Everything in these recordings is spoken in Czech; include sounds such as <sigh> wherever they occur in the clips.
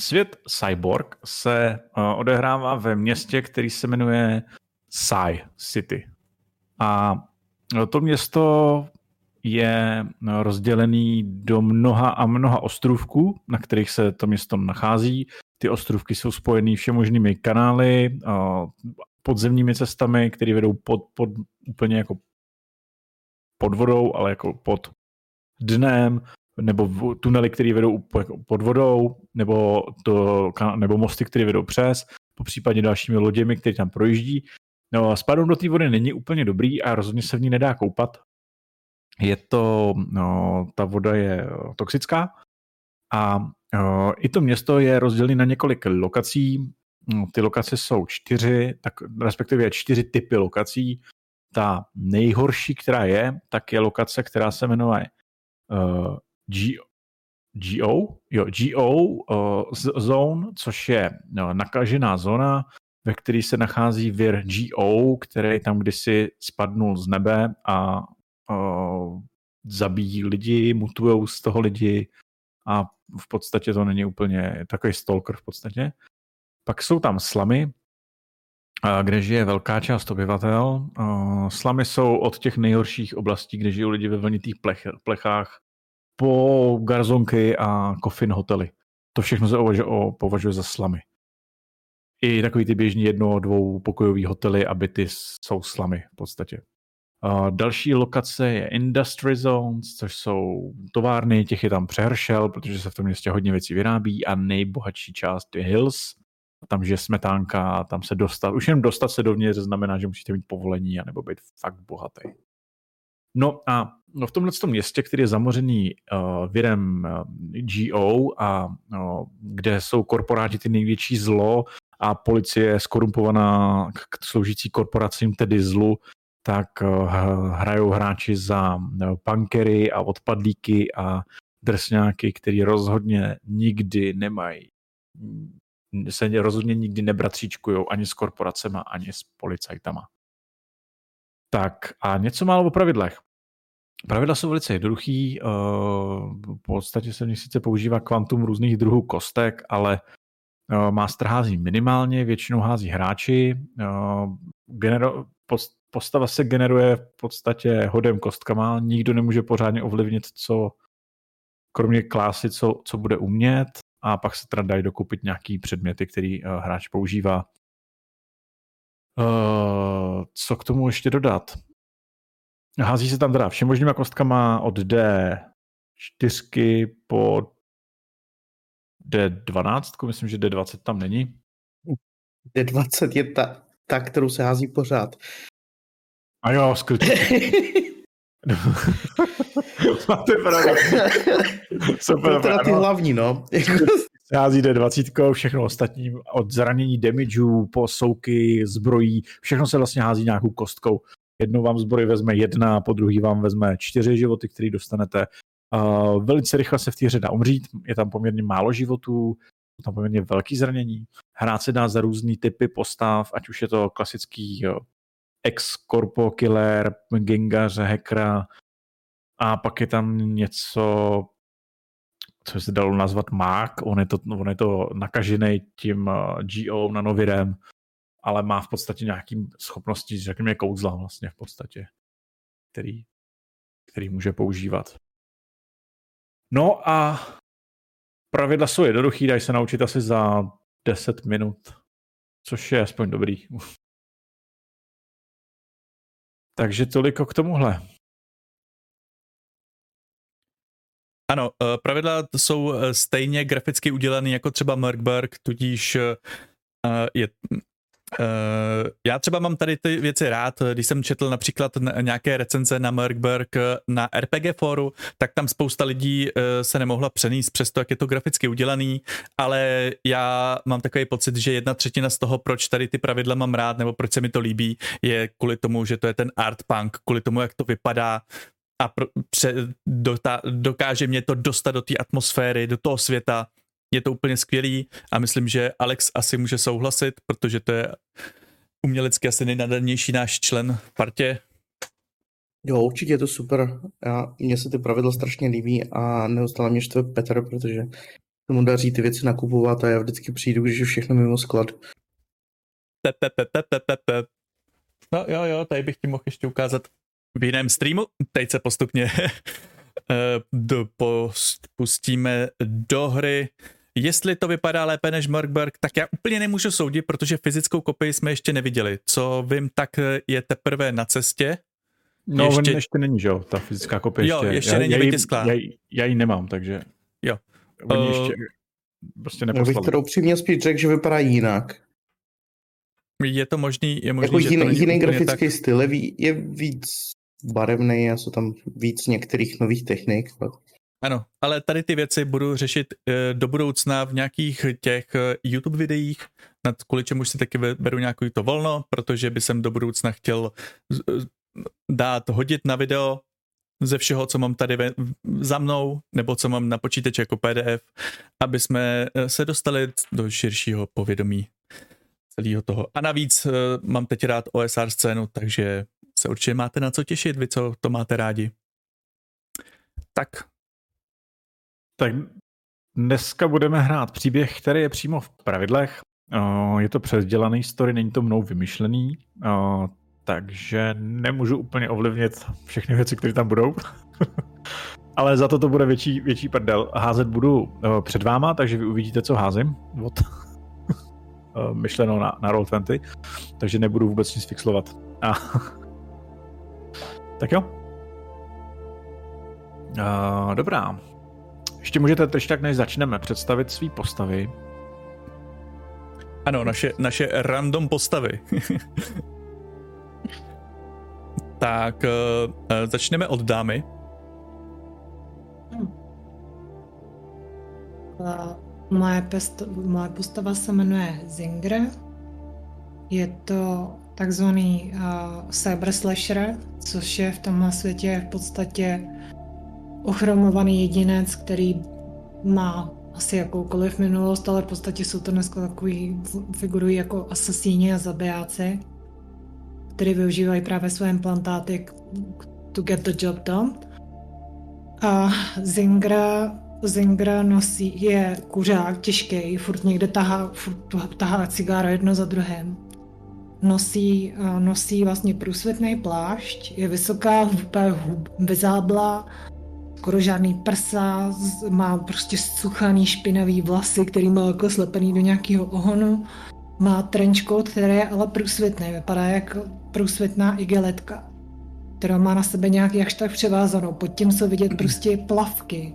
svět Cyborg se uh, odehrává ve městě, který se jmenuje Psy City. A to město je rozdělený do mnoha a mnoha ostrůvků, na kterých se to město nachází. Ty ostrůvky jsou spojený všemožnými kanály, podzemními cestami, které vedou pod, pod, úplně jako pod vodou, ale jako pod dnem, nebo tunely, které vedou jako pod vodou, nebo, to, nebo mosty, které vedou přes, po případě dalšími loděmi, které tam projíždí. No, spadnout do té vody není úplně dobrý a rozhodně se v ní nedá koupat. Je to, no, ta voda je toxická a no, i to město je rozdělené na několik lokací. No, ty lokace jsou čtyři, tak respektive čtyři typy lokací. Ta nejhorší, která je, tak je lokace, která se jmenuje uh, G, GO, jo, GO uh, zone, což je no, nakažená zóna, ve které se nachází vir GO, který tam kdysi spadnul z nebe a uh, zabíjí lidi, mutujou z toho lidi a v podstatě to není úplně takový stalker v podstatě. Pak jsou tam slamy, kde žije velká část obyvatel. Slamy jsou od těch nejhorších oblastí, kde žijou lidi ve vlnitých plech, plechách, po garzonky a coffin hotely. To všechno se považuje za slamy. I takový ty běžní jedno, dvou pokojový hotely a byty jsou slamy v podstatě. Uh, další lokace je Industry Zones, což jsou továrny, těch je tam přehršel, protože se v tom městě hodně věcí vyrábí a nejbohatší část je Hills, tam žije smetánka, tam se dostat, už jen dostat se dovnitř znamená, že musíte mít povolení anebo být fakt bohatý. No a no v tomhle městě, který je zamořený uh, virem uh, GO a uh, kde jsou korporáti ty největší zlo a policie skorumpovaná k sloužící korporacím, tedy zlu, tak uh, hrajou hráči za uh, punkery a odpadlíky a drsňáky, který rozhodně nikdy nemají se rozhodně nikdy nebratříčkují ani s korporacema, ani s policajtama. Tak a něco málo o pravidlech. Pravidla jsou velice jednoduchý, eh, v podstatě se v nich sice používá kvantum různých druhů kostek, ale eh, Master hází minimálně, většinou hází hráči. Eh, postava se generuje v podstatě hodem kostkama, nikdo nemůže pořádně ovlivnit, co kromě klásy, co, co bude umět a pak se teda dají dokupit nějaký předměty, který hráč používá. Co k tomu ještě dodat? Hází se tam teda všemožnýma kostkama od D4 po D12, myslím, že D20 tam není. D20 je ta, ta kterou se hází pořád. A jo, skrytý. <laughs> <laughs> Máte pravdu. <laughs> Super, to teda ty hlavní, no. Se hází D20, všechno ostatní, od zranění damageů po souky, zbrojí, všechno se vlastně hází nějakou kostkou. Jednou vám zbroj vezme jedna, po druhý vám vezme čtyři životy, které dostanete. Uh, velice rychle se v té hře dá umřít, je tam poměrně málo životů, je tam poměrně velký zranění. Hrát se dá za různý typy postav, ať už je to klasický ex-corpo killer, gengař, hackera, a pak je tam něco, co se dalo nazvat mák, on je to, on je to nakažený tím GO nanovirem, ale má v podstatě nějaký schopnosti, řekněme, kouzla vlastně v podstatě, který, který může používat. No a pravidla jsou jednoduchý, dají se naučit asi za 10 minut, což je aspoň dobrý. <laughs> Takže toliko k tomuhle. Ano, eh, pravidla jsou eh, stejně graficky udělané jako třeba Merkberg, tudíž eh, je já třeba mám tady ty věci rád, když jsem četl například nějaké recenze na Merkberg na RPG foru, tak tam spousta lidí se nemohla přenést přesto, jak je to graficky udělaný, ale já mám takový pocit, že jedna třetina z toho, proč tady ty pravidla mám rád, nebo proč se mi to líbí, je kvůli tomu, že to je ten art punk, kvůli tomu, jak to vypadá, a pro, pře, dota, dokáže mě to dostat do té atmosféry, do toho světa, je to úplně skvělý a myslím, že Alex asi může souhlasit, protože to je umělecky asi nejnadanější náš člen v partě. Jo, určitě je to super. Já, mně se ty pravidla strašně líbí a neustále mě štve Petr, protože tomu daří ty věci nakupovat a já vždycky přijdu, když je všechno mimo sklad. Tep, tep, tep, tep, tep, tep. No jo, jo, tady bych ti mohl ještě ukázat v jiném streamu. Teď se postupně <laughs> eh, do, post, pustíme do hry. Jestli to vypadá lépe než Merkberg, tak já úplně nemůžu soudit, protože fyzickou kopii jsme ještě neviděli. Co vím, tak je teprve na cestě. No, ještě, ještě není, že jo, ta fyzická kopie jo, ještě. ještě já, není vytisklá. Já, já, ji nemám, takže... Jo. Oni uh, ještě prostě neposlali. Já bych to upřímně spíš řekl, že vypadá jinak. Je to možný, je možný, jako že jiný, to jiný grafický tak... styl, je, je víc barevný a jsou tam víc některých nových technik. Ano, ale tady ty věci budu řešit e, do budoucna v nějakých těch e, YouTube videích, nad kvůli čemu si taky beru nějaký to volno, protože by jsem do budoucna chtěl dát hodit na video ze všeho, co mám tady za mnou, nebo co mám na počítači jako PDF, aby jsme se dostali do širšího povědomí celého toho. A navíc mám teď rád OSR scénu, takže se určitě máte na co těšit, vy co to máte rádi. Tak. Tak dneska budeme hrát příběh, který je přímo v pravidlech. Je to přezdělaný story, není to mnou vymyšlený, takže nemůžu úplně ovlivnit všechny věci, které tam budou. <laughs> Ale za to to bude větší, větší prdel. Házet budu před váma, takže vy uvidíte, co házím. Od <laughs> myšleno na, na Roll20, takže nebudu vůbec nic fixlovat. A... <laughs> tak jo. Uh, dobrá. Ještě můžete teď tak, než začneme, představit svý postavy. Ano, naše, naše random postavy. <laughs> tak uh, začneme od dámy. Uh Moje, pest, moje postava se jmenuje Zinger. Je to takzvaný uh, cyber slasher, což je v tomhle světě v podstatě ochromovaný jedinec, který má asi jakoukoliv minulost, ale v podstatě jsou to dneska takový, figurují jako asasíni a zabijáci, který využívají právě své implantáty to get the job done. A Zingra Zengra nosí, je kuřák těžký, furt někde tahá, furt tahá cigáro jedno za druhém. Nosí, nosí vlastně průsvětný plášť, je vysoká, úplně vyzábla, skoro žádný prsa, má prostě suchaný špinavý vlasy, který má jako slepený do nějakého ohonu. Má trenčkot, který je ale průsvětný, vypadá jak průsvětná igeletka, která má na sebe nějak jakž tak převázanou. Pod tím jsou vidět prostě plavky,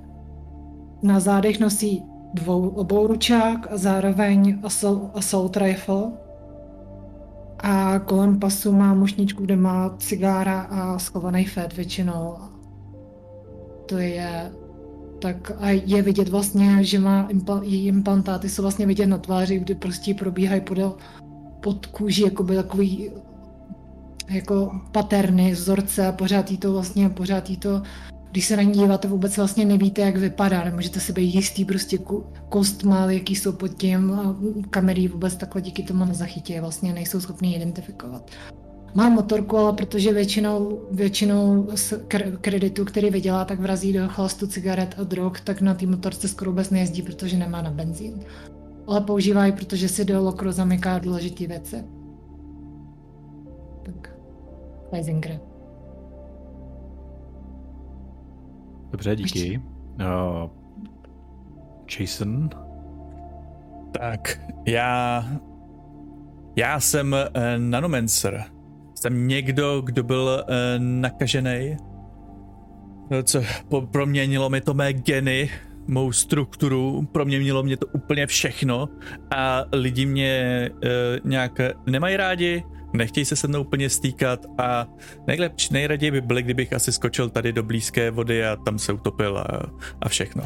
na zádech nosí dvou obouručák a zároveň assault, assault rifle. A kolem pasu má mušničku, kde má cigára a schovaný fed většinou. To je tak a je vidět vlastně, že má impl- její implantáty jsou vlastně vidět na tváři, kdy prostě probíhají podél pod kůži, jako by takový jako paterny, vzorce a pořád jí to vlastně, pořád jí to když se na ní díváte, vůbec vlastně nevíte, jak vypadá, nemůžete si být jistý prostě kost má, jaký jsou pod tím kamery vůbec takhle díky tomu nezachytí, vlastně nejsou schopni identifikovat. Má motorku, ale protože většinou, většinou z kreditu, který vydělá, tak vrazí do chlastu cigaret a drog, tak na té motorce skoro vůbec nejezdí, protože nemá na benzín. Ale používají, protože si do lokru zamyká důležité věci. Tak, Leisinger. Dobře, díky. Uh, Jason? Tak, já... Já jsem uh, nanomancer. Jsem někdo, kdo byl uh, nakažený. Co po, proměnilo mi to mé geny, mou strukturu, proměnilo mě to úplně všechno a lidi mě uh, nějak nemají rádi, nechtějí se se mnou úplně stýkat a nejlepší, nejraději by byli, kdybych asi skočil tady do blízké vody a tam se utopil a, a všechno.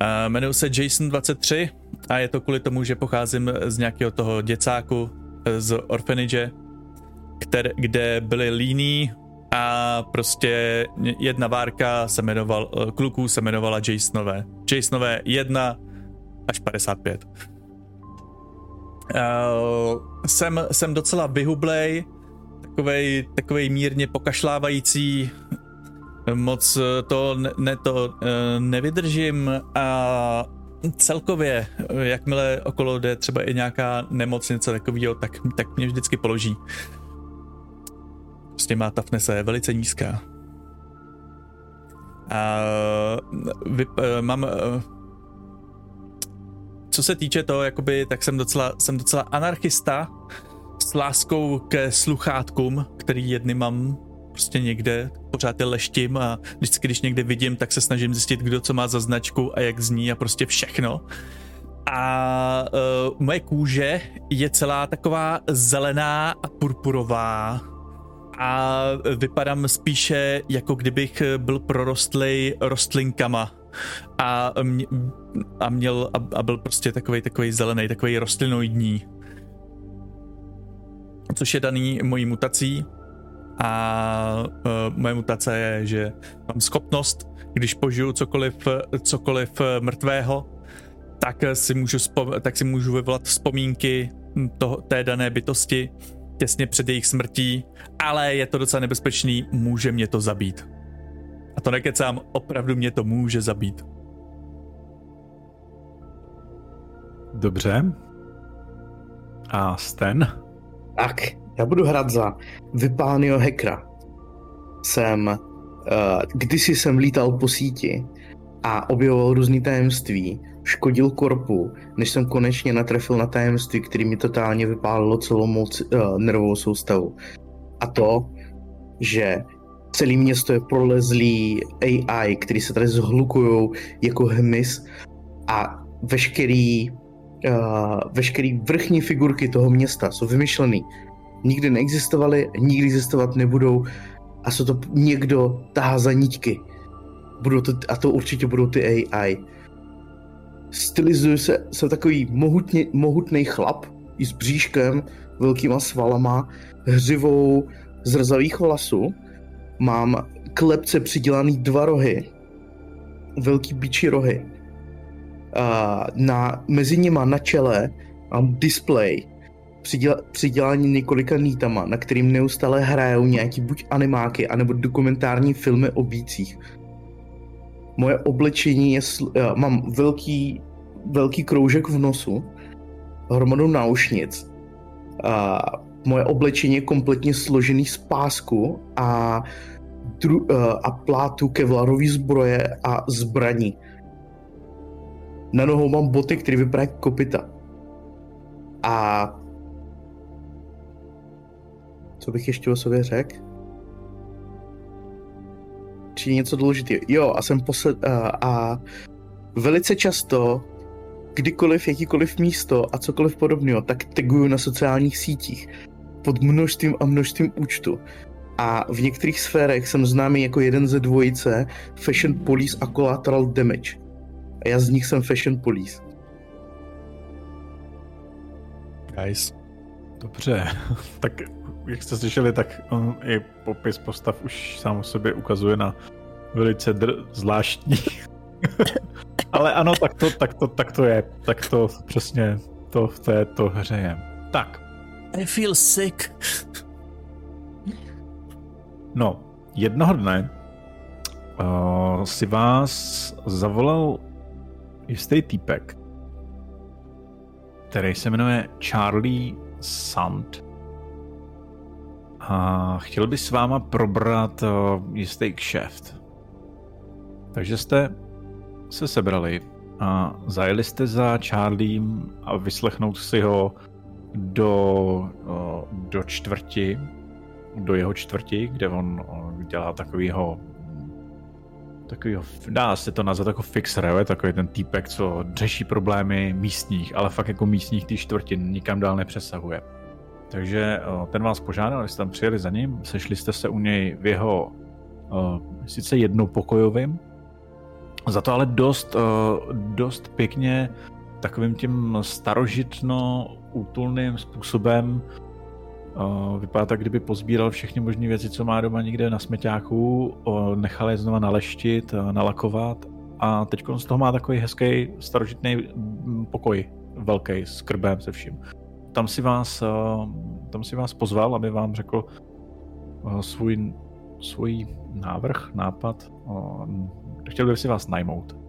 A jmenuji se Jason23 a je to kvůli tomu, že pocházím z nějakého toho děcáku z orphanage, které, kde byli líní a prostě jedna várka se jmenoval, kluků se jmenovala Jasonové. Jasonové 1 až 55. Uh, jsem, jsem docela vyhublej, takovej, takovej mírně pokašlávající, moc to, ne, to uh, nevydržím a celkově, jakmile okolo jde třeba i nějaká nemoc, něco takového, tak, tak mě vždycky položí. Prostě má toughness je velice nízká. A vy, mám co se týče toho, jakoby, tak jsem docela, jsem docela anarchista s láskou ke sluchátkům, který jedny mám prostě někde, pořád je leštím a vždycky, když někde vidím, tak se snažím zjistit, kdo co má za značku a jak zní a prostě všechno. A uh, moje kůže je celá taková zelená a purpurová a vypadám spíše jako kdybych byl prorostlej rostlinkama a, mě, a měl a, a byl prostě takový takový zelený, takový rostlinoidní. Což je daný mojí mutací a uh, moje mutace je, že mám schopnost, když požiju cokoliv, cokoliv mrtvého, tak si můžu, spom- tak si můžu vyvolat vzpomínky toho, té dané bytosti těsně před jejich smrtí, ale je to docela nebezpečný, může mě to zabít. A to nekecám, opravdu mě to může zabít. Dobře. A Sten? Tak, já budu hrát za Vypánio Hekra. Jsem, uh, kdysi jsem lítal po síti a objevoval různý tajemství, škodil korpu, než jsem konečně natrefil na tajemství, který mi totálně vypálilo celou mou uh, nervovou soustavu. A to, že celé město je prolezlý AI, který se tady zhlukují jako hmyz a veškerý, uh, veškerý vrchní figurky toho města jsou vymyšlený. Nikdy neexistovaly, nikdy existovat nebudou a se to někdo tahá za nitky. Budou to, a to určitě budou ty AI. Stylizuju se, jsem takový mohutně, mohutný chlap i s bříškem, velkýma svalama, hřivou zrzavých vlasů mám klepce přidělaný dva rohy, velký bičí rohy. A na, mezi nima na čele mám display přiděla, přidělání několika nítama, na kterým neustále hrajou nějaký buď animáky, anebo dokumentární filmy o bících. Moje oblečení je, já mám velký, velký kroužek v nosu, hromadu náušnic, a moje oblečení je kompletně složený z pásku a, dru, uh, a plátu kevlarový zbroje a zbraní. Na nohou mám boty, které vypadají jako kopita. A co bych ještě o sobě řekl? Či něco důležitého. Jo, a jsem posled... Uh, a velice často kdykoliv, jakýkoliv místo a cokoliv podobného, tak taguju na sociálních sítích pod množstvím a množstvím účtu. A v některých sférech jsem známý jako jeden ze dvojice Fashion Police a Collateral Damage. A já z nich jsem Fashion Police. Guys. Dobře, <laughs> tak jak jste slyšeli, tak on, i popis postav už sám o sobě ukazuje na velice dr- zvláštní. <laughs> Ale ano, tak to, tak, to, tak to je. Tak to přesně to v této hře je. Tak, i feel sick. No, jednoho dne uh, si vás zavolal jistý týpek, který se jmenuje Charlie Sand. A chtěl by s váma probrat uh, jistý kšeft. Takže jste se sebrali a zajeli jste za Charliem a vyslechnout si ho do, do čtvrti, do jeho čtvrti, kde on dělá takovýho takovýho, dá se to nazvat jako fixer, je takový ten týpek, co řeší problémy místních, ale fakt jako místních ty čtvrti nikam dál nepřesahuje. Takže ten vás požádal, jste tam přijeli za ním, sešli jste se u něj v jeho sice jednopokojovým, za to ale dost, dost pěkně takovým tím starožitno útulným způsobem. Vypadá tak, kdyby pozbíral všechny možné věci, co má doma někde na smeťáku, nechal je znova naleštit, nalakovat a teď z toho má takový hezký starožitný pokoj, velký, s krbem se vším. Tam si vás, tam si vás pozval, aby vám řekl svůj, svůj návrh, nápad. Chtěl bych si vás najmout.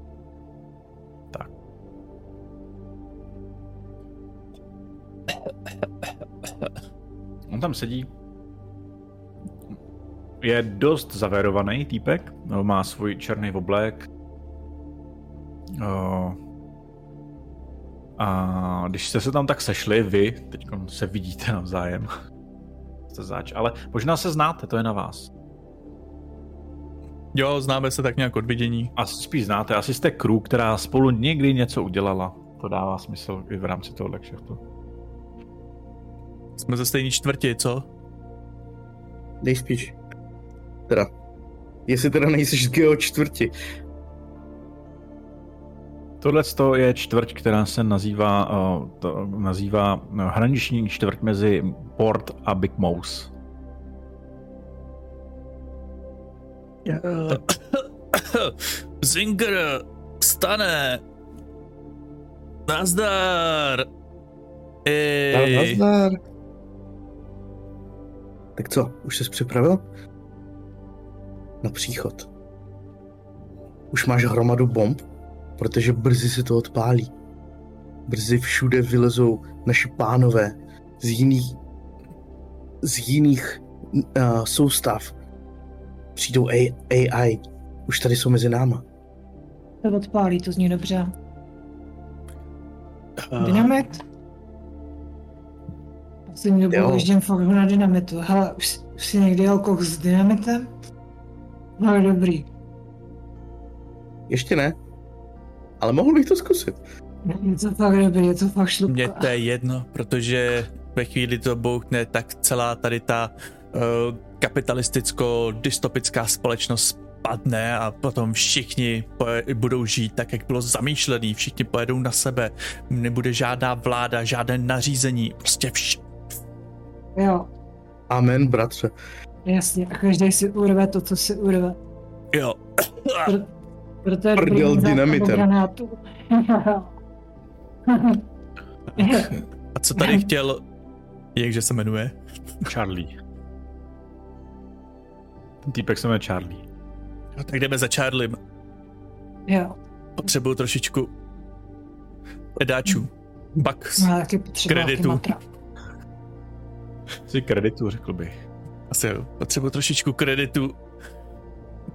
On tam sedí. Je dost zaverovaný týpek, má svůj černý oblek. A když jste se tam tak sešli, vy, teď se vidíte navzájem, <laughs> jste zač, ale možná se znáte, to je na vás. Jo, známe se tak nějak od vidění. Asi spíš znáte, asi jste crew, která spolu někdy něco udělala. To dává smysl i v rámci toho kšeftu. Jsme ze stejné čtvrti, co? Nejspíš. Teda. Jestli teda nejsi z čtvrti. Tohle je čtvrť, která se nazývá, uh, to, nazývá uh, hraniční čtvrť mezi Port a Big Mouse. <coughs> Zinger stane. Nazdar. Ej. Nazdar. Tak co, už jsi připravil? Na příchod. Už máš hromadu bomb? Protože brzy se to odpálí. Brzy všude vylezou naši pánové z jiných z jiných uh, soustav. Přijdou AI. Už tady jsou mezi náma. To odpálí, to zní dobře. Uh. Poslední dobu ježdím fakt na dynamitu. Hele, už, už si někdy jel koch s dynamitem? No dobrý. Ještě ne. Ale mohl bych to zkusit. Je to fakt dobrý, je to fakt šlupka. Mně to je jedno, protože ve chvíli to bouchne, tak celá tady ta uh, kapitalisticko-dystopická společnost padne a potom všichni budou žít tak, jak bylo zamýšlený, všichni pojedou na sebe, nebude žádná vláda, žádné nařízení, prostě vš... Jo. Amen, bratře. Jasně, a každý si urve to, co si urve. Jo. Pr- proto je Prdel dynamitem. a co tady chtěl, jakže se jmenuje? Charlie. Ten týpek se jmenuje Charlie. No, tak jdeme za Charliem. Jo. Potřebuju trošičku edáčů. Pak no, taky kreditu. Si kreditu, řekl bych. Asi jo. Potřebuju trošičku kreditu.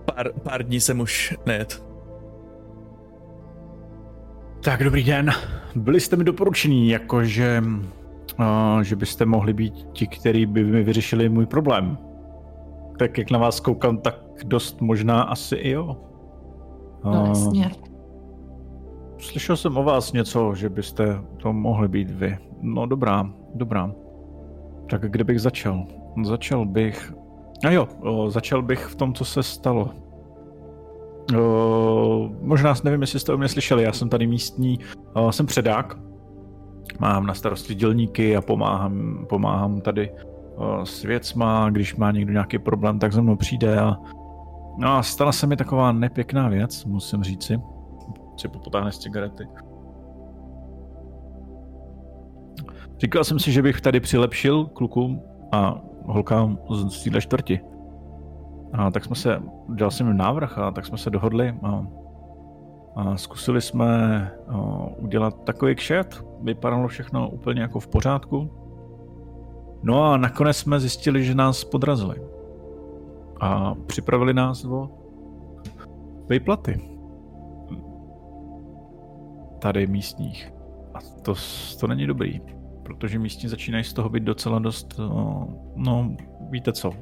Pár, pár dní jsem už nejet. Tak, dobrý den. Byli jste mi doporučení, jakože, uh, že byste mohli být ti, kteří by mi vyřešili můj problém tak jak na vás koukám, tak dost možná asi i jo. No jasně. Slyšel jsem o vás něco, že byste to mohli být vy. No dobrá, dobrá. Tak kde bych začal? Začal bych... A jo, o, začal bych v tom, co se stalo. O, možná nevím, jestli jste o mě slyšeli, já jsem tady místní, o, jsem předák, mám na starosti dělníky a pomáhám, pomáhám tady s věcma, když má někdo nějaký problém, tak za mnou přijde a no a stala se mi taková nepěkná věc, musím říci. Si popotáhne z cigarety. Říkal jsem si, že bych tady přilepšil klukům a holkám z téhle čtvrti. A tak jsme se, dělal jsem jim návrh a tak jsme se dohodli a, a zkusili jsme a, udělat takový kšet. Vypadalo všechno úplně jako v pořádku. No a nakonec jsme zjistili, že nás podrazili. A připravili nás o výplaty. Tady místních. A to, to není dobrý, protože místní začínají z toho být docela dost, no, no víte co,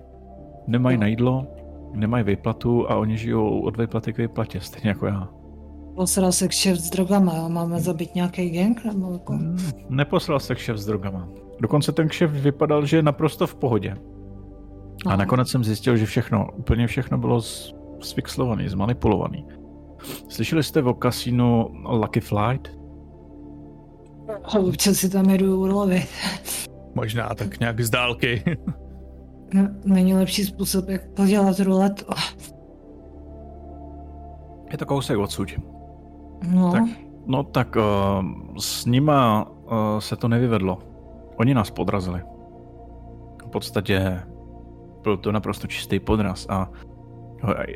nemají na jídlo, nemají výplatu a oni žijou od výplaty k výplatě, stejně jako já. Posral se kšeft s drogama, jo? Máme zabít nějaký gang nebo jako? Hmm, neposral se kšeft s drogama. Dokonce ten kšeft vypadal, že je naprosto v pohodě. Aha. A nakonec jsem zjistil, že všechno, úplně všechno bylo zfixlovaný, zmanipulovaný. Slyšeli jste o kasínu Lucky Flight? Občas si tam jedu ulovit. Možná tak nějak z dálky. <laughs> no, není lepší způsob, jak podělat ruletu. Je to kousek odsud. No. Tak, no tak uh, s nima uh, se to nevyvedlo. Oni nás podrazili. V podstatě byl to naprosto čistý podraz a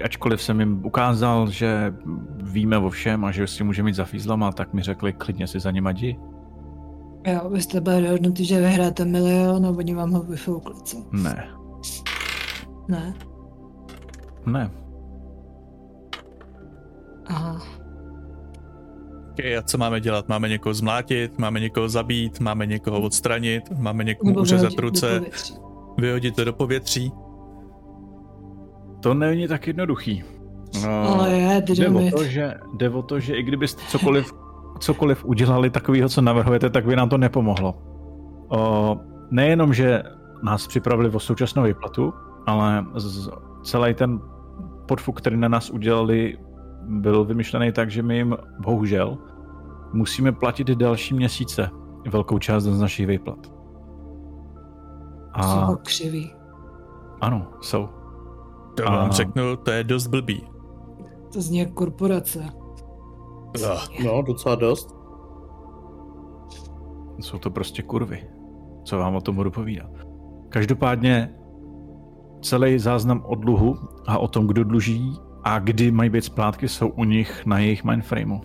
ačkoliv jsem jim ukázal, že víme o všem a že si může mít za fízlama, tak mi řekli, klidně si za nima jdi. Jo, vy jste byli dohodnutí, že vyhráte milion a oni vám ho vyfoukli, co? Ne, Ne? ne. Aha. Okay, a co máme dělat? Máme někoho zmlátit, máme někoho zabít, máme někoho odstranit, máme někomu Nebo uřezat vyhodit do ruce, povětří. vyhodit to do povětří. To není tak jednoduchý. No, Ale je, ty jde, o to, že, jde o to, že i kdybyste cokoliv, cokoliv udělali takového, co navrhujete, tak by nám to nepomohlo. O, nejenom, že nás připravili o současnou výplatu, ale z, celý ten podfuk, který na nás udělali, byl vymyšlený tak, že my jim bohužel musíme platit další měsíce velkou část z našich výplat. Jsou A ho křivý. ano, jsou. To A- vám řeknu, to je dost blbý. To zní jak korporace. No, docela dost. Jsou to prostě kurvy. Co vám o tom budu povídat. Každopádně celý záznam o dluhu a o tom, kdo dluží a kdy mají být splátky, jsou u nich na jejich mindframeu.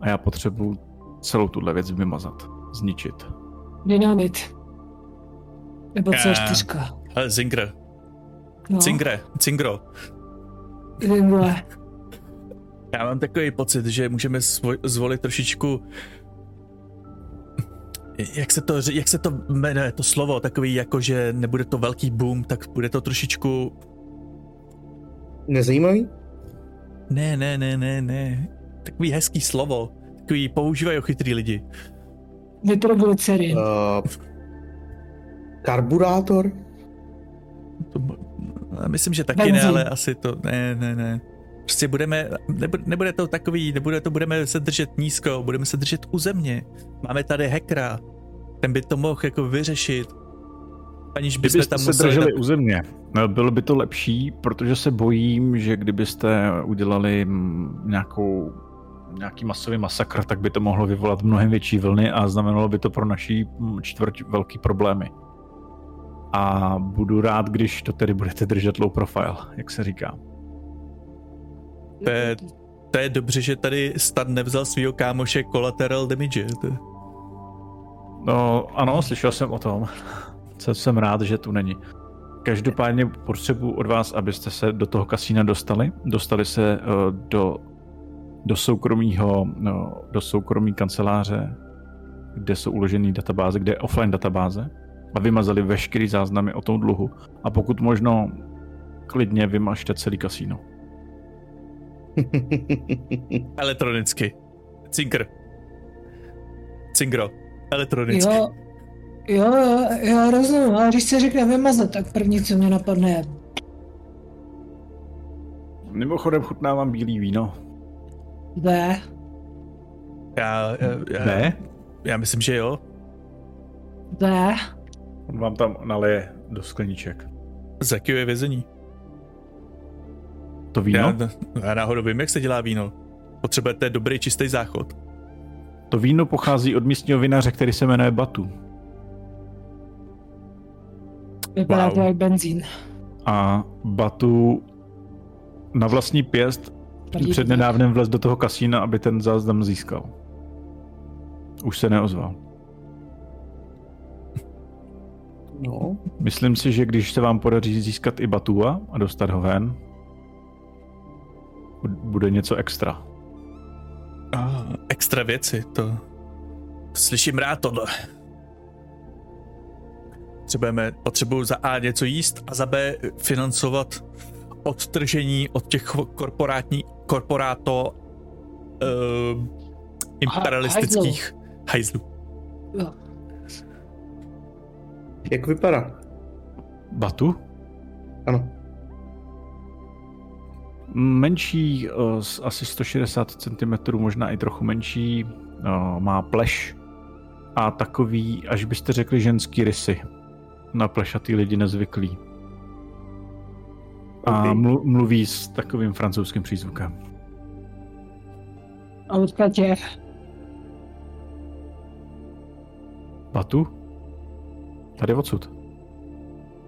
A já potřebuji celou tuhle věc vymazat, zničit. Dynamit. Nebo Já- C4. Ale Zingr, No, Cingre, Cingro, Zingre. Já mám takový pocit, že můžeme zvolit trošičku jak se, to, jak se to jmenuje, to slovo, takový jako, že nebude to velký boom, tak bude to trošičku, Nezajímavý? ne, ne, ne, ne, ne, takový hezký slovo, takový používají chytrý lidi. Nitroglycerin. Uh, karburátor? To, myslím, že taky Benzín. ne, ale asi to, ne, ne, ne. Prostě budeme, nebude, nebude to takový, nebude to, budeme se držet nízko, budeme se držet u země. Máme tady hackera, ten by to mohl jako vyřešit, aniž bychom tam se museli... drželi tak- u země, no, bylo by to lepší, protože se bojím, že kdybyste udělali mm, nějakou nějaký masový masakr, tak by to mohlo vyvolat mnohem větší vlny a znamenalo by to pro naší mm, čtvrť velký problémy. A budu rád, když to tedy budete držet low profile, jak se říká. To je, to je dobře, že tady Stan nevzal svého kámoše collateral damage. No ano, slyšel jsem o tom. <laughs> Co jsem rád, že tu není. Každopádně potřebuji od vás, abyste se do toho kasína dostali. Dostali se eh, do, do soukromého, no, do soukromí kanceláře, kde jsou uložené databáze, kde je offline databáze a vymazali veškerý záznamy o tom dluhu. A pokud možno, klidně vymažte celý kasíno. <laughs> elektronicky. Cinkr. Cinkro. Elektronicky. Jo, jo, jo, jo, rozumím, ale když se řekne vymazat, tak první, co mě napadne je Mimochodem chutnávám bílý víno. B. Já, já, já, Ne? já myslím, že jo. B. On vám tam naleje do skleniček. Z jakého je vězení? To víno? Já, já náhodou vím, jak se dělá víno. Potřebujete dobrý čistý záchod. To víno pochází od místního vinaře, který se jmenuje Batu. Vypadá Wow. to jak benzín. A Batu na vlastní pěst před nedávnem vlez do toho kasína, aby ten záznam získal. Už se neozval. No, Myslím si, že když se vám podaří získat i Batua a dostat ho ven, bude něco extra. Ah, extra věci, to... Slyším rád tohle. Potřebujeme, potřebuju za A něco jíst a za B financovat odtržení od těch korporátní, korporáto uh, imperialistických hajzlů. Jo. jak vypadá? Batu? Ano. Menší, eh, asi 160 cm, možná i trochu menší, eh, má pleš a takový, až byste řekli ženský rysy. Na plešatý lidi nezvyklý. A mluví s takovým francouzským přízvukem. A odkud je? Batu? Tady odsud.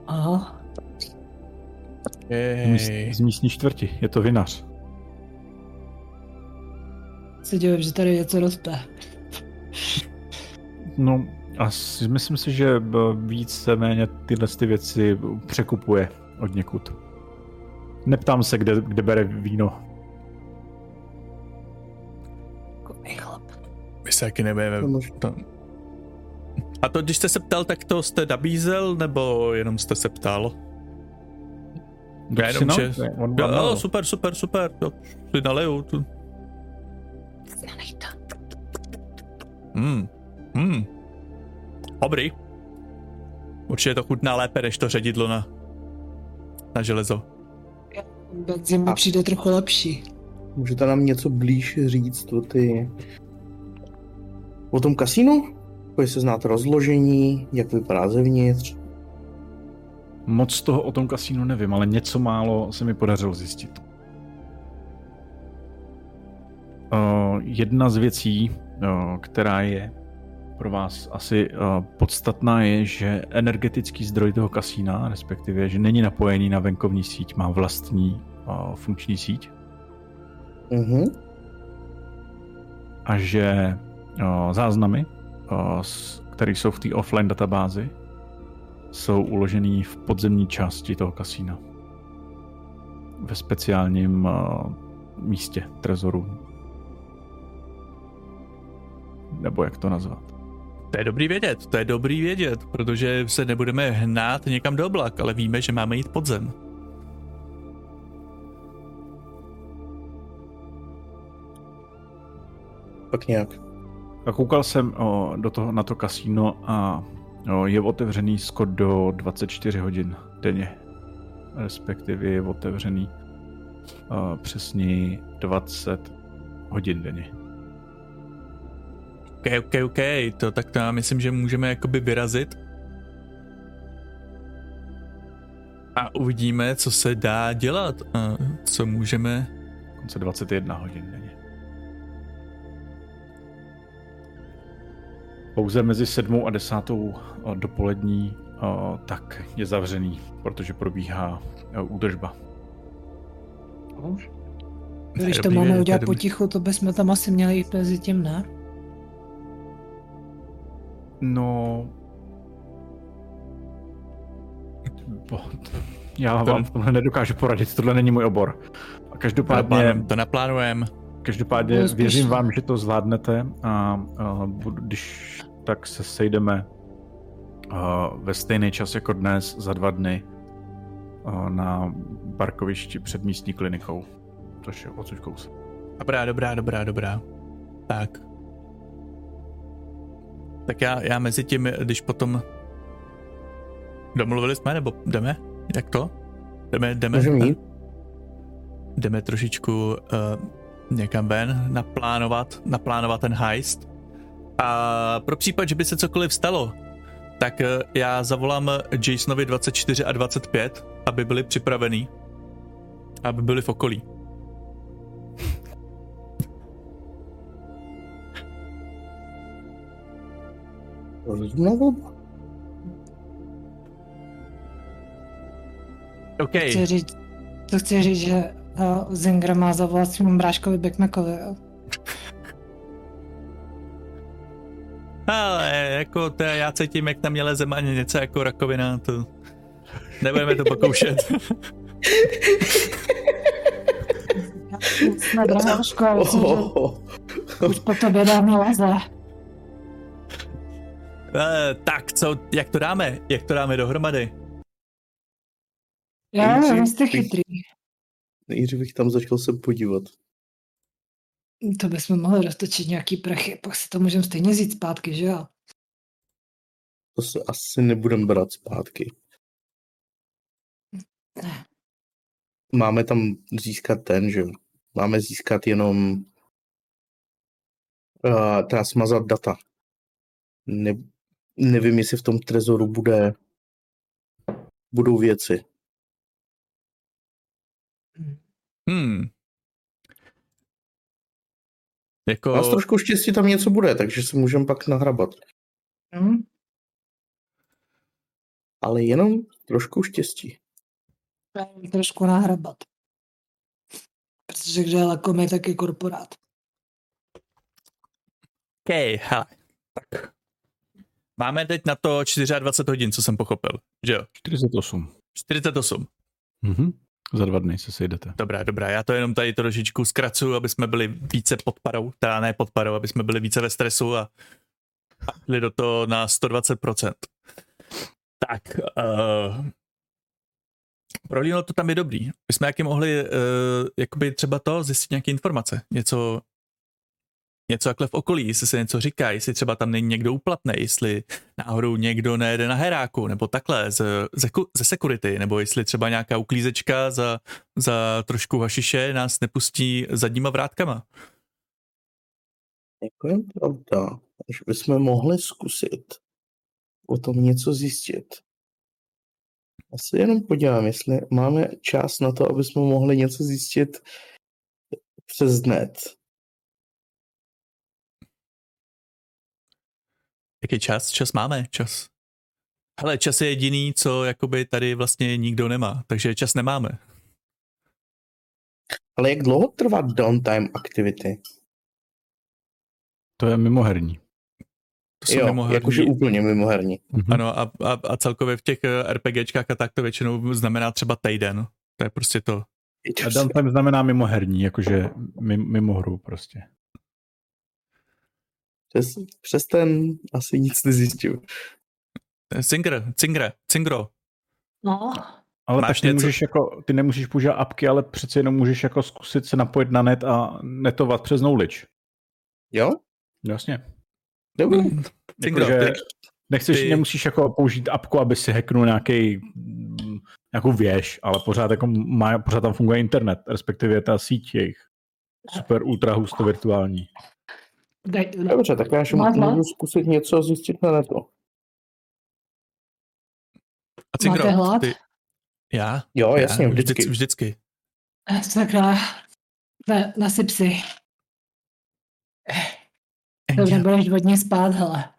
Aha. Z, míst, z místní čtvrti. Je to vinař. Se divím, že tady něco roste. No, asi myslím si, že víceméně tyhle ty věci překupuje od někud. Neptám se, kde, kde bere víno. My se taky. To... A to, když jste se ptal, tak to jste nabízel, nebo jenom jste se ptal? Já jenom, že... On jo, jo, super, super, super. Jo, si naleju. Tu. Hmm. Hmm. Dobrý. Určitě to chutná lépe, než to ředidlo na, na železo. Benzín mi přijde trochu lepší. Můžete nám něco blíž říct o ty... O tom kasínu? Jestli znáte rozložení, jak vypadá zevnitř? Moc toho o tom kasínu nevím, ale něco málo se mi podařilo zjistit. Uh, jedna z věcí, uh, která je pro vás asi uh, podstatná, je, že energetický zdroj toho kasína, respektive, že není napojený na venkovní síť, má vlastní funkční síť. Uh-huh. A že záznamy, které jsou v té offline databázi, jsou uložený v podzemní části toho kasína. Ve speciálním uh, místě trezoru. Nebo jak to nazvat. To je dobrý vědět, to je dobrý vědět, protože se nebudeme hnát někam do oblak, ale víme, že máme jít podzem. Tak nějak. A koukal jsem o, do toho, na to kasíno a o, je otevřený skoro do 24 hodin denně. Respektive je otevřený o, přesně 20 hodin denně. OK, OK, OK, to tak to já myslím, že můžeme jakoby vyrazit. A uvidíme, co se dá dělat a co můžeme... Konce 21 hodin denně. Pouze mezi sedmou a desátou dopolední tak je zavřený, protože probíhá údržba. Když to máme udělat potichu, to bychom tam asi měli jít mezi tím, ne? No... Já vám to... tohle nedokážu poradit, tohle není můj obor. A každopádně... To naplánujem. Každopádně no, věřím vám, že to zvládnete a, a když tak se sejdeme a, ve stejný čas jako dnes za dva dny a, na parkovišti před místní klinikou, což je odsud kousek. Dobrá, dobrá, dobrá, dobrá. Tak, tak já, já mezi tím, když potom domluvili jsme, nebo jdeme? Jak to? Jdeme, jdeme, Můžeme jdeme trošičku uh, někam ven, naplánovat, naplánovat ten heist. A pro případ, že by se cokoliv stalo, tak uh, já zavolám Jasonovi 24 a 25, aby byli připravení, aby byli v okolí. Znovu? OK. To chci říct, to chci říct že uh, Zinger má zavolat svým bráškovi Beckmackovi, jo? Ale jako to já cítím, jak tam mě leze ani něco jako rakovina, to nebudeme to pokoušet. Jsme bráško, už po tobě dávno leze. Uh, tak co, jak to dáme? Jak to dáme dohromady? Já nevím, jste chytrý. Nejdřív bych tam začal se podívat. To bychom mohli roztočit nějaký prachy, pak si to můžeme stejně vzít zpátky, že jo? To se asi nebudem brát zpátky. Ne. Máme tam získat ten, že máme získat jenom uh, teda smazat data. Ne, nevím, jestli v tom trezoru bude, budou věci. Hmm. Jako... A s trošku štěstí tam něco bude, takže se můžeme pak nahrabat. Hmm. Ale jenom trošku štěstí. Trošku nahrabat. Protože kde je lakomý, tak je korporát. OK, hele. Tak Máme teď na to 24 hodin, co jsem pochopil, že jo? 48. 48. Mhm. Za dva dny se sejdete. Dobrá, dobrá, já to jenom tady trošičku zkracuju, aby jsme byli více pod parou, teda ne pod parou, aby jsme byli více ve stresu a, šli do toho na 120%. Tak, uh, pro Lino to tam je dobrý. My jsme jaký mohli uh, jakoby třeba to zjistit nějaké informace, něco, něco takhle v okolí, jestli se něco říká, jestli třeba tam není někdo úplatný, jestli náhodou někdo nejede na heráku, nebo takhle ze, ze, ze security, nebo jestli třeba nějaká uklízečka za, za trošku hašiše nás nepustí zadníma vrátkama. Jako je pravda, že bychom mohli zkusit o tom něco zjistit. Já se jenom podívám, jestli máme čas na to, aby jsme mohli něco zjistit přes net. Jaký čas? Čas máme, čas. Hele, čas je jediný, co jakoby tady vlastně nikdo nemá, takže čas nemáme. Ale jak dlouho trvá downtime activity? To je mimoherní. To jsou jo, mimoherní. jakože úplně mimoherní. Mhm. Ano, a, a, a celkově v těch eh, RPGčkách a tak to většinou znamená třeba týden. To je prostě to. A downtime znamená mimoherní, jakože mimo, mimo hru prostě. Přes, přes ten asi nic nezjistil. Cinger, Cingre, Cingro. No, Ale Máš tak ty, něco- můžeš jako, ty nemůžeš používat apky, ale přece jenom můžeš jako zkusit se napojit na net a netovat přes knowledge. Jo? Jasně. Dobrý. Cingro, Jakože ty, nechceš, ty- nemusíš jako použít apku, aby si hacknul nějaký nějakou věž, ale pořád, jako má, pořád tam funguje internet, respektive ta síť jejich. Super ultra husto virtuální. Daj, Dobře, tak já ještě Máš můžu hlad? zkusit něco zjistit na netu. a Cingro, Máte hlad? ty, já? Jo, jasně, já, vždycky. Vždycky. vždycky. sakra, ne, nasyp si. To Já. nebudeš hodně spát, hele.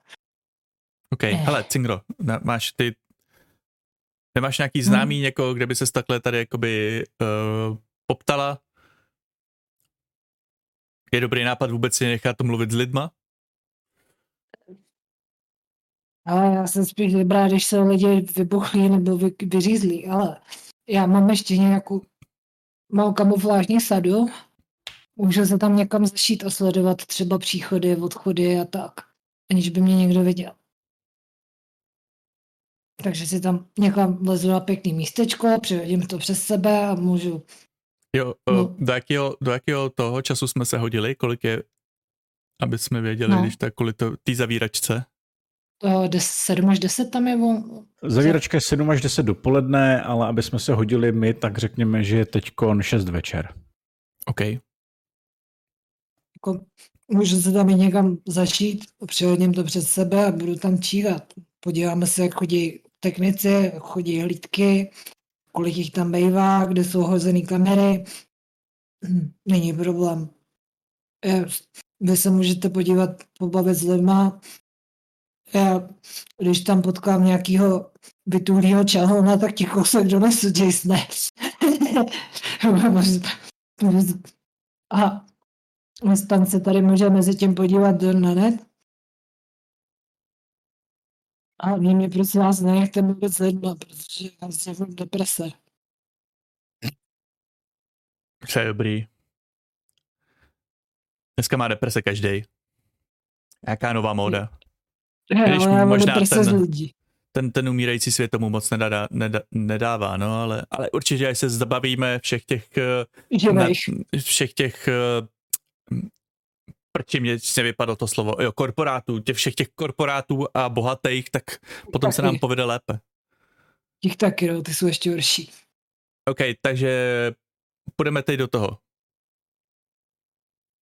OK, Eh. hele, Cingro, na, máš ty, nemáš nějaký Hmm. známý někoho, kde by se takhle tady jakoby uh, poptala? Je dobrý nápad vůbec si nechat mluvit s lidma? Ale já jsem spíš vybrala, když se lidi vybuchlí nebo vy, vyřízlí, ale já mám ještě nějakou malou kamuflážní sadu. Můžu se tam někam zašít a sledovat třeba příchody, odchody a tak, aniž by mě někdo viděl. Takže si tam někam lezu na pěkný místečko, přihodím to přes sebe a můžu Jo, No. do, jakého, do jakého toho času jsme se hodili? Kolik je, aby jsme věděli, No. když tak kvůli to, té zavíračce? to 7 až 10 tam je vol, Zavíračka je 7 až 10 dopoledne, ale aby jsme se hodili my, tak řekněme, že je teď 6 večer. OK. jako, můžu se tam i někam začít, přihodím to před sebe a budu tam číhat. Podíváme se, jak chodí technici, jak chodí hlídky, kolik jich tam bývá, kde jsou hozený kamery. Hm, Není problém. Eh, Vy se můžete podívat, pobavit s lidma. Já, když tam potkám nějakýho vytůlýho čahona, tak ti kousek donesu, Jasone. A Aspoň se tady může mezi tím podívat na net. A vy mě prosím vás nenechte s lidma, protože já jsem v deprese. To je dobrý. Dneska má deprese každý. Jaká nová móda? Když Já mám možná deprese ten- lidí. Ten, ten umírající svět tomu moc nedá, nedá, nedává, no, ale, ale určitě, až se zabavíme všech těch, eh, Živejch. na, všech těch eh, prči mě se vypadlo to slovo, jo, korporátů, těch všech těch korporátů a bohatých, tak potom se Taky. nám povede lépe. Těch taky, no, ty jsou ještě horší. OK, takže půjdeme teď do toho.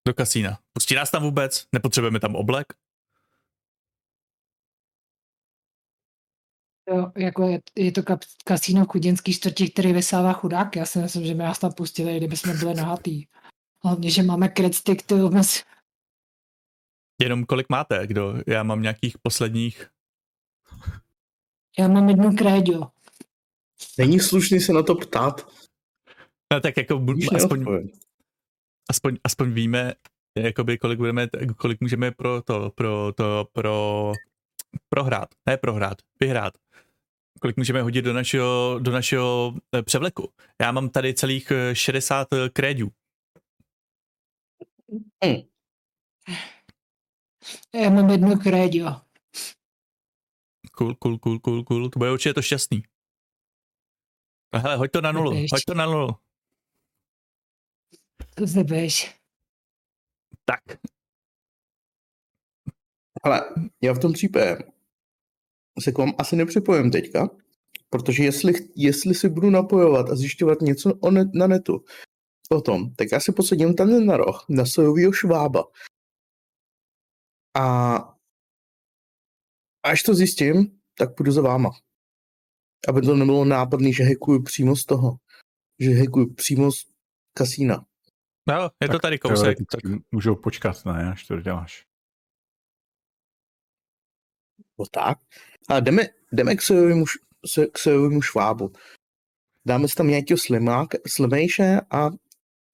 Do kasína. Pustí nás tam vůbec? Nepotřebujeme tam oblek? Jo, jako je, je to kap, kasíno v chudinský čtvrti, který vysává chudák. Já si myslím, že by nás tam pustili, kdyby jsme byli <laughs> nahatý. Hlavně, že máme kredstick, ty mezi... Jenom kolik máte? Kdo? Já mám nějakých posledních... Já mám jednu kréďo. Není slušný se na to ptát. No tak jako bu- aspoň, aspoň, aspoň víme, jakoby kolik budeme, kolik můžeme pro to, pro to, pro, prohrát, ne prohrát, vyhrát. Kolik můžeme hodit do našeho, do našeho eh, převleku? Já mám tady celých 60 eh, krédů. Hmm. Já mám jedno krédio. Cool, cool, cool, cool, cool. To bude určitě to šťastný. Hele, hoď to na nulu, hoď to na nulu. To se běž. Tak. Ale já v tom případě se k vám asi nepřipojím teďka, protože jestli, jestli si budu napojovat a zjišťovat něco o net, na netu o tom, tak já si posadím tam na roh, na sojovýho švába. A až to zjistím, tak půjdu za váma. Aby to nebylo nápadný, že hekuju přímo z toho. Že hekuju přímo z kasína. No, je tak to tady kousek. Tak... Můžou počkat, ne, až to děláš. No tak. A jdeme, jdeme k sojovému, k sojovému švábu. Dáme si tam nějakého slimák, slimejše a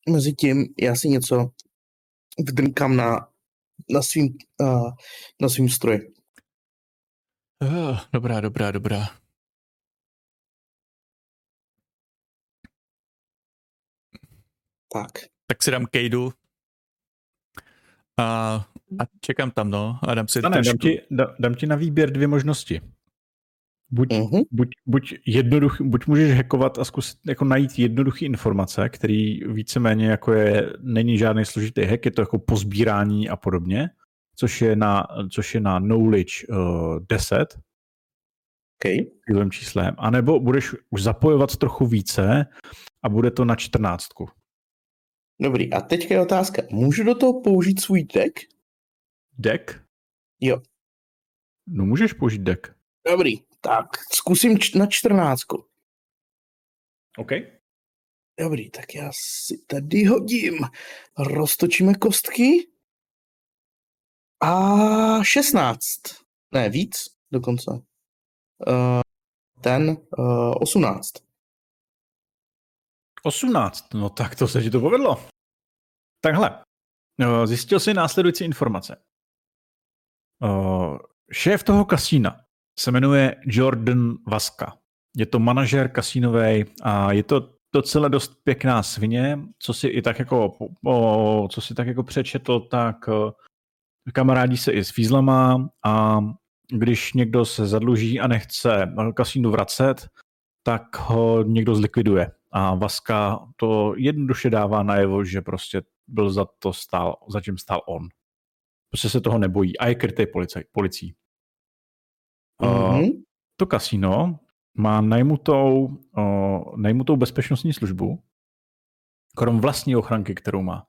mezi tím já si něco vdrnkám na, na svým, uh, na svým stroji. Uh, dobrá, dobrá, dobrá. Tak. Tak si dám kejdu a, a čekám tam, no. A dám si Dane, dám, ti, dám ti na výběr dvě možnosti. Buď, uh-huh. buď, buď, jednoduch, buď můžeš hackovat a zkusit jako najít jednoduché informace, který víceméně jako je, není žádný složitý hack, je to jako pozbírání a podobně, což je na, což je na knowledge uh, 10, okay. tímhle číslem, anebo budeš už zapojovat trochu více a bude to na 14. Dobrý, a teďka je otázka, můžu do toho použít svůj deck? Deck? Jo. No můžeš použít deck. Dobrý, tak zkusím č- na čtrnáctku. OK. Dobrý, tak já si tady hodím. Roztočíme kostky. A 16. Ne, víc dokonce. Uh, ten uh, 18. 18, no tak to se ti to povedlo. Takhle, uh, zjistil jsi následující informace. Uh, šéf toho kasína se jmenuje Jordan Vaska. Je to manažer kasínový a je to docela dost pěkná svině, co si i tak jako, o, co si tak jako přečetl, tak kamarádi se i s fízlama a když někdo se zadluží a nechce kasínu vracet, tak ho někdo zlikviduje. A Vaska to jednoduše dává najevo, že prostě byl za to stál, za čím stál on. Prostě se toho nebojí a je krytý policií. Mm-hmm. To kasino má najmutou, uh, najmutou bezpečnostní službu, krom vlastní ochranky, kterou má,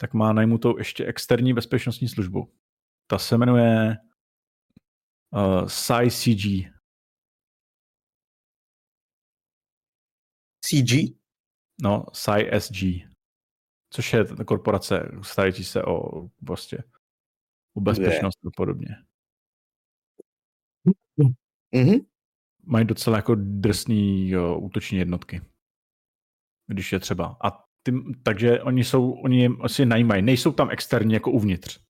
tak má najmutou ještě externí bezpečnostní službu. Ta se jmenuje uh, CG. CG? No, SG. Což je korporace starající se o prostě o bezpečnost a podobně. Mm-hmm. Mají docela jako drsný jo, útoční jednotky, když je třeba. A ty, takže oni jsou, oni asi najímají, nejsou tam externí jako uvnitř.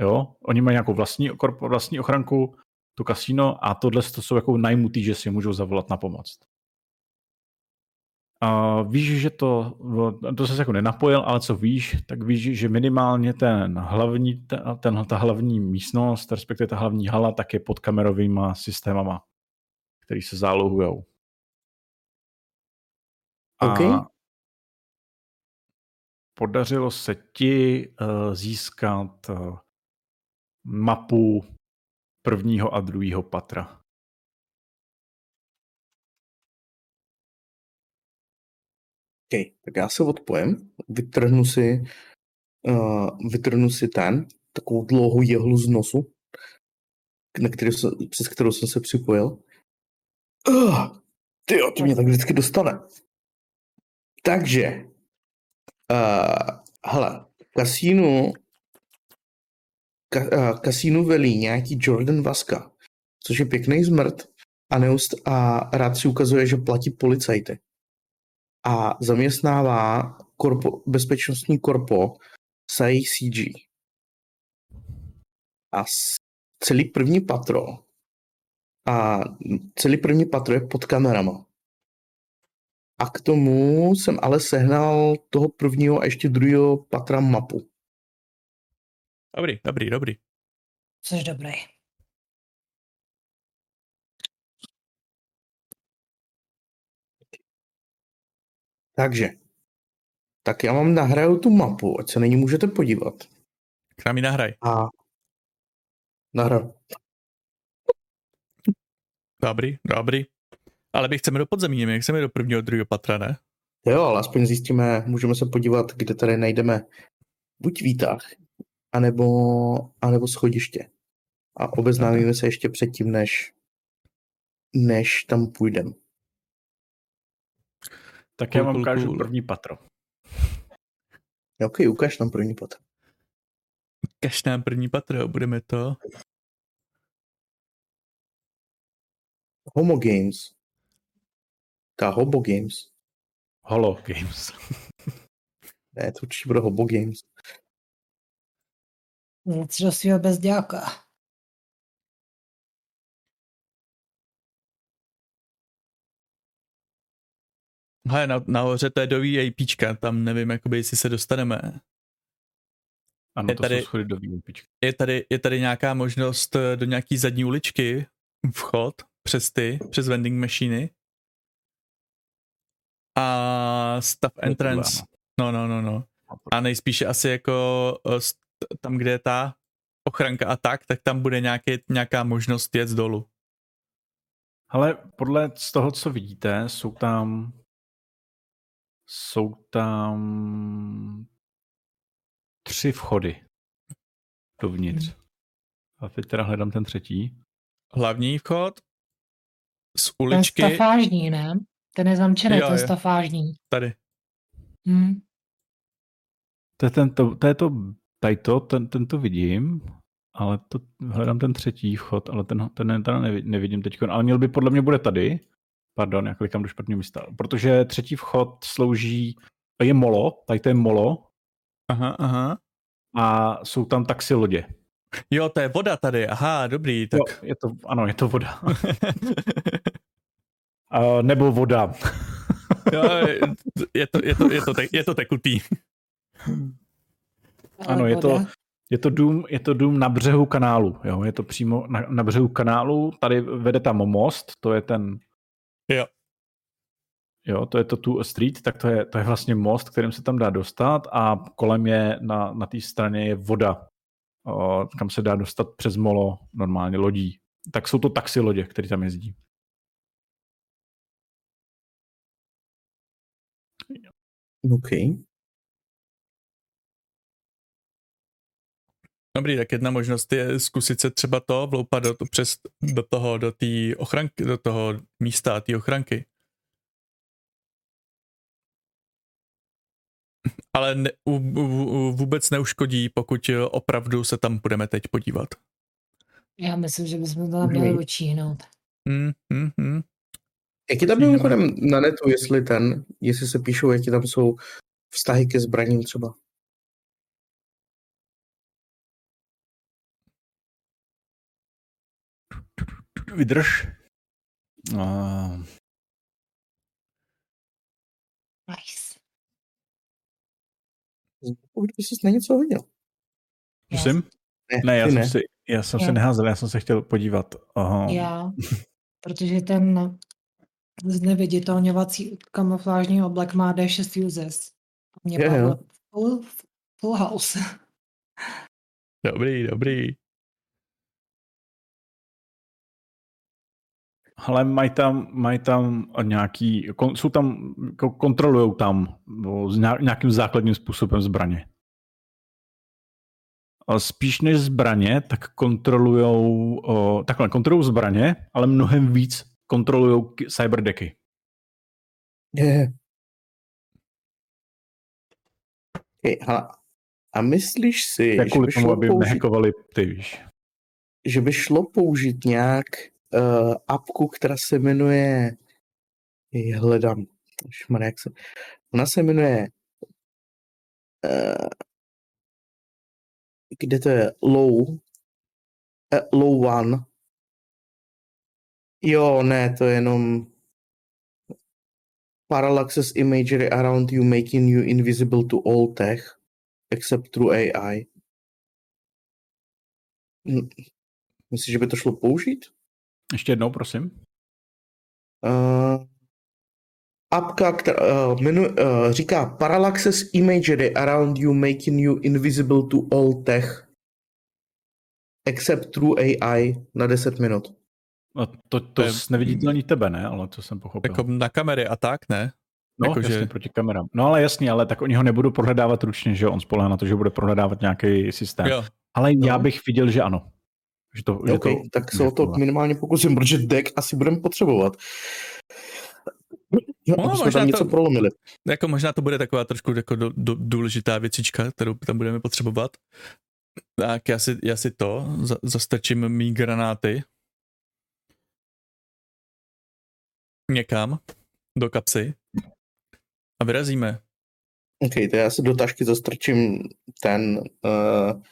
Jo, oni mají nějakou vlastní, vlastní ochranku, to kasíno a tohle to jsou jako najmutý, že si můžou zavolat na pomoc. A víš, že to, to se jako nenapojil, ale co víš, tak víš, že minimálně ten hlavní, ten, ta hlavní místnost, respektive ta hlavní hala, tak je pod kamerovými systémama, který se zálohujou. Okay. A podařilo se ti uh, získat uh, mapu prvního a druhého patra. OK, tak já se odpojem, vytrhnu si, uh, vytrhnu si ten, takovou dlouhou jehlu z nosu, na který jsem, přes kterou jsem se připojil. Uh, ty jo, to mě tak vždycky dostane. Takže, uh, hele, kasínu, ka, uh, kasínu velí nějaký Jordan Vaska, což je pěkný zmrt a, neust, a rád si ukazuje, že platí policajty a zaměstnává korpo, bezpečnostní korpo CG. A celý první patro A celý první patro je pod kamerama. A k tomu jsem ale sehnal toho prvního a ještě druhého patra mapu. Dobrý, dobrý, dobrý. Což dobrý. Takže, tak já vám nahraju tu mapu, ať se na ní můžete podívat. K nám ji nahraj. A nahraju. Dobrý, dobrý. Ale my chceme do podzemí, my chceme do prvního, druhého patra, ne? Jo, ale aspoň zjistíme, můžeme se podívat, kde tady najdeme buď výtah, anebo, anebo schodiště. A obeznámíme se ještě předtím, než, než tam půjdeme. Tak já vám ukážu cool. první patro. <laughs> Ok, ukáž tam první pot. Kaž nám první patro, budeme to. Homo Games. Ta Hobo Games. Holo Games. <laughs> Ne, to určitě bude Hobo Games. Nic do svého bezdělka. Hele, na, nahoře to je do VIPčka, tam nevím, jakoby, jestli se dostaneme. Ano, Je to tady- jsou schody do výupičky. Je tady, je tady nějaká možnost eh, do nějaký zadní uličky, vchod přes ty, přes vending machiny. A staff entrance. No, no, no, no. A nejspíše asi jako eh, tam, kde je ta ochranka a tak, tak tam bude nějaký, nějaká možnost jet dolů. Ale podle z toho, co vidíte, jsou tam jsou tam tři vchody dovnitř. A teď teda hledám ten třetí. Hlavní vchod z Ten uličky stafážní, ne? Ten je zamčený, Jo, ten jo. stafážní. tady. Hm. To je, ten, to, to, je to, tady to, ten, ten to vidím, ale to, hledám ten třetí vchod, ale ten, ten nevi- nevidím teď. Ale měl by, podle mě bude tady. Pardon, já klikám do špatného místa. Protože třetí vchod slouží, je molo, tady to je molo Aha, aha. a jsou tam taxi lodě. Jo, to je voda tady, aha, dobrý, tak... Jo, je to, ano, je to voda. <laughs> uh, nebo voda. <laughs> jo, je, to, je, to, je, to, te, je to tekutý. Ano, je to, je to dům, je to dům na břehu kanálu. Jo? Je to přímo na, na břehu kanálu. Tady vede tam most, to je ten. Jo. Jo, to je to tu street, tak to je, to je vlastně most, kterým se tam dá dostat a kolem je na, na té straně je voda, o, kam se dá dostat přes molo normálně lodí. Tak jsou to taxi lodě, které tam jezdí. OK. Dobrý, tak jedna možnost je zkusit se třeba to vloupat do, přes, do toho, do té ochranky, do toho místa, té ochranky. Ale ne, u, u, u, vůbec neuškodí, pokud opravdu se tam budeme teď podívat. Já myslím, že bychom to tam měli Mhm. učíhnout. Hmm, hmm, hmm. Jak je tam mimochodem na netu, jestli ten, jestli se píšou, jaký tam jsou vztahy ke zbraním třeba? Vydrž. Uh, Nice. Ses na něco hodil. prosím? Ne, Ne, já jsem, ne. si, já jsem Já. se neházel, já jsem se chtěl podívat. Aha. Já, <laughs> protože ten zneviditelňovací kamuflážní oblek má D6 uses. A Mě padlo full, full house. <laughs> Dobrý, dobrý. Ale mají tam, mají tam nějaký, kon, jsou tam, ko- kontrolujou tam s nějak- nějakým základním způsobem zbraně. Ale spíš než zbraně, tak kontrolujou, o, takhle, kontrolují zbraně, ale mnohem víc kontrolují cyberdecky. Je. Hele. A myslíš si, je že kvůli by, tomu, aby použít, nehackovali ty, víš. že by šlo použít nějak uh, apku, která se jmenuje hledám, Šmar, jak se, ona se jmenuje uh, kde to je low uh, low one Jo, ne, to je jenom parallaxes imagery around you making you invisible to all tech except through AI. Hm, Myslíš, že by to šlo použít? Ještě jednou, prosím. Uh, apka, která uh, menu, uh, říká Parallaxes imagery around you making you invisible to all tech except through AI na 10 minut. No, to, to je neviditelný tebe, ne? Ale to jsem pochopil. Jako na kamery a tak, ne? No, jako, jasně, že- proti kamerám. No ale jasně, ale tak oni ho nebudou prohledávat ručně, že? On spolehá na to, že bude prohledávat nějaký systém. Jo. Ale já No. bych viděl, že ano. Že to, že OK, to, tak se že o to minimálně pokusím, protože deck asi budeme potřebovat. No, No, možná tam něco to- prolomili. Jako možná to bude taková trošku jako do, do, důležitá věcička, kterou tam budeme potřebovat. Tak já si, já si to, za, zastrčím mý granáty někam do kapsy a vyrazíme. OK, to já si do tašky zastrčím ten uh,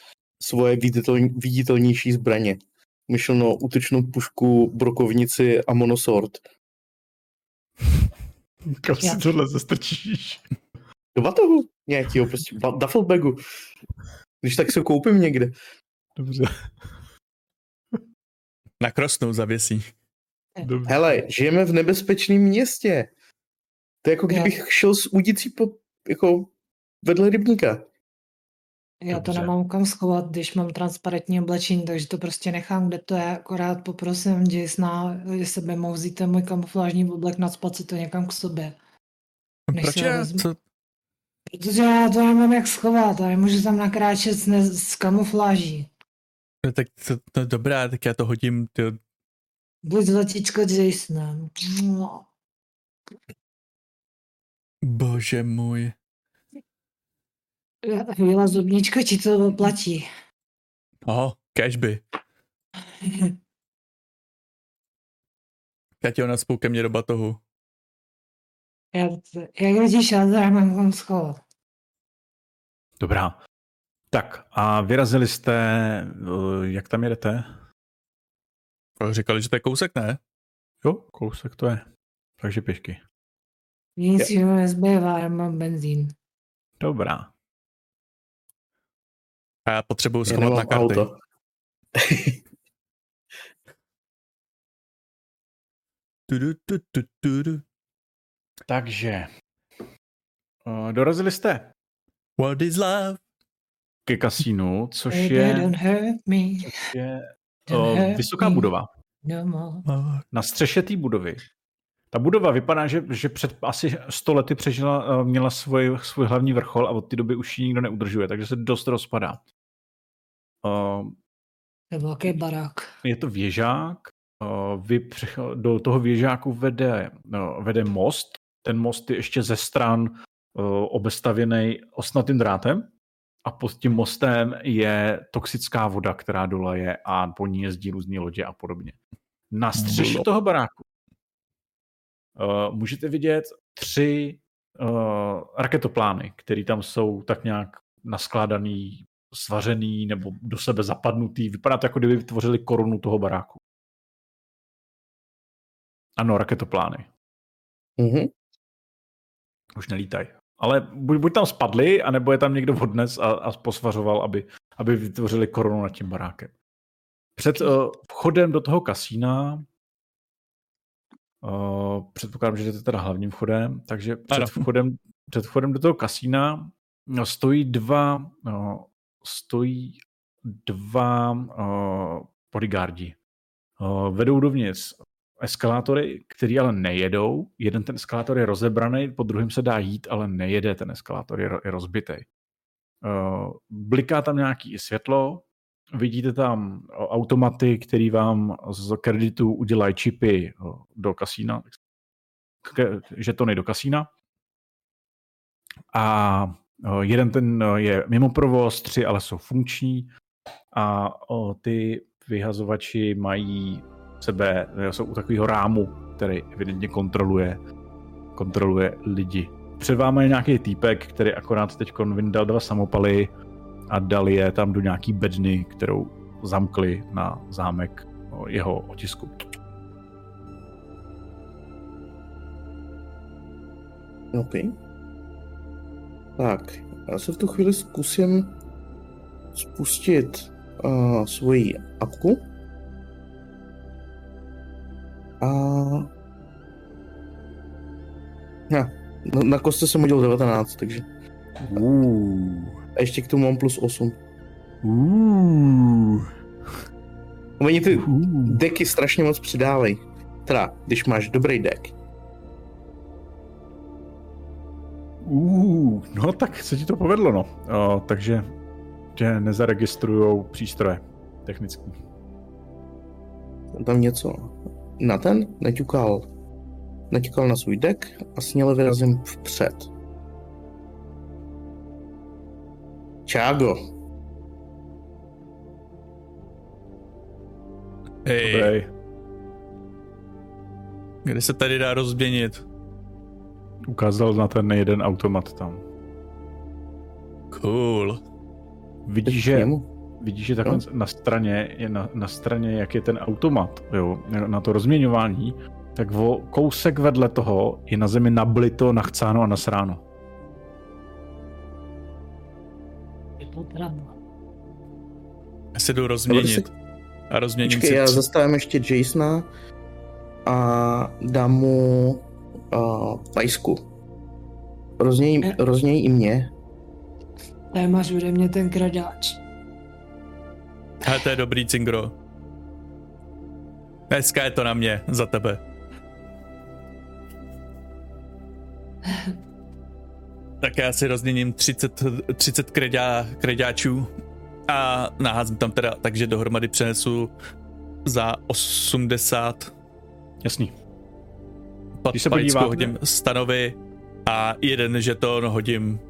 svoje viditelň, viditelnější zbraně. Myšleno útočnou pušku, brokovnici a monosword. <laughs> Kam si tohle zastrčíš? Do batohu nějakýho, prostě ba- duffelbagu. Když tak se koupím někde. Dobře. <laughs> Na krosnou zavěsí. Dobře. Hele, žijeme v nebezpečném městě. To je jako kdybych šel s udicí po, jako vedle rybníka. Já to Dobře. nemám kam schovat, když mám transparentní oblečení, takže to prostě nechám, kde to je. Akorát poprosím Jasona, jestli by mohl vzít ten můj kamuflážní oblek, nadspat si to někam k sobě. Než Proč já? Co? Protože já to nemám jak schovat, a nemůžu tam nakráčet s, ne- s kamufláží. No, tak to, to, dobrá, tak já to hodím, ty, Buď zlatíčko Jasonem. Mua. bože můj. Chvíla zubničko ti to platí. Oho, cashby. <laughs> Já ti ho naspou ke mně do batohu. Já, jak vidíš, já to nemám kam schovat. Dobrá. Tak a vyrazili jste, eh, jak tam jedete? Říkali, že to je kousek, ne? Jo, kousek to je. Takže pěšky. Nic jiného nezbývá, já mám benzín. Dobrá. A já potřebuji Já schovat na karty. auto. Tudu, <laughs> tu, tu, tudu. Takže uh, dorazili jste What is love? ke kasínu, což Baby, je, don't hurt me, je uh, hurt vysoká me budova. No more. Na střeše té budovy. Ta budova vypadá, že, že před asi 100 lety přežila, uh, měla svůj, svůj hlavní vrchol a od té doby už ji nikdo neudržuje, takže se dost rozpadá. Uh, To je velký barák. je to věžák, uh, vy přecho- do toho věžáku vede, uh, vede most, ten most je ještě ze stran uh, obestavěný osnatým drátem a pod tím mostem je toxická voda, která dole je a po ní jezdí různé lodě a podobně. Na střeše Blop. toho baráku uh, můžete vidět tři uh, raketoplány, které tam jsou tak nějak naskládaný, svařený nebo do sebe zapadnutý. Vypadá to, jako kdyby vytvořili korunu toho baráku. Ano, raketoplány. Mhm. Už nelítají. Ale buď, buď tam spadli, anebo je tam někdo odnes a, a posvařoval, aby, aby vytvořili korunu nad tím barákem. Před uh, vchodem do toho kasína uh, předpokládám, že jdete teda hlavním vchodem, takže před vchodem, před vchodem do toho kasína no, stojí dva no, stojí dva uh, bodyguardi. Uh, vedou dovnitř eskalátory, který ale nejedou. Jeden ten eskalátor je rozebraný, po druhém se dá jít, ale nejede ten eskalátor, je, je rozbitý. Uh, bliká tam nějaký světlo, vidíte tam automaty, který vám z kreditu udělají čipy do kasína, k- žetony do kasína. A Eh, jeden ten eh, je mimo provoz, tři ale jsou funkční a ty vyhazovači mají sebe, eh, jsou u takového rámu, který evidentně kontroluje, kontroluje lidi. Před vámi je nějaký týpek, který akorát teď vyndal dva samopaly a dal je tam do nějaký bedny, kterou zamkli na zámek jeho otisku. Okay. Tak, já se v tu chvíli zkusím spustit uh, svoji apku. A... Ja, na, na kostce jsem udělal 19, takže... Uh. A ještě k tomu mám plus 8. Uh. Oni ty Uh. deky strašně moc přidávají. Teda, když máš dobrý deck. Uh. No tak se ti to povedlo, no. O, takže tě nezaregistrujou přístroje technický. Jsem tam něco na ten, neťukal, neťukal na svůj deck a směle vyrazím vpřed. Čágo, Hej, kde se tady dá rozměnit? Ukázal na ten jeden automat tam. Cool. Vidíš, že, vidíš, že takhle na straně, je na, na straně, jak je ten automat, jo, na to rozměňování, tak o kousek vedle toho je na zemi nablito, nachcáno a nasráno. Je to pravda. Já se jdu rozměnit. A rozměním Počkej, si... já zastavím ještě Jasona a dám mu uh, pajsku. Rozněj, Eh. rozněj i mě. Tady máš ode mě ten kradáč. Hele, to je dobrý, Cingro. Dneska je to na mě, za tebe. Tak já si rozměním 30, 30 kredá, kredáčů a naházím tam teda, takže dohromady přenesu za 80 Jasný. Pat, Když se podíváte- hodím stanovi a jeden žeton hodím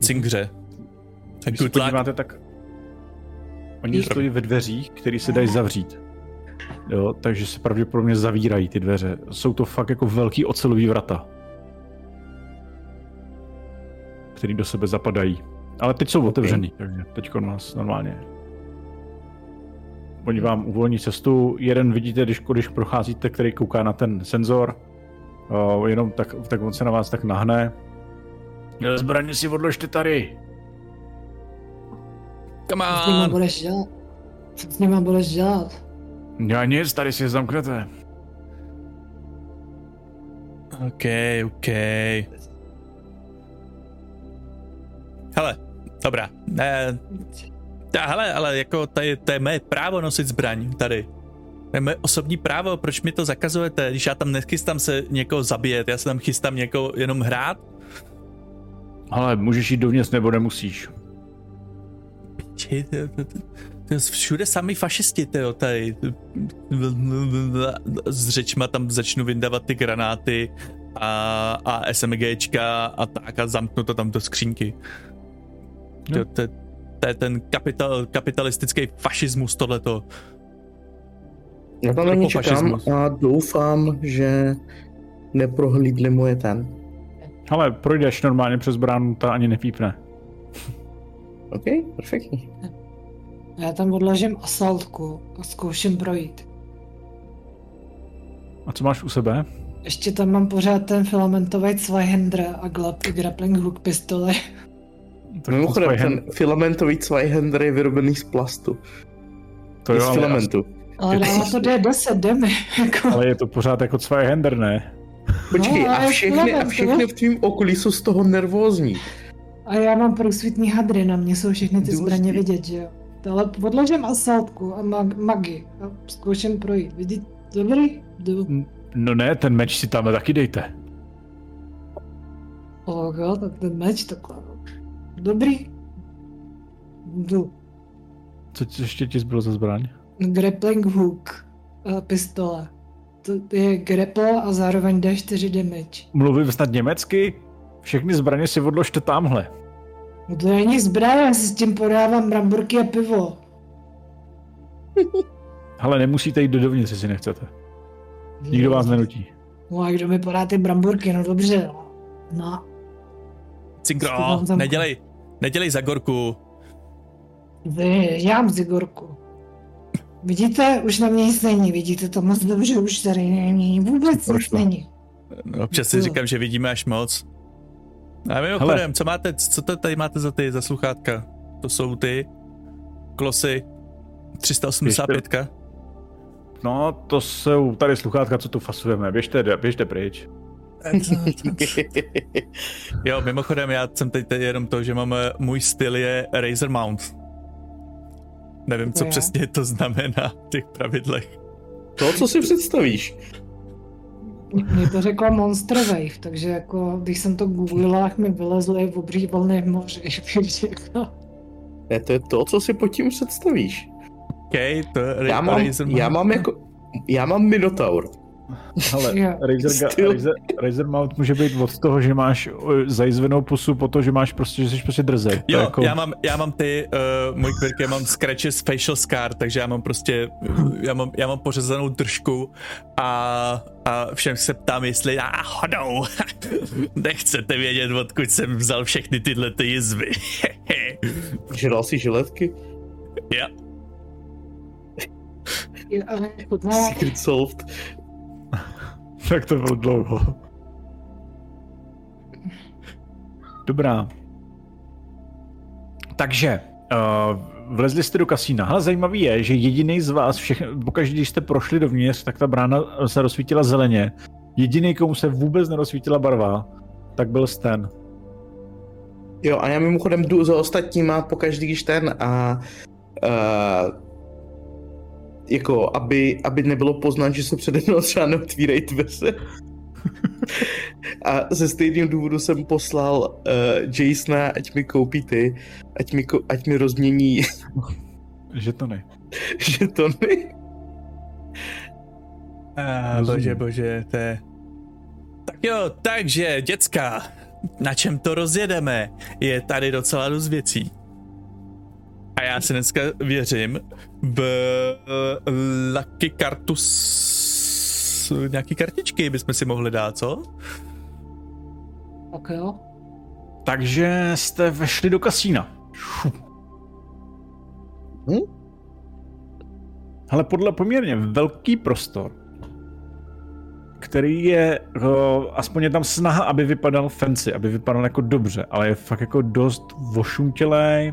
cingře. Když se podíváte, tak oni stojí ve dveřích, které se dají zavřít. Jo, takže se pravděpodobně zavírají ty dveře. Jsou to fakt jako velký ocelový vrata. Který do sebe zapadají. Ale teď jsou otevřený, takže teď nás normálně. Oni vám uvolní cestu. Jeden vidíte, když, když procházíte, který kouká na ten senzor. O, jenom tak, tak on se na vás tak nahne. Zbraně si odložte tady. Come Co s nima on! budeš dělat? Co s nima budeš dělat? Já nic, tady si je zamknete. OK, OK. Hele, dobrá. Ne, ta, hele, ale jako tady, to je mé právo nosit zbraň tady. To je moje osobní právo, proč mi to zakazujete, když já tam nechystám se někoho zabíjet, já se tam chystám někoho jenom hrát? Ale můžeš jít dovnitř nebo nemusíš. Či, to, to, to, to je všude sami fašisti, tyjo, tady. S řečma tam začnu vyndávat ty granáty a, a SMGčka a tak a zamknu to tam do skřínky. No. To, to, to je ten kapital, kapitalistický fašismus tohleto. Já tam na ně čekám a doufám, že neprohlídli moje ten. Ale projdeš normálně přes bránu, ta ani nepípne. OK, perfektní. Já tam odložím asaltku a zkouším projít. A co máš u sebe? Ještě tam mám pořád ten filamentový Zweihander a grappling hook pistole. Tak Mimochodem, to, ten filamentový Zweihander je vyrobený z plastu. to jo, z filamentu. Ale dává to D10, jdeme. Jako. ale je to pořád jako Zweihänder, ne? Počkej, No, a všechny, a všechny v tvým okolí jsou z toho nervózní. A já mám průsvitný hadry, na mě jsou všechny ty zbraně vidět, že jo. Ale odložím asaltku a mag- magi a zkouším projít. Vidíte, dobrý? Jdu. No ne, ten meč si tam taky dejte. Oh, jo, tak ten meč takhle. Dobrý? Jdu. Co ti ještě ti zbylo za zbraň? Grappling hook. A pistole. To je grapple a zároveň D4 damage. Mluvím snad německy? Všechny zbraně si odložte tamhle. No to není zbraň, já si s tím podávám bramburky a pivo. <laughs> Ale nemusíte jít do dovnitř, jestli nechcete. Nikdo vás nenutí. No a kdo mi podá ty bramburky, no dobře. no. No, Cinkro, nedělej, nedělej za gorku. vy, já mám zigorku. Vidíte, už na mě nic není, vidíte to moc dobře, už tady není, vůbec nic Prošlo. není. No, občas si říkám, že vidíme až moc. A mimochodem, co máte, co to tady máte za ty, za sluchátka? To jsou ty klosy 385. No, to jsou tady sluchátka, co tu fasujeme. Běžte, běžte pryč. Jo, mimochodem, já jsem teď, teď jenom to, že mám, můj styl je Razer Mount. Nevím, co je. přesně to znamená v těch pravidlech. To, co si představíš. Mě to řekla Monster Wave, takže jako, když jsem to googlila, tak mi vylezly v obří vlny v moři. <laughs> Jako- ne, to je to, co si pod tím představíš. Okay, to já, mám, já mám jako, já mám Minotaur. <laughs> Ale Razer, Razer, Razer Mount může být od toho, že máš zajizvenou pusu po to, že máš prostě, že jsi prostě drzej. Jo, jako... já, mám, já mám ty, uh, můj kvirk, já mám scratches facial scar, takže já mám prostě, já mám, já mám pořezanou držku a, a všem se ptám, jestli náhodou <laughs> nechcete vědět, odkud jsem vzal všechny tyhle ty jizvy. <laughs> Žral si žiletky? Jo. Secret solved. <laughs> tak to bylo dlouho. Dobrá. Takže, uh, vlezli jste do kasína. Ale zajímavý je, že jediný z vás, všech, pokaždé, když jste prošli dovnitř, tak ta brána se rozsvítila zeleně. Jediný, komu se vůbec nerozsvítila barva, tak byl Sten. Jo, a já mimochodem jdu za ostatníma pokaždý, když ten a uh, jako, aby, aby nebylo poznat, že se přede mnou třeba neotvírají dveře. A ze stejného důvodu jsem poslal uh, Jasona, ať mi koupí ty, ať mi, ať mi rozmění... Žetony. Žetony. Ah, bože, bože, to je... Tak jo, takže, děcka, na čem to rozjedeme? Je tady docela dost věcí. A já si dneska věřím Lucky Kartus nějaký kartičky bychom si mohli dát, co? Tak jo. Takže jste vešli do kasína. Hm? Ale podle poměrně velký prostor, který je, uh, aspoň je tam snaha, aby vypadal fancy, aby vypadal jako dobře, ale je fakt jako dost vošuntělej,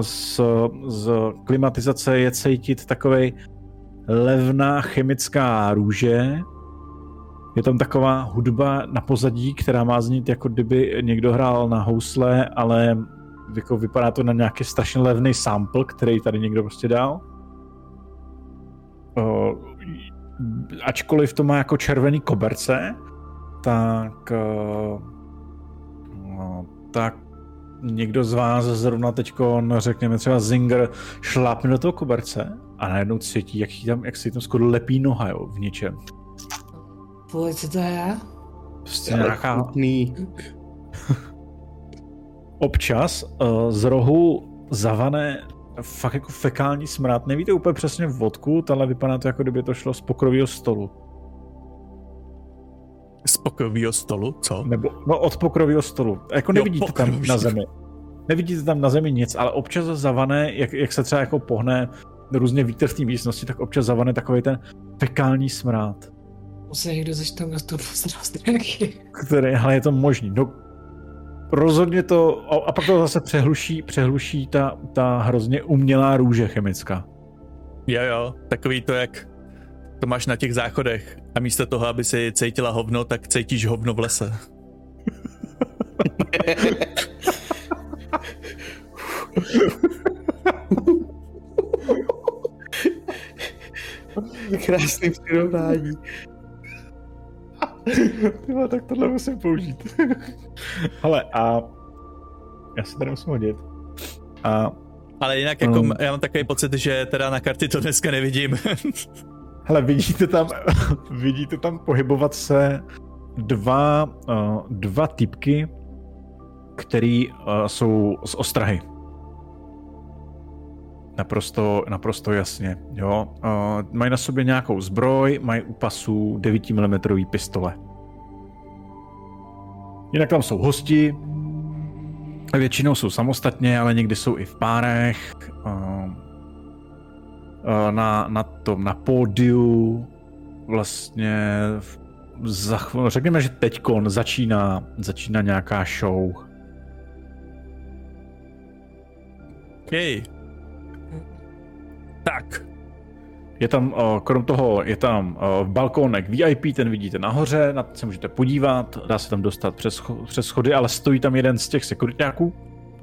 z, z klimatizace je cítit takový levná chemická růže. Je tam taková hudba na pozadí, která má znít, jako kdyby někdo hrál na housle, ale jako vypadá to na nějaký strašně levný sample, který tady někdo prostě dal. O, ačkoliv to má jako červený koberce, tak no, tak někdo z vás zrovna teď, řekněme třeba Zinger, šlápne do toho koberce a najednou cítí, jak, tam, jak si tam skoro lepí noha jo, v něčem. Pojď, co to je? Prostě nějaká... <laughs> Občas uh, z rohu zavané fakt jako fekální smrad. Nevíte úplně přesně vodku, ale vypadá to jako kdyby to šlo z pokrového stolu. Z pokrového stolu? Co? Nebo, no od pokrového stolu. Jako nevidíte jo, tam na zemi. Nevidíte tam na zemi nic, ale občas zavané, jak, jak se třeba jako pohne různě vítr v té místnosti, tak občas zavane takový ten fekální smrad. Musí někdo začít na to Který, ale je to možný. No, rozhodně to, a pak to zase přehluší, přehluší ta, ta hrozně umělá růže chemická. Jo, jo, takový to, jak to máš na těch záchodech a místo toho, aby si cítila hovno, tak cítíš hovno v lese. Krásný přirovnání. Tyhle, tak tohle musím použít. Ale a já se tady musím hodit. A ale jinak jako um, já mám takový pocit, že teda na karty to dneska nevidím. <laughs> Hele, vidíte tam, <laughs> vidíte tam pohybovat se dva, uh, dva typky, který uh, jsou z ostrahy. Naprosto, naprosto jasně. Jo. Uh, mají na sobě nějakou zbroj, mají u pasu 9 mm pistole. Jinak tam jsou hosti, většinou jsou samostatně, ale někdy jsou i v párech. Uh, na, na tom, na pódiu vlastně za, řekněme, že teďkon začíná, začíná nějaká show. Okay. Tak. Je tam, uh, krom toho, je tam uh, balkónek VIP, ten vidíte nahoře, na to se můžete podívat, dá se tam dostat přes, přes schody, ale stojí tam jeden z těch sekuritáků,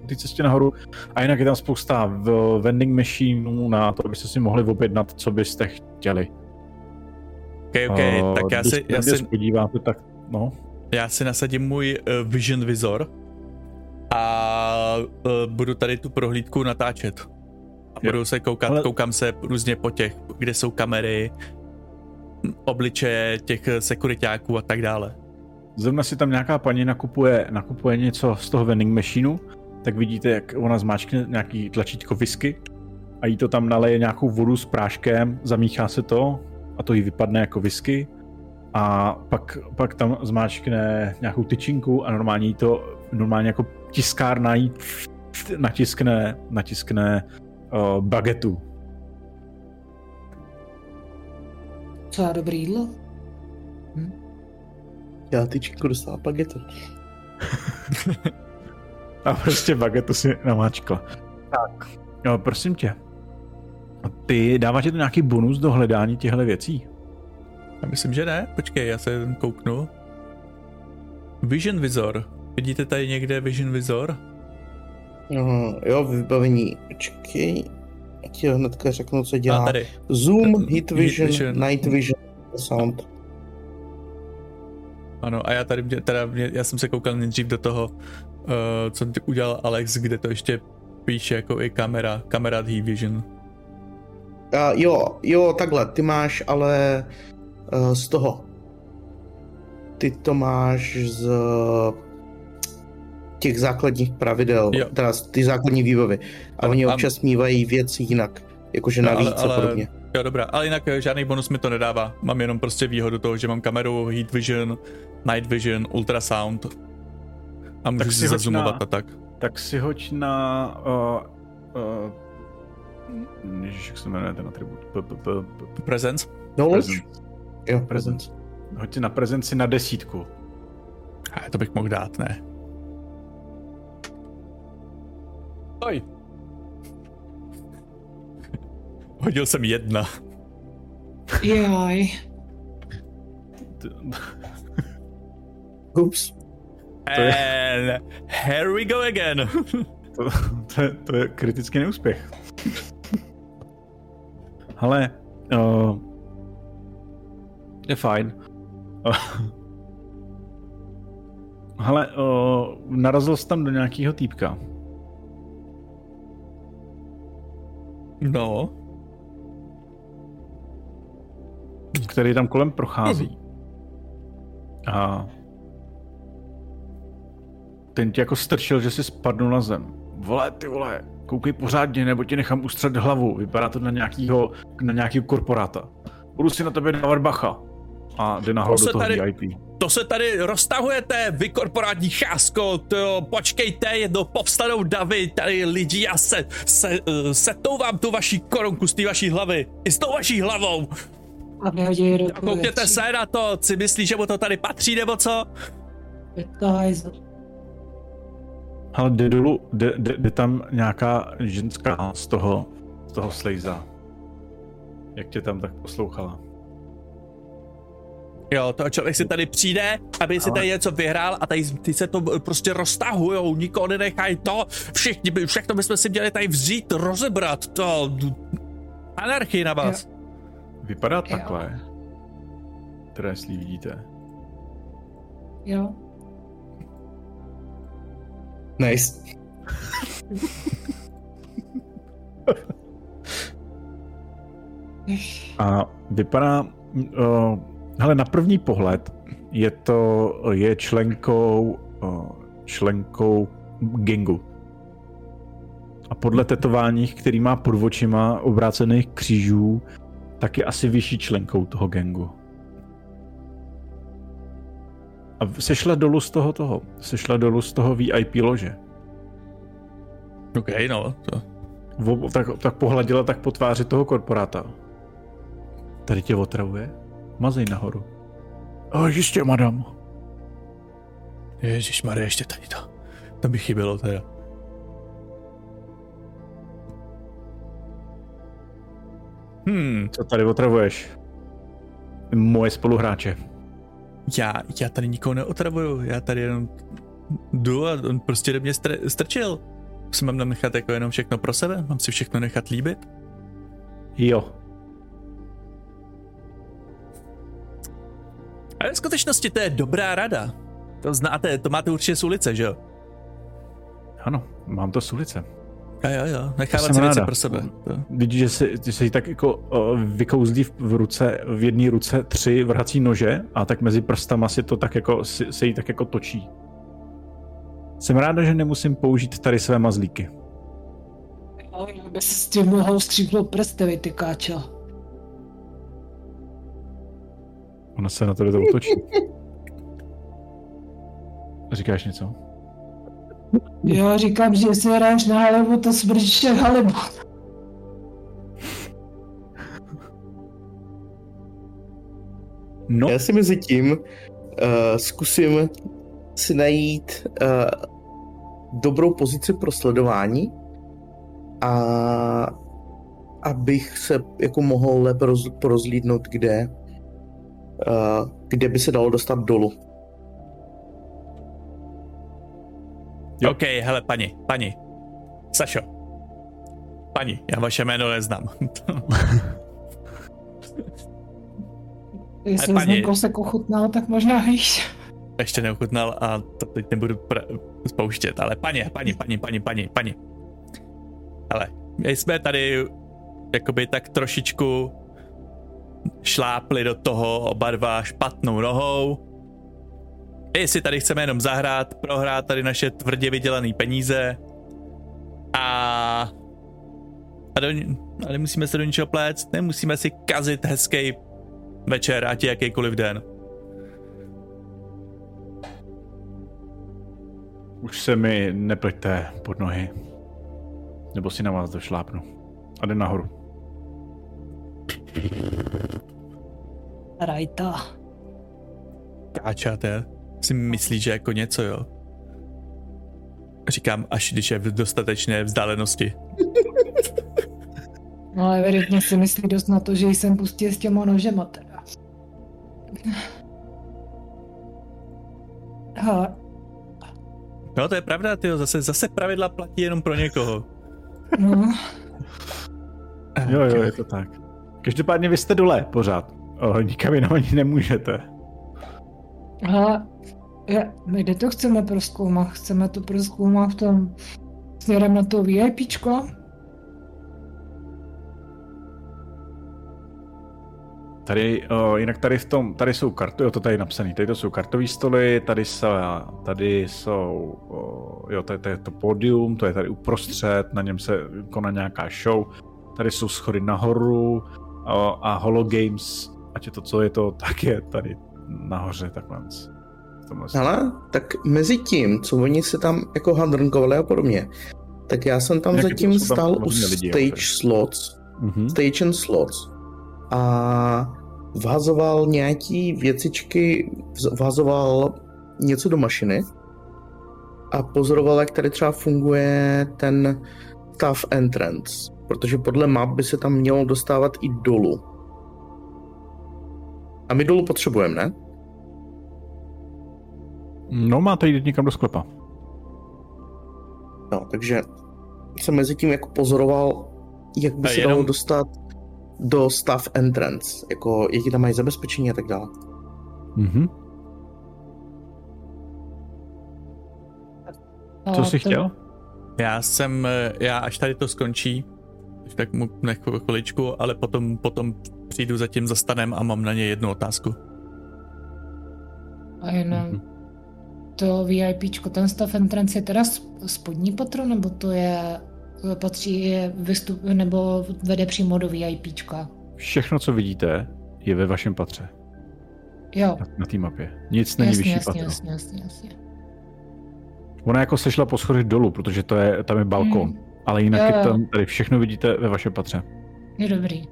ty cestě nahoru. A jinak je tam spousta vending machineů na to, abyste si mohli objednat, co byste chtěli. OK, OK, uh, tak já si... Já si podíváte, tak no. Já si nasadím můj uh, Vision Visor a uh, budu tady tu prohlídku natáčet. A budu se koukat, Ale... koukám se různě po těch, kde jsou kamery, obličeje těch sekuritáků a tak dále. Zrovna si tam nějaká paní nakupuje, nakupuje něco z toho vending machineu tak vidíte, jak ona zmáčkne nějaký tlačítko whisky a jí to tam naleje nějakou vodu s práškem, zamíchá se to a to jí vypadne jako whisky a pak, pak tam zmáčkne nějakou tyčinku a normálně jí to normálně jako tiskárna jí natiskne, natiskne uh, bagetu. Co já dobrý jídlo? Hm? Já tyčinku dostala bagetu. <laughs> A prostě bagetu si namáčkla. Tak, no, prosím tě. Ty dáváš to nějaký bonus do hledání těchto věcí? Já myslím, že ne. Počkej, já se kouknu. Vision Visor. Vidíte tady někde Vision Visor? Uh, jo, vybavení. Počkej. Já ti hnedka řeknu, co dělá. A tady. Zoom, Hit Vision, vision. Night Vision, Sound. Ano, a já tady, teda, já jsem se koukal nejdřív do toho, co udělal Alex, kde to ještě píše jako i kamera, kamera Heat Vision. Uh, jo, jo, takhle, ty máš ale uh, z toho. Ty to máš z těch základních pravidel, jo. teda ty základní výbavy. A oni občas mývají věci jinak, jakože no, navíc ale, ale, a podobně. Jo, dobrá, ale jinak eh, žádný bonus mi to nedává. Mám jenom prostě výhodu toho, že mám kameru, heat vision, night vision, ultrasound a můžu tak si zazumovat a tak. Tak si hoď na... Uh, uh, jak se jmenuje ten atribut? Presence? Knowledge? Jo, presence. Hoď si na prezenci na desítku. A to bych mohl dát, ne? Oj. <laughs> Hodil jsem jedna. Jaj. <laughs> Ups. And here we go again. <laughs> to, to, je, to je kritický neúspěch. <laughs> Ale uh, je fajn. Ale uh, narazil jsi tam do nějakého týpka. No. Který tam kolem prochází. A ten ti jako strčil, že si spadnul na zem. Vole, ty vole, koukej pořádně, nebo ti nechám ustřet hlavu. Vypadá to na nějakýho, na nějakýho korporáta. Budu si na tebe dávat bacha. A jde nahoru do toho tady, VIP. To se tady roztahujete, vy korporátní chásko, to počkejte, jedno povstanou davy, tady lidi a se, se, uh, setou vám tu vaší korunku z té vaší hlavy. I s tou vaší hlavou. A vyhodí Koukněte se na to, si myslí, že mu to tady patří, nebo co? Je to hajzl. Ale jde dolů, jde, jde, jde tam nějaká ženská z toho, z toho slejza. Jak tě tam tak poslouchala? Jo, to člověk si tady přijde, aby si tady něco vyhrál a tady ty se to prostě roztahujou, nikoho nenechají to, všichni, všechno bychom si měli tady vzít, rozebrat, to anarchii na vás. Jo. Vypadá takhle. Teda jestli vidíte. Jo. Nice. A vypadá, uh, hele, na první pohled je to, je členkou, uh, členkou gangu. A podle tetování, který má pod očima obrácených křížů, tak je asi vyšší členkou toho gangu. A sešla dolů z toho toho. Sešla dolů z toho VIP lože. OK, no. To... V, tak, tak pohladila tak po tváři toho korporáta. Tady tě otravuje? Mazej nahoru. Oh, jistě, madam. Ježíš Marie, ještě tady to. To by chybělo teda. Hmm. Co tady otravuješ? Moje spoluhráče. Já, já tady nikoho neotravuju, já tady jenom jdu a on prostě do mě str- strčil. Si mám nechat jako jenom všechno pro sebe? Mám si všechno nechat líbit? Jo. Ale v skutečnosti to je dobrá rada. To znáte, to máte určitě z ulice, že jo? Ano, mám to z ulice. A jo, jo, nechávat si věci ráda. pro sebe. To. Vidíš, že se, že se jí tak jako uh, vykouzlí v, v ruce, v jedné ruce tři vrhací nože a tak mezi prstama si to tak jako, si, se jí tak jako točí. Jsem ráda, že nemusím použít tady své mazlíky. Ale by se s tím mohl střípnout prsty, vytykáčo. Ona se na tebe to utočí. <laughs> Říkáš něco? Já říkám, že si hraješ na halibu, to smrdíš jak halibu. No, Já si mezi tím uh, zkusím si najít uh, dobrou pozici pro sledování a abych se jako mohl lépe roz, porozlídnout, kde, uh, kde by se dalo dostat dolů. Jo. OK, hele, paní, paní. Sašo. Paní, já vaše jméno neznám. Jestli paní- paní... kousek ochutnal, tak možná víš. Ještě neochutnal a to teď nebudu pr- spouštět, ale paní, paní, paní, paní, paní, paní. Hele, my jsme tady jakoby tak trošičku šlápli do toho oba dva špatnou nohou. My si tady chceme jenom zahrát, prohrát tady naše tvrdě vydělané peníze a a, do, a nemusíme se do ničeho pléct, nemusíme si kazit hezký večer, ať je jakýkoliv den. už se mi nepleťte pod nohy. Nebo si na vás došlápnu. A jde nahoru. Rajta. Káčáte, si myslí, že jako něco, jo? Říkám, až když je v dostatečné vzdálenosti. No evidentně si myslí dost na to, že jsem pustil s těma nožema teda. Hele, No to je pravda, ty zase, zase pravidla platí jenom pro někoho. no, Jo, jo, je to tak. Každopádně vy jste dole pořád. O, nikam jinam ani nemůžete. hele, je, my kde to chceme proskoumat? Chceme to proskoumat v tom směrem na to VIPčko? Tady, o, jinak tady v tom, tady jsou karty, jo, to tady je napsaný, tady to jsou kartové stoly, tady, se, tady jsou, o, jo, tady, tady je to pódium, to je tady uprostřed, na něm se koná nějaká show, tady jsou schody nahoru o, a hologames, ať je to, co je to, tak je tady nahoře takhle. Tomhle Hele, tak mezi tím, co oni se tam jako hadrnkovali a podobně, tak já jsem tam Jaký zatím stál u lidi, stage tady. slots, Mhm. stage and slots a vhazoval nějaký věcičky, vhazoval něco do mašiny a pozoroval, jak tady třeba funguje ten staff entrance, protože podle map by se tam mělo dostávat i dolů. A my dolů potřebujeme, ne? No, máte jít někam do sklepa. No, takže jsem mezi tím jako pozoroval, jak by A se jenom- dalo dostat do staff entrance, jako jaký tam mají zabezpečení a tak dále. Mhm. Co jsi chtěl? Já jsem, já až tady to skončí, tak mu nech chviličku, ale potom, potom přijdu za tím zastanem a mám na ně jednu otázku. A jenom Mhm. To VIPčko, ten stav entrance je teda spodní patro, nebo to je patří je vystup, nebo vede přímo do VIPčka? Všechno, co vidíte, je ve vašem patře. Jo, Na, na té mapě. Nic není jasně, vyšší jasně, patro. jasně, jasně, jasně. Ona jako sešla po schodech dolů, protože to je, tam je balkon. Hmm. Ale jinak Jo, je jo. tam, tady všechno vidíte ve vašem patře. Je dobrý.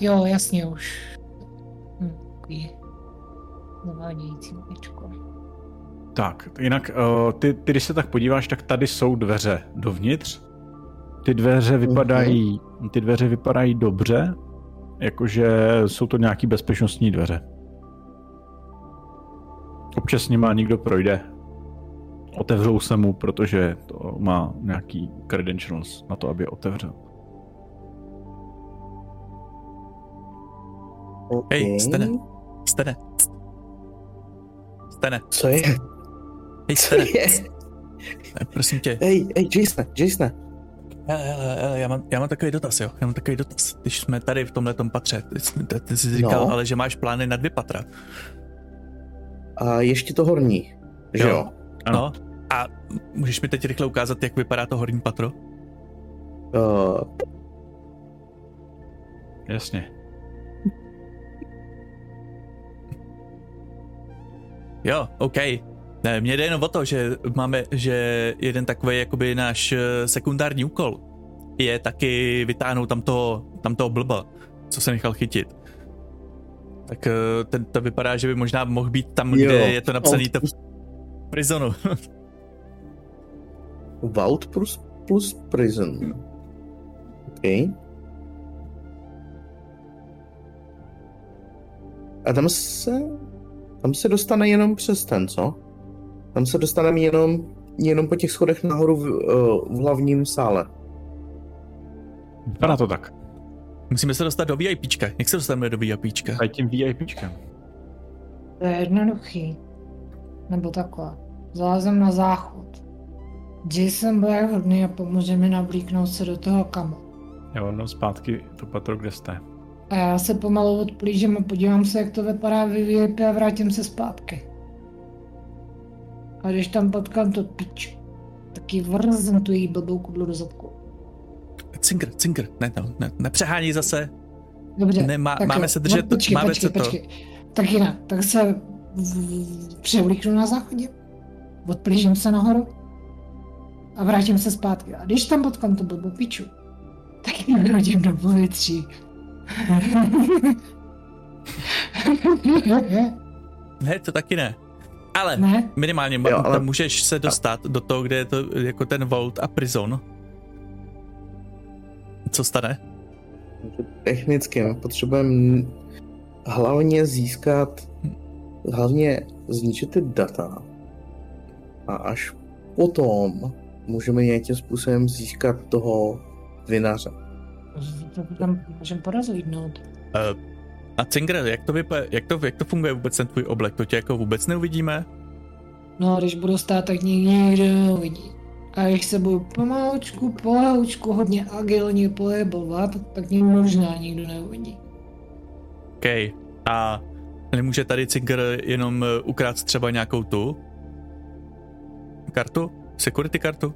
Jo, jasně už. Hm, takový. Zavádějící. Tak, jinak uh, ty, ty, když se tak podíváš, tak tady jsou dveře dovnitř. Ty dveře vypadají, ty dveře vypadají dobře, jakože jsou to nějaký bezpečnostní dveře. Občas s nima někdo projde. Otevřou se mu, protože to má nějaký credentials na to, aby je otevřel. Hej, stene. Stene. Stene. Co je? Hej, je? Ne, Prosím tě. Hej, hej, Jasone, Jasone. Hele, hele, já, mám, já mám takový dotaz, jo. Já mám takový dotaz. Když jsme tady v tomhle patře, ty, jsi- ty, ty jsi říkal, No. ale že máš plány na dvě patra. A ještě to horní, že Jo. jo? Ano. No. A můžeš mi teď rychle ukázat, jak vypadá to horní patro? Uh, Jasně. Jo, OK. Ne, mně jde jenom o to, že máme, že jeden takový jakoby náš eh, sekundární úkol je taky vytáhnout tam toho, tam toho blba, co se nechal chytit. Tak eh, ten, to vypadá, že by možná mohl být tam, Jo. kde je to napsaný to prisonu. <laughs> Vault plus, plus Prison. OK. A tam se... Tam se dostane jenom přes ten, co? Tam se dostaneme jenom, jenom po těch schodech nahoru v, uh, v hlavním sále. Vypadá to tak. Musíme se dostat do VIPčka. Jak se dostaneme do VIPčka? Tady tím VIPčkem. To je jednoduchý. Nebo takhle. Zalezem na záchod. Jason bude hodný a pomůže mi navlíknout se do toho kamu. Jo, no zpátky to patro, kde jste. A já se pomalu odplížím a podívám se, jak to vypadá v VIP a vrátím se zpátky. A když tam potkám to pič, tak ji vrzem tu její blbou kudlu do zadku. Cinkr, cinkr, ne, no, ne, nepřehání zase. Dobře, Ne, má- tak máme jo. se držet- No, počkej, máme počkej, se to- počkej. Tak jinak, tak se převlíknu na záchodě, odplížím se nahoru a vrátím se zpátky. A když tam potkám tu blbou piču, tak ji vyhodím do povětří. Ne, to taky ne. Ale ne? minimálně Jo, ale- ale... můžeš se dostat do toho, kde je to jako ten vault a prison. Co stane? Technicky my potřebujeme hlavně získat, hlavně zničit ty data a až potom můžeme nějakým způsobem získat toho vinaře. To tam můžeme porozlídnout. Uh, a Cinkr, jak to, vypa- jak, to, jak to funguje vůbec ten tvůj oblek? To tě jako vůbec neuvidíme? No, když budu stát, tak nikdo nikdo neuvidí. A když se budu pomalučku, polehoučku, hodně agilně pohybovat, tak mě možná nikdo neuvidí. OK. A nemůže tady Cinkr jenom eh, ukrát třeba nějakou tu kartu? Security kartu?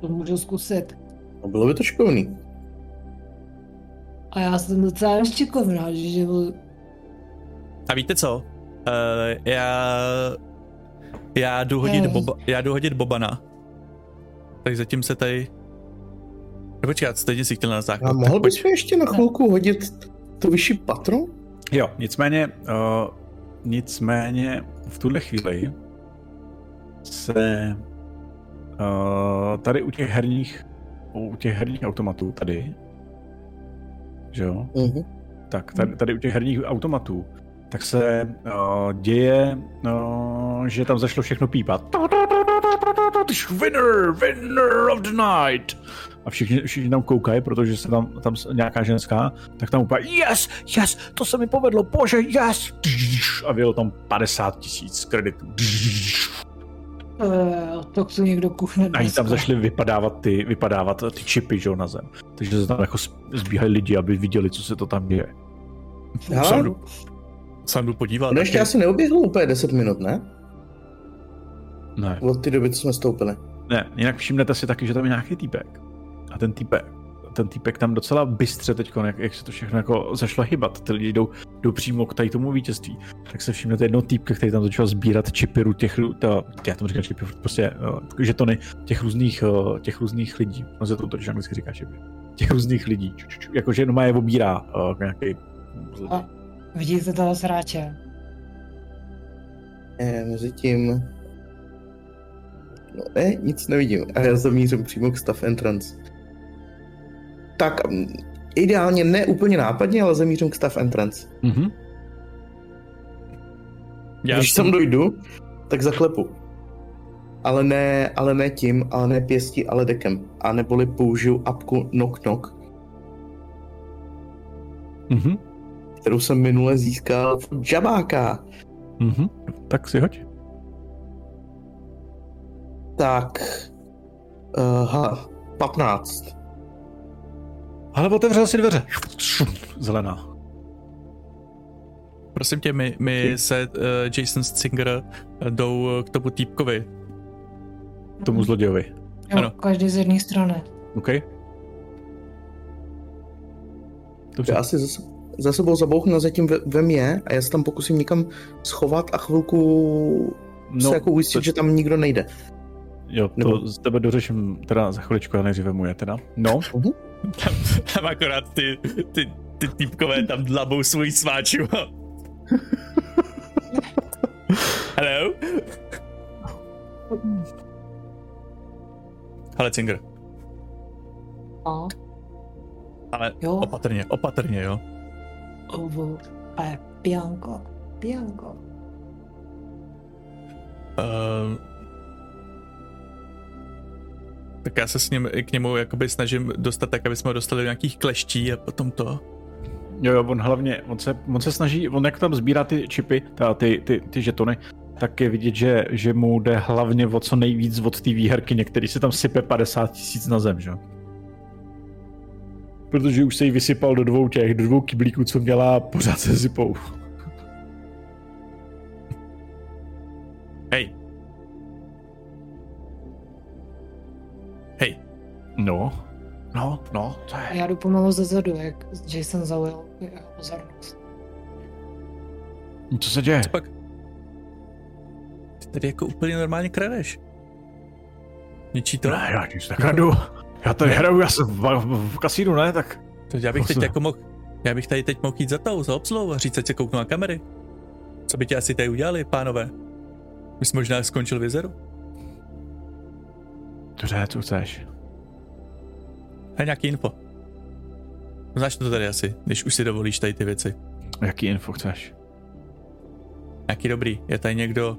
To můžu zkusit. No, bylo by to škovný. A já jsem docela štěkovná, že A víte co? Uh, já... Já jdu hodit, boba, já jdu hodit Bobana. Tak zatím se tady... No Počkat, stejně si chtěl na záchod. A mohl bys mi ještě na chvilku hodit to vyšší patro? Jo, nicméně, uh, nicméně v tuhle chvíli se uh, tady u těch herních u těch herních automatů tady, že jo, Mhm. tak tady, tady u těch herních automatů, tak se uh, děje, uh, že tam zašlo všechno pípat. Winner, winner of the night. A všichni, všichni tam koukají, protože se tam, tam nějaká ženská, tak tam úplně yes, yes, to se mi povedlo, bože, yes. A bylo tam 50 tisíc kreditů. uh, to chce někdo kuchne A tam zašly vypadávat ty, vypadávat ty čipy, že jo, na zem. Takže se tam jako zbíhají lidi, aby viděli, co se to tam děje. Hele, Sám jdu, podívat. no ještě taky. asi neuběhlo úplně 10 minut, ne? Ne. Od té doby, co jsme stoupili. Ne, jinak všimnete si taky, že tam je nějaký týpek. A ten týpek, ten týpek tam docela bystře teď, jak, jak se to všechno jako zašlo hybat, ty lidi jdou, jdou přímo k tady tomu vítězství, tak se všimnete jednoho týpka, který tam začal sbírat čipy ru- těch, ta, já tomu říkám čipy, prostě uh, žetony těch různých, uh, těch různých lidí, no se to totiž anglicky říká čipy, těch různých lidí, ču, ču, ču, jakože jenom je obírá uh, nějaký A vidíte toho sráče? E, mezi tím... No ne, nic nevidím. A já zamířím přímo k staff entrance. Tak, ideálně ne úplně nápadně, ale zamířím k staff entrance. Mhm. Já Když jsem... tam dojdu, tak zaklepu. Ale ne, ale ne tím, ale ne pěstí, ale dekem. A neboli použiju apku Knock Knock. Mhm. Kterou jsem minule získal v Jabáka. Mhm. Tak si hoď. Tak. Uh, ha, 15. Ale otevřel si dveře. Zelená. Prosím tě, my, my se uh, Jason Singer jdou k tomu týpkovi. Tomu zlodějovi. Jo, ano. každý z jedné strany. OK. Dobře. Já si za, za sebou zabouchnu, zatím ve, ve mě a já se tam pokusím někam schovat a chvilku no, se jako ujistit, to... že tam nikdo nejde. Jo, to Nebo... z tebe dořeším teda za chviličku, a nejdříve mu je teda. No. Uh-huh. Tam, tam akorát ty, ty, ty týpkové tam dlabou svůj sváču. <laughs> Hello? Ale Cinger. No. Ale jo. opatrně, opatrně, jo. Ovo, ale Bianco, Bianco. Uh, tak já se s ním, k němu jakoby snažím dostat tak, aby jsme ho dostali do nějakých kleští a potom to. Jo, jo, on hlavně, on se, on se snaží, on jak tam sbírá ty čipy, ta, ty, ty, ty žetony, tak je vidět, že, že mu jde hlavně o co nejvíc od té výherky, některý se tam sype 50 tisíc na zem, že? Protože už se jí vysypal do dvou těch, do dvou kyblíků, co měla, pořád se sypou. Hej. Hej. No. No, no, to je... Já jdu pomalu ze zadu, jak Jason zaujal pozornost. Co se děje? Co pak? Ty tady jako úplně normálně kradeš. Ničí to? Ne, já nic nekradu. Já tady hraju, já jsem v, v, v kasínu, ne, tak... To já bych teď jako mohl, já bych tady teď mohl jít za tou, za obsluhou a říct, ať se kouknu na kamery. Co by tě asi tady udělali, pánové? My jsme možná skončil v jezeru. Dobře, co chceš? Hej, nějaký info. Znáš to tady asi, když už si dovolíš tady ty věci. Jaký info chceš? Jaký dobrý. Je tady někdo,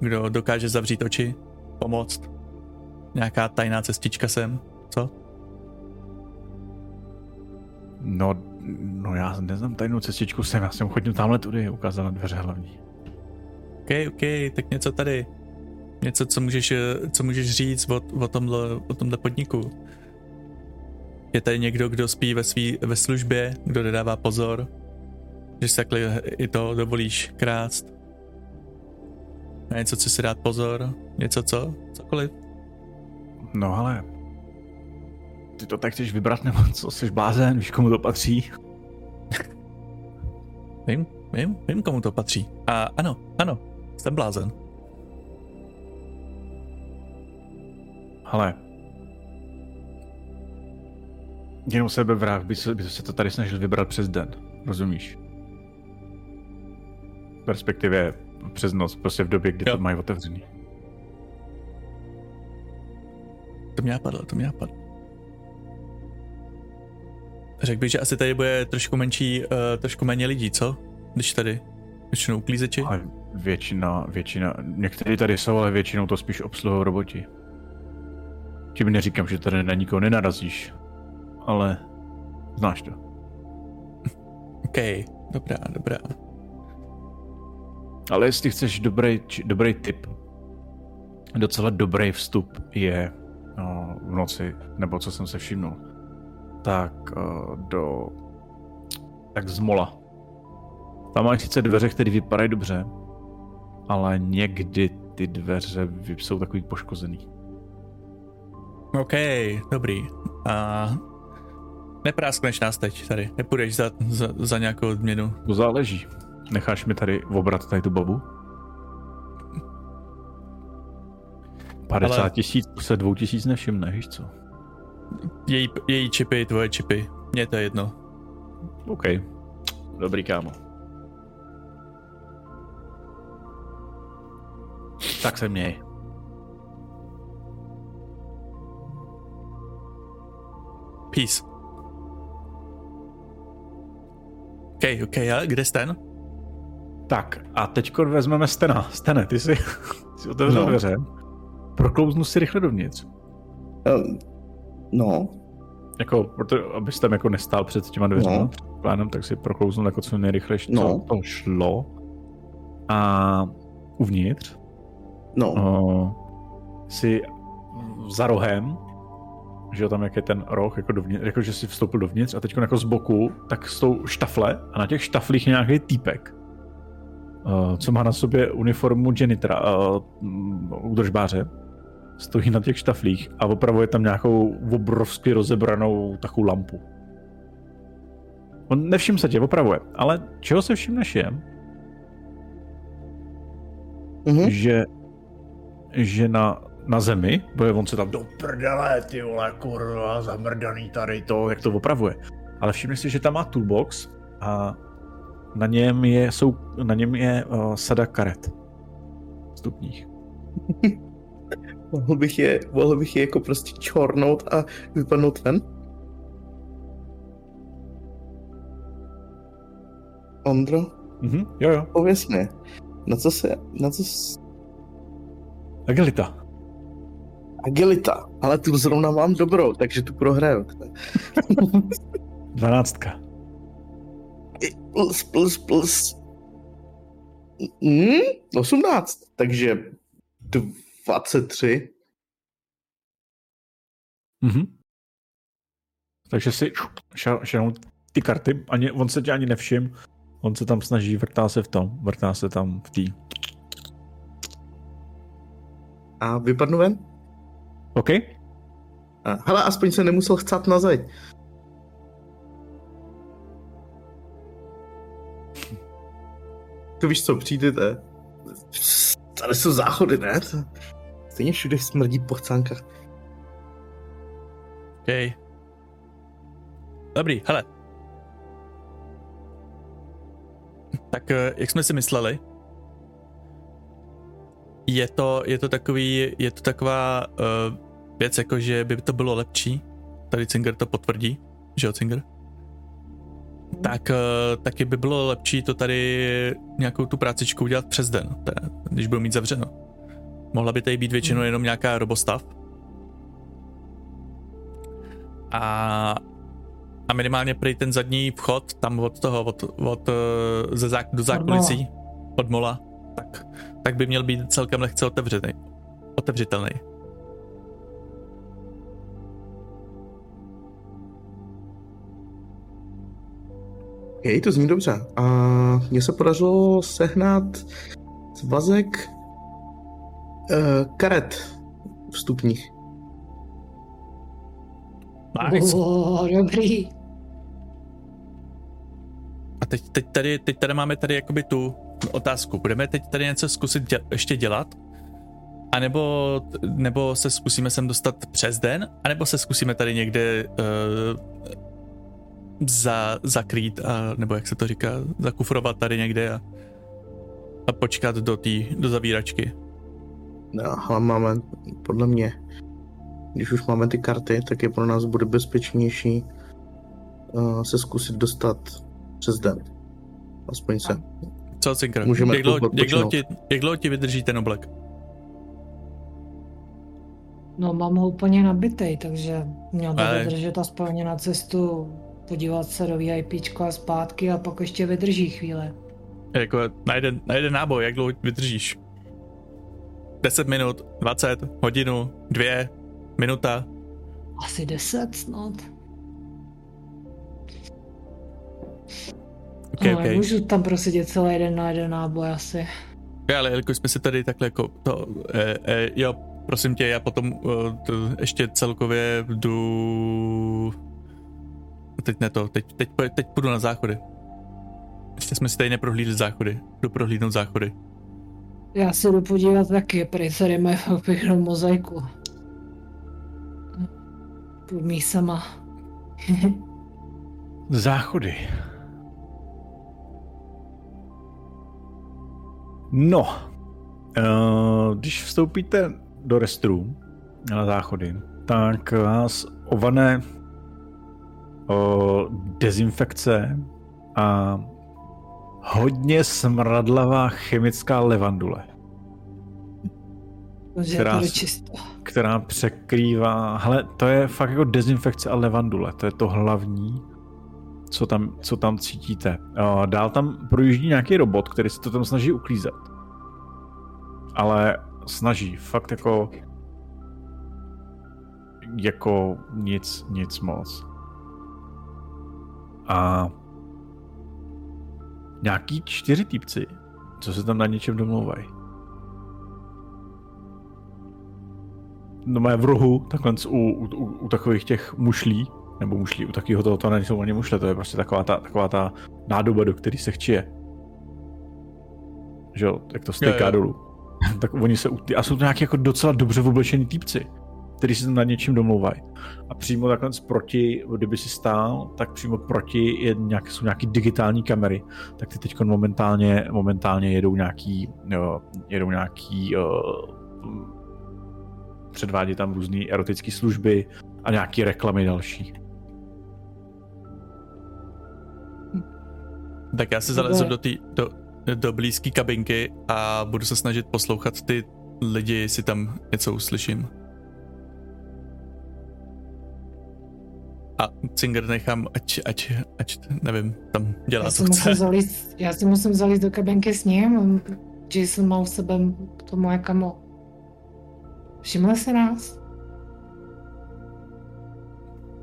kdo dokáže zavřít oči, pomoct? Nějaká tajná cestička sem, co? No, no já neznám tajnou cestičku sem, já jsem chodil tamhle tudy, ukázal na dveře hlavní. OK, OK, tak něco tady. Něco, co můžeš, co můžeš říct o, o, tomhle, o tomhle podniku. Je tady někdo, kdo spí ve, svý, ve službě, kdo nedává pozor, že si takhle i to dovolíš krást. Na něco, co si dát pozor, něco co, cokoliv. No ale ty to tak chceš vybrat, nebo co, jsi blázen, víš, komu to patří? <laughs> vím, vím, vím, komu to patří. A ano, ano, jsem blázen. Ale jenom sebevrah by se, by se to tady snažil vybrat přes den, rozumíš? V perspektivě přes noc, prostě v době, kdy jo. to mají otevřený. To mě napadlo, to mě napadlo. Řekl bych, že asi tady bude trošku menší, uh, trošku méně lidí, co? Když tady většinou uklízeči? Ale většina, většina, někteří tady jsou, ale většinou to spíš obsluhují roboti. Tím neříkám, že tady na nikoho nenarazíš, ale znáš to. <laughs> OK, dobrá, dobrá. Ale jestli chceš dobrý, dobrý tip, docela dobrý vstup je v noci, nebo co jsem se všimnul, tak uh, do tak z mola. Tam mají sice dveře, které vypadají dobře, ale někdy ty dveře jsou takový poškozený. OK, dobrý. A nepráskneš nás teď tady, nepůjdeš za, za, za nějakou odměnu. To záleží. Necháš mi tady obrat tady tu babu? 50 Ale... tisíc se dvou tisíc nevšimne, víš co? Její, její čipy, tvoje čipy. Mně to je jedno. OK. Dobrý kámo. Tak se měj. Peace. OK, OK, a kde jsi ten? Tak a teď vezmeme Stena. Stene, ty si, si otevřel No. dveře. Proklouznu si rychle dovnitř. Eh, No, Jako, proto, abyste jako nestál před těma dveřmi No. plánem, tak si proklouznul jako co nejrychleji, co No. to šlo. A uvnitř no. o, si za rohem, že jo, tam jak je ten roh, jako, dovnitř, jako že si vstoupil dovnitř a teď jako z boku, tak jsou štafle a na těch štaflích je nějaký týpek, uh, co má na sobě uniformu janitora, uh, údržbáře, stojí na těch štaflích a opravuje tam nějakou obrovsky rozebranou takovou lampu. On nevšim se tě, opravuje, ale čeho se všimneš je, Mhm. že, že na, na zemi, protože on se tam do prdele, ty vole, kurva, zamrdaný tady to, jak to opravuje. Ale všimni si, že tam má toolbox a na něm je, jsou, na něm je uh, sada karet. Stupních. <laughs> Mohl bych je, mohl bych je jako prostě čornout a vypadnout ven? Ondro, Mhm, jo, jo. pověs mi, na co se, na co s... Agilita. Agilita, ale tu zrovna mám dobrou, takže tu prohraju. <laughs> Dvanáctka. plus, plus, plus. Hmm, 18, takže 23. Mhm. Takže si šel, šel ty karty, ani, on se tě ani nevšim, on se tam snaží, vrtá se v tom, vrtá se tam v tý. A vypadnu ven? OK? A, hele, aspoň se nemusel chcát na zeď. To víš co, přijdete. Tady jsou záchody, ne? To- Stejně všude smrdí po chcánkách. OK. Dobrý, hele. Tak eh, jak jsme si mysleli, je to, je to takový, je to taková uh, věc, jako že by to bylo lepší, tady Cinger to potvrdí, že jo Cinger? Tak uh, taky by bylo lepší to tady nějakou tu prácičku udělat přes den, teda, když budou mít zavřeno. Mohla by tady být většinou jenom nějaká robostav, a, a minimálně prý ten zadní vchod tam od toho, od, od eh, ze zák, do zákulisí, od mola, tak, tak by měl být celkem lehce otevřený, otevřitelný. Jej, to zní dobře. A mně se podařilo sehnat svazek uh, karet vstupních. Nice. Oh, dobrý. A teď, teď, tady, teď tady máme tady jakoby tu otázku. Budeme teď tady něco zkusit děl, ještě dělat? A nebo, nebo se zkusíme sem dostat přes den? A nebo se zkusíme tady někde uh, za, zakrýt, a, nebo jak se to říká, zakufrovat tady někde a, a počkat do, tý, do zavíračky. No, ale máme, podle mě, když už máme ty karty, tak je pro nás bude bezpečnější uh, se zkusit dostat přes den. Aspoň se. Co, Cinkr? Můžeme Jak dlouho, jak, dlouho ti, jak dlouho ti vydrží ten oblek? No mám ho úplně nabitej, takže měl by Ale- vydržet aspoň na cestu podívat se do VIPčko a zpátky a pak ještě vydrží chvíli. Jako na jeden, na jeden náboj, jak dlouho vydržíš? 10 minut, 20, hodinu, dvě, minuta. Asi deset snad. Okay, no, okay. Můžu tam prosedět celý jeden na jeden náboj asi. Ja, ale jelikož jsme si tady takhle jako to, e, e, jo, prosím tě, já potom e, to, ještě celkově jdu, teď ne to, teď, teď, teď půjdu na záchody. Ještě jsme si tady neprohlídli záchody, jdu prohlídnout záchody. Já se jdu podívat taky, prý tady mají fakt pěknou mozaiku. Pod mísama. <laughs> Záchody. No, Uh, když vstoupíte do restroom na záchody, tak vás ované uh, dezinfekce a hodně smradlavá chemická levandule. Která, která překrývá, hele, to je fakt jako dezinfekce a levandule, to je to hlavní, co tam, co tam cítíte. Uh, dál tam projíždí nějaký robot, který se to tam snaží uklízet. Ale snaží, fakt jako jako nic, nic moc. A nějaký čtyři týpci, co se tam na něčem domlouvají. No má v rohu, takhle u, u, u, u takových těch mušlí, nebo mušlí, u takového toho, to nejsou ani mušle, to je prostě taková ta, taková ta nádoba, do které se chčije. Že jo, jak to steká dolů. tak oni se, a jsou to nějaký jako docela dobře oblečení týpci který se nad něčím domlouvají. A přímo takhle proti, kdyby si stál, tak přímo proti je nějak, jsou nějaký digitální kamery, tak ty teď momentálně, momentálně jedou nějaký, jo, jedou nějaký uh, předvádí tam různé erotické služby a nějaké reklamy další. Tak já se zalezu do, tý, do, do blízké kabinky a budu se snažit poslouchat ty lidi, jestli tam něco uslyším. A Cinger nechám, ať, ať, ať, nevím, tam dělá, já co chce. Zalít, já si musím zalít do kabinky s ním, Jason má u sebe to moje kamo. Všiml se nás?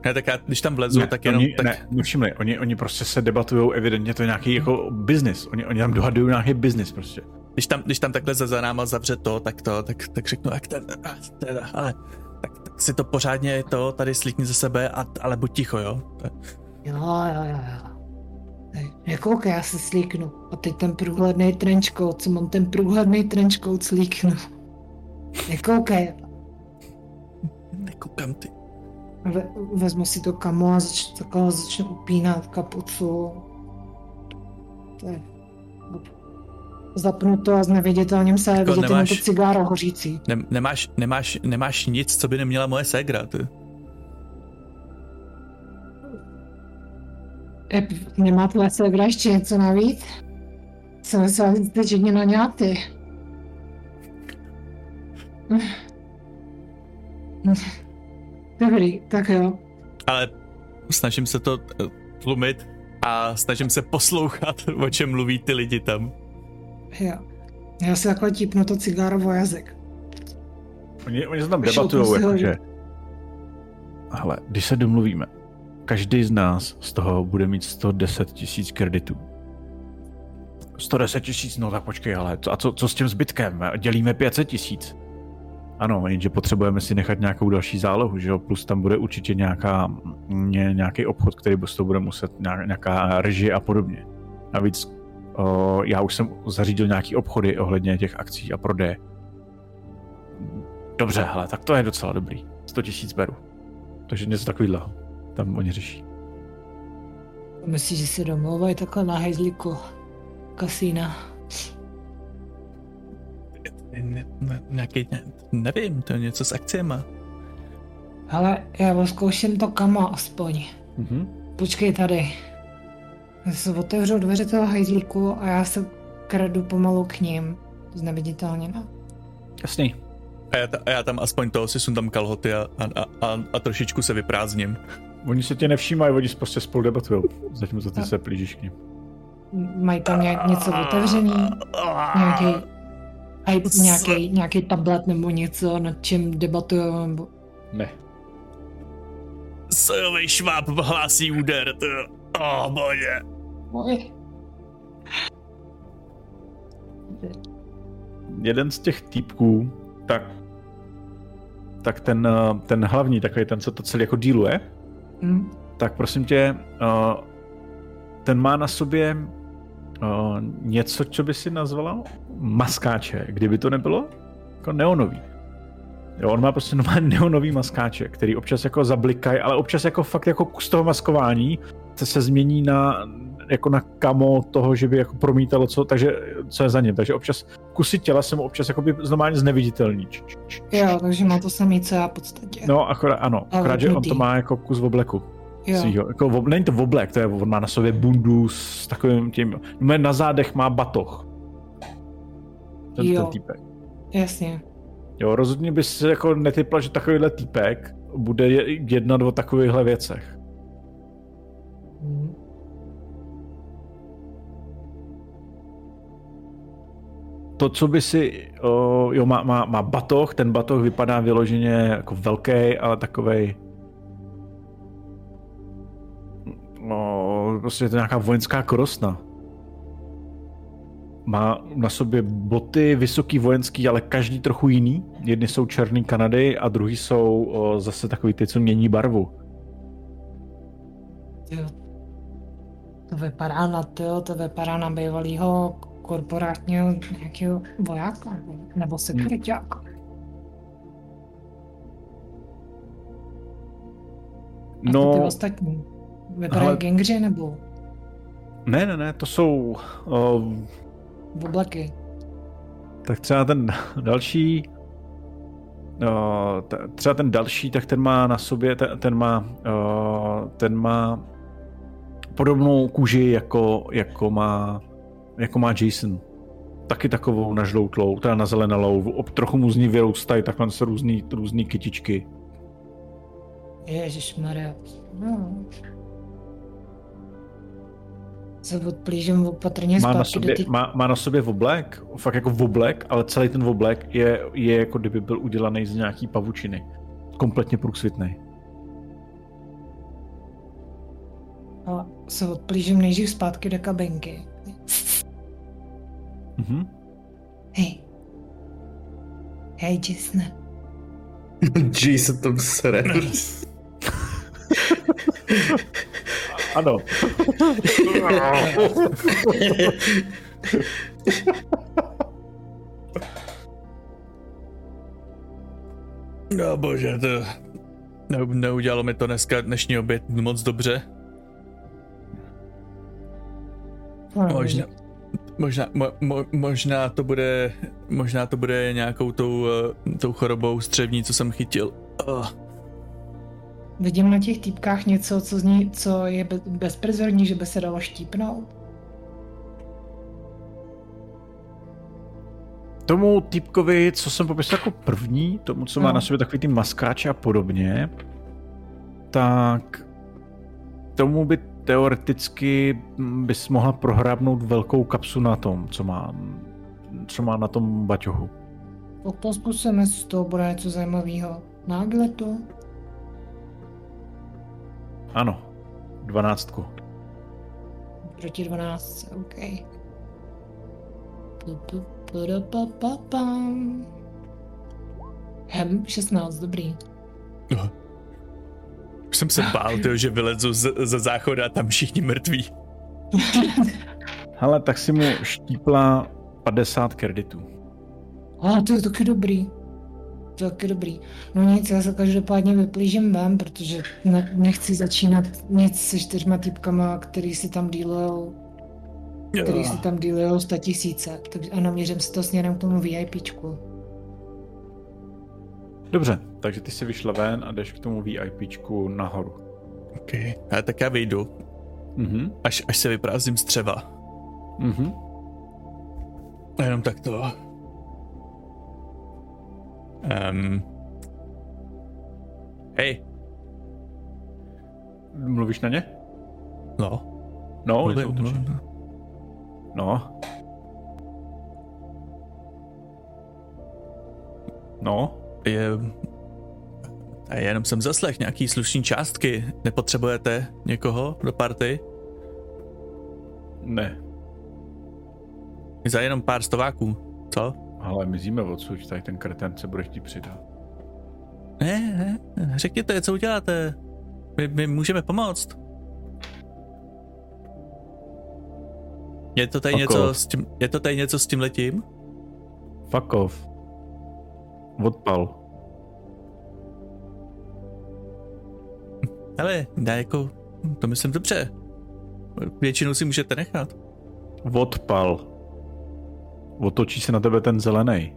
Ne, tak já, když tam vlezu, ne, tak jenom... Oni, tak... Ne, nevšimli, oni, oni prostě se debatují, evidentně to je nějaký jako business, oni, oni tam dohadují nějaký business prostě. Když tam, když tam takhle za náma zavře to, tak to, tak, tak řeknu, jak ten, teda, ale si to pořádně to tady slíkni ze sebe, a, ale buď ticho, jo? Jo, jo, jo, jo. Nekoukej, já se slíknu. A teď ten průhledný trenčkout, co mám ten průhledný trenčkout slíknu. Nekoukej. Nekoukám ty. Ve, vezmu si to kamo a začnu, začnu upínat kapucu. To je zapnuto a s neviditelným se jako vidět nemáš, to cigáro hořící. Ne, nemáš, nemáš, nemáš nic, co by neměla moje ségra, ty. E, nemá tvoje ségra ještě něco navíc? Jsem že jste žení na ňáty. Dobrý, tak jo. Ale snažím se to eh, tlumit a snažím se poslouchat, o čem mluví ty lidi tam. Jo. Já si takhle típnu to cigárovo jazyk. Oni, oni se tam debatují, jakože... Ale když se domluvíme, každý z nás z toho bude mít 110 tisíc kreditů. 110 tisíc, no tak počkej, ale a co, co s tím zbytkem? Dělíme 500 tisíc. Ano, jenže potřebujeme si nechat nějakou další zálohu, že jo? Plus tam bude určitě nějaká, ně, nějaký obchod, který z toho bude muset, nějaká režie a podobně. Navíc o, já už jsem zařídil nějaký obchody ohledně těch akcí a prodeje. Dobře, hele, tak to je docela dobrý. 100 tisíc beru. Takže něco takového tam oni řeší. Myslíš, že se domlouvají takhle na hejzliku kasína? Ne, ne, nějaký, ne, nevím, to je něco s akciemi. Ale já zkouším to kamo aspoň. Mm-hmm. Počkej tady se otevřou dveře toho hajzlíku a já se kradu pomalu k ním, zneviditelněna. Jasný. A já, ta, a já tam aspoň to si sundám kalhoty a, a, a, a trošičku se vyprázdním. Oni se tě nevšímají, oni prostě spolu debatují, zatímco ty se plížíš k ním. Mají tam ně, něco otevřený, nějaký, nějaký, nějaký tablet nebo něco, nad čím debatují, nebo... Ne. Sojový šváb hlásí úder, to... Oh, bože. Jeden z těch týpků, tak, tak ten, eh, ten hlavní, takový ten, co to celý jako díluje, mm. tak prosím tě, uh, ten má na sobě uh, něco, co by si nazvala maskáče, kdyby to nebylo jako neonový. Jo, on má prostě <laughs> normálně neonový maskáče, který občas jako zablikají, ale občas jako fakt jako z toho maskování se, se změní na jako na kamo toho, že by jako promítalo, co, takže, co je za ním. Takže občas kusy těla se mu občas jako by normálně zneviditelní. Jo, takže má to samý, co já v podstatě. No, akorát, ano, akorát, že on to má jako kus v obleku. Jo. Svýho. Jako, v, není to v oblek, to je, on má na sobě bundu s takovým tím, na zádech má batoh. Ten, jo. ten týpek. Jasně. Jo, rozhodně bys jako netypla, že takovýhle týpek bude jednat o takovýchhle věcech. To, co by si, o, jo, má, má, má batoh, ten batoh vypadá vyloženě jako velký, ale takovej no, prostě je to nějaká vojenská korosna. Má na sobě boty vysoký vojenský, ale každý trochu jiný. Jedny jsou černý Kanady a druhý jsou o, zase takový ty, co mění barvu. Jo. To vypadá na to, to vypadá na bývalého korporátního nějakého vojáka nebo sekretáka. Hmm. No, ty ostatní. Vypadají ale... gangři nebo? Ne, ne, ne, to jsou... Uh, Oblaky. Tak třeba ten další... Uh, t- třeba ten další, tak ten má na sobě, ten, ten má, uh, ten má podobnou kůži, jako, jako, má, jako má Jason. Taky takovou nažloutlou, teda nazelenalou, trochu mu z ní vyrůstají takhle se různý, různý kytičky. Ježišmarja. No se odplížím opatrně má na, sobě, ty... má, má na sobě oblek, fakt jako oblek, ale celý ten oblek je, je jako kdyby byl udělaný z nějaký pavučiny. Kompletně průsvitný. A se odplížím nejdřív zpátky do kabinky. Mhm. Hej. Hej, <laughs> Jason. Jason tam sere. Ano. No bože, to... Ne, neudělalo mi to dneska dnešní oběd moc dobře. Možná, možná, mo, mo, možná to bude, možná to bude nějakou tou, uh, tou chorobou střevní, co jsem chytil. Uh. Vidím na těch týpkách něco, co, zní, co je bezprizorní, že by se dalo štípnout. Tomu týpkovi, co jsem popisoval jako první, tomu, co má no. na sobě takový ty maskáče a podobně, tak tomu by teoreticky bys mohla prohrábnout velkou kapsu na tom, co má, co má na tom baťohu. Tak to zkusíme, z toho bude něco zajímavého. Nágle to. Ano, dvanáctku. Proti dvanáctce, OK. Hem, 16, dobrý. Aha. Už jsem se bál, tyjo, že vylezu z, ze záchoda a tam všichni mrtví. <laughs> Hele, tak si mu štípla 50 kreditů. A to je taky dobrý taky dobrý. No nic, já se každopádně vyplížím ven, protože ne, nechci začínat nic se čtyřma typkama, který si tam dílujou který si tam dílujou 100 tisíce. Takže ano, měřím si to směrem k tomu VIPčku. Dobře, takže ty si vyšla ven a jdeš k tomu VIPčku nahoru. OK, a tak já vyjdu. Mm-hmm. Až, až se vyprázdním střeva. Mhm. A jenom tak to Um, hej. Mluvíš na ně? No. No, mluvím, mluvím. No. No. Je... A jenom jsem zaslech nějaký slušný částky. Nepotřebujete někoho do party? Ne. Za jenom pár stováků, co? Ale mizíme odsud, tady ten kreten se bude chtít přidat. Ne, ne, řekněte, co uděláte. My, my můžeme pomoct. Je to tady Fuck něco off. s tím, je to tady něco s tím letím? Fuck off. Odpal. Hele, dá jako, to myslím dobře. většinu si můžete nechat. Odpal. Otočí se na tebe ten zelený.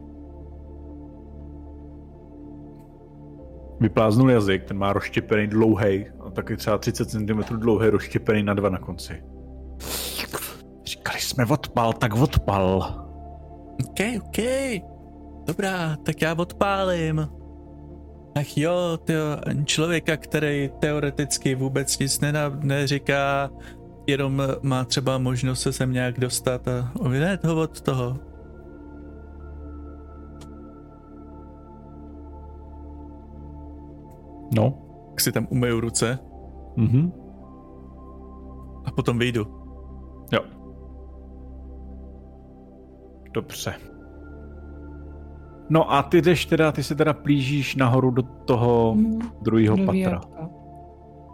Vypláznul jazyk, ten má rozštěpený dlouhý, taky třeba 30 cm dlouhý, rozštěpený na dva na konci. Říkali jsme odpal, tak odpal. OK, OK. Dobrá, tak já odpálím. Ach jo, ty člověka, který teoreticky vůbec nic nena, neříká, jenom má třeba možnost se sem nějak dostat a uvinet ho od toho. No. Tak si tam umyju ruce. Mhm. A potom vyjdu. Jo. Dobře. No a ty jdeš teda, ty se teda plížíš nahoru do toho hmm, druhého patra. Výjadka.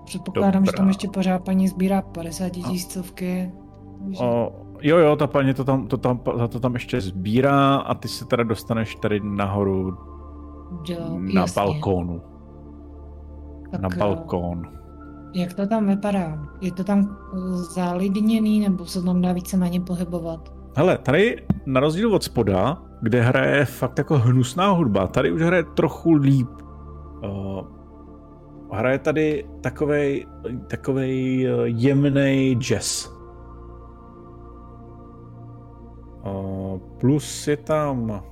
Předpokládám, Dobrá. že tam ještě pořád paní sbírá 50 tisícovky. O, jo, jo, ta paní to tam, to, tam, to tam ještě sbírá a ty se teda dostaneš tady nahoru jo, na jasně. balkónu. Tak, na balkón. Jak to tam vypadá? Je to tam zalidněný nebo se tam dá víceméně pohybovat? Hele, tady na rozdíl od spoda, kde hraje fakt jako hnusná hudba, tady už hraje trochu líp. Uh, hraje tady takovej, takovej uh, jemný jazz. Uh, plus je tam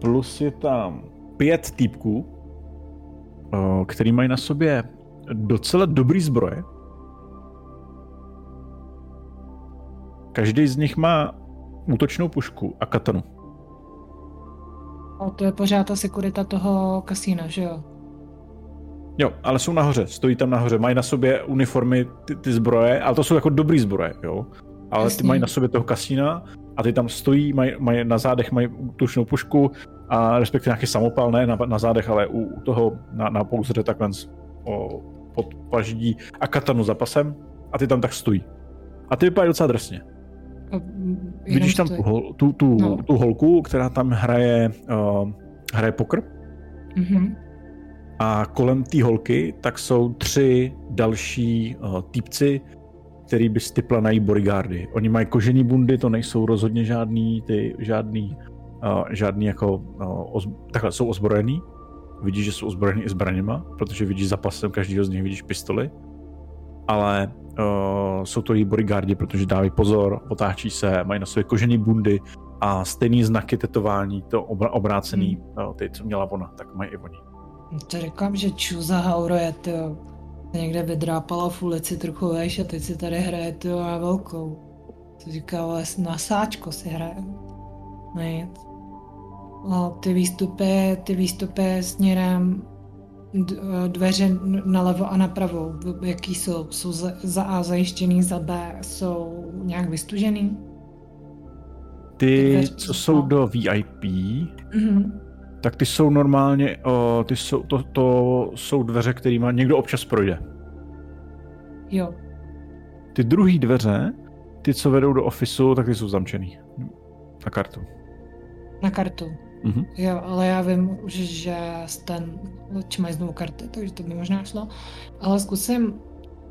plus je tam pět týpků, uh, který mají na sobě docela dobrý zbroje. Každý z nich má útočnou pušku a katanu. A to je pořád ta sekurita toho kasína, že jo? Jo, ale jsou nahoře, stojí tam nahoře, mají na sobě uniformy, ty, ty zbroje, ale to jsou jako dobrý zbroje, jo? Ale Jasně. ty mají na sobě toho kasína a ty tam stojí, mají, mají na zádech mají útočnou pušku a respektive nějaký samopal, ne na, na zádech, ale u, u toho na, na pouzře takhle o, pod paždí a katanu za pasem a ty tam tak stojí. A ty vypadají docela drsně. Vidíš tam tu, tu, tu, no. tu holku, která tam hraje, uh, hraje pokr. Mm-hmm. A kolem té holky tak jsou tři další uh, týpci, který by stypla na její bodyguardy. Oni mají kožený bundy, to nejsou rozhodně žádný, ty, žádný, uh, žádný jako, uh, ozb- takhle jsou ozbrojený. Vidíš, že jsou ozbrojený i zbraněma, protože vidíš za pasem každého z nich vidíš pistoli. Ale uh, jsou to její bodyguardi, protože dávají pozor, otáčí se, mají na sobě kožený bundy a stejný znaky tetování, to obr- obrácený, hmm. uh, ty, co měla ona, tak mají i oni. To říkám, že Čuza Hauro je to někde vydrápala v ulici trochu veš a teď si tady hraje to na velkou. To říká, ale na sáčko si hraje. Nic. A ty výstupy, ty výstupy směrem dveře nalevo a napravo, jaký jsou? Jsou za, A zajištěný, za B jsou nějak vystužený? Ty, dveře, co jsou do VIP, mm-hmm. tak ty jsou normálně, ty jsou, to, to jsou dveře, kterými někdo občas projde. Jo. Ty druhé dveře, ty, co vedou do ofisu, tak ty jsou zamčený. Na kartu. Na kartu. Mm-hmm. Jo, ale já vím, že ten mají znovu karty, takže to by možná šlo. Ale zkusím,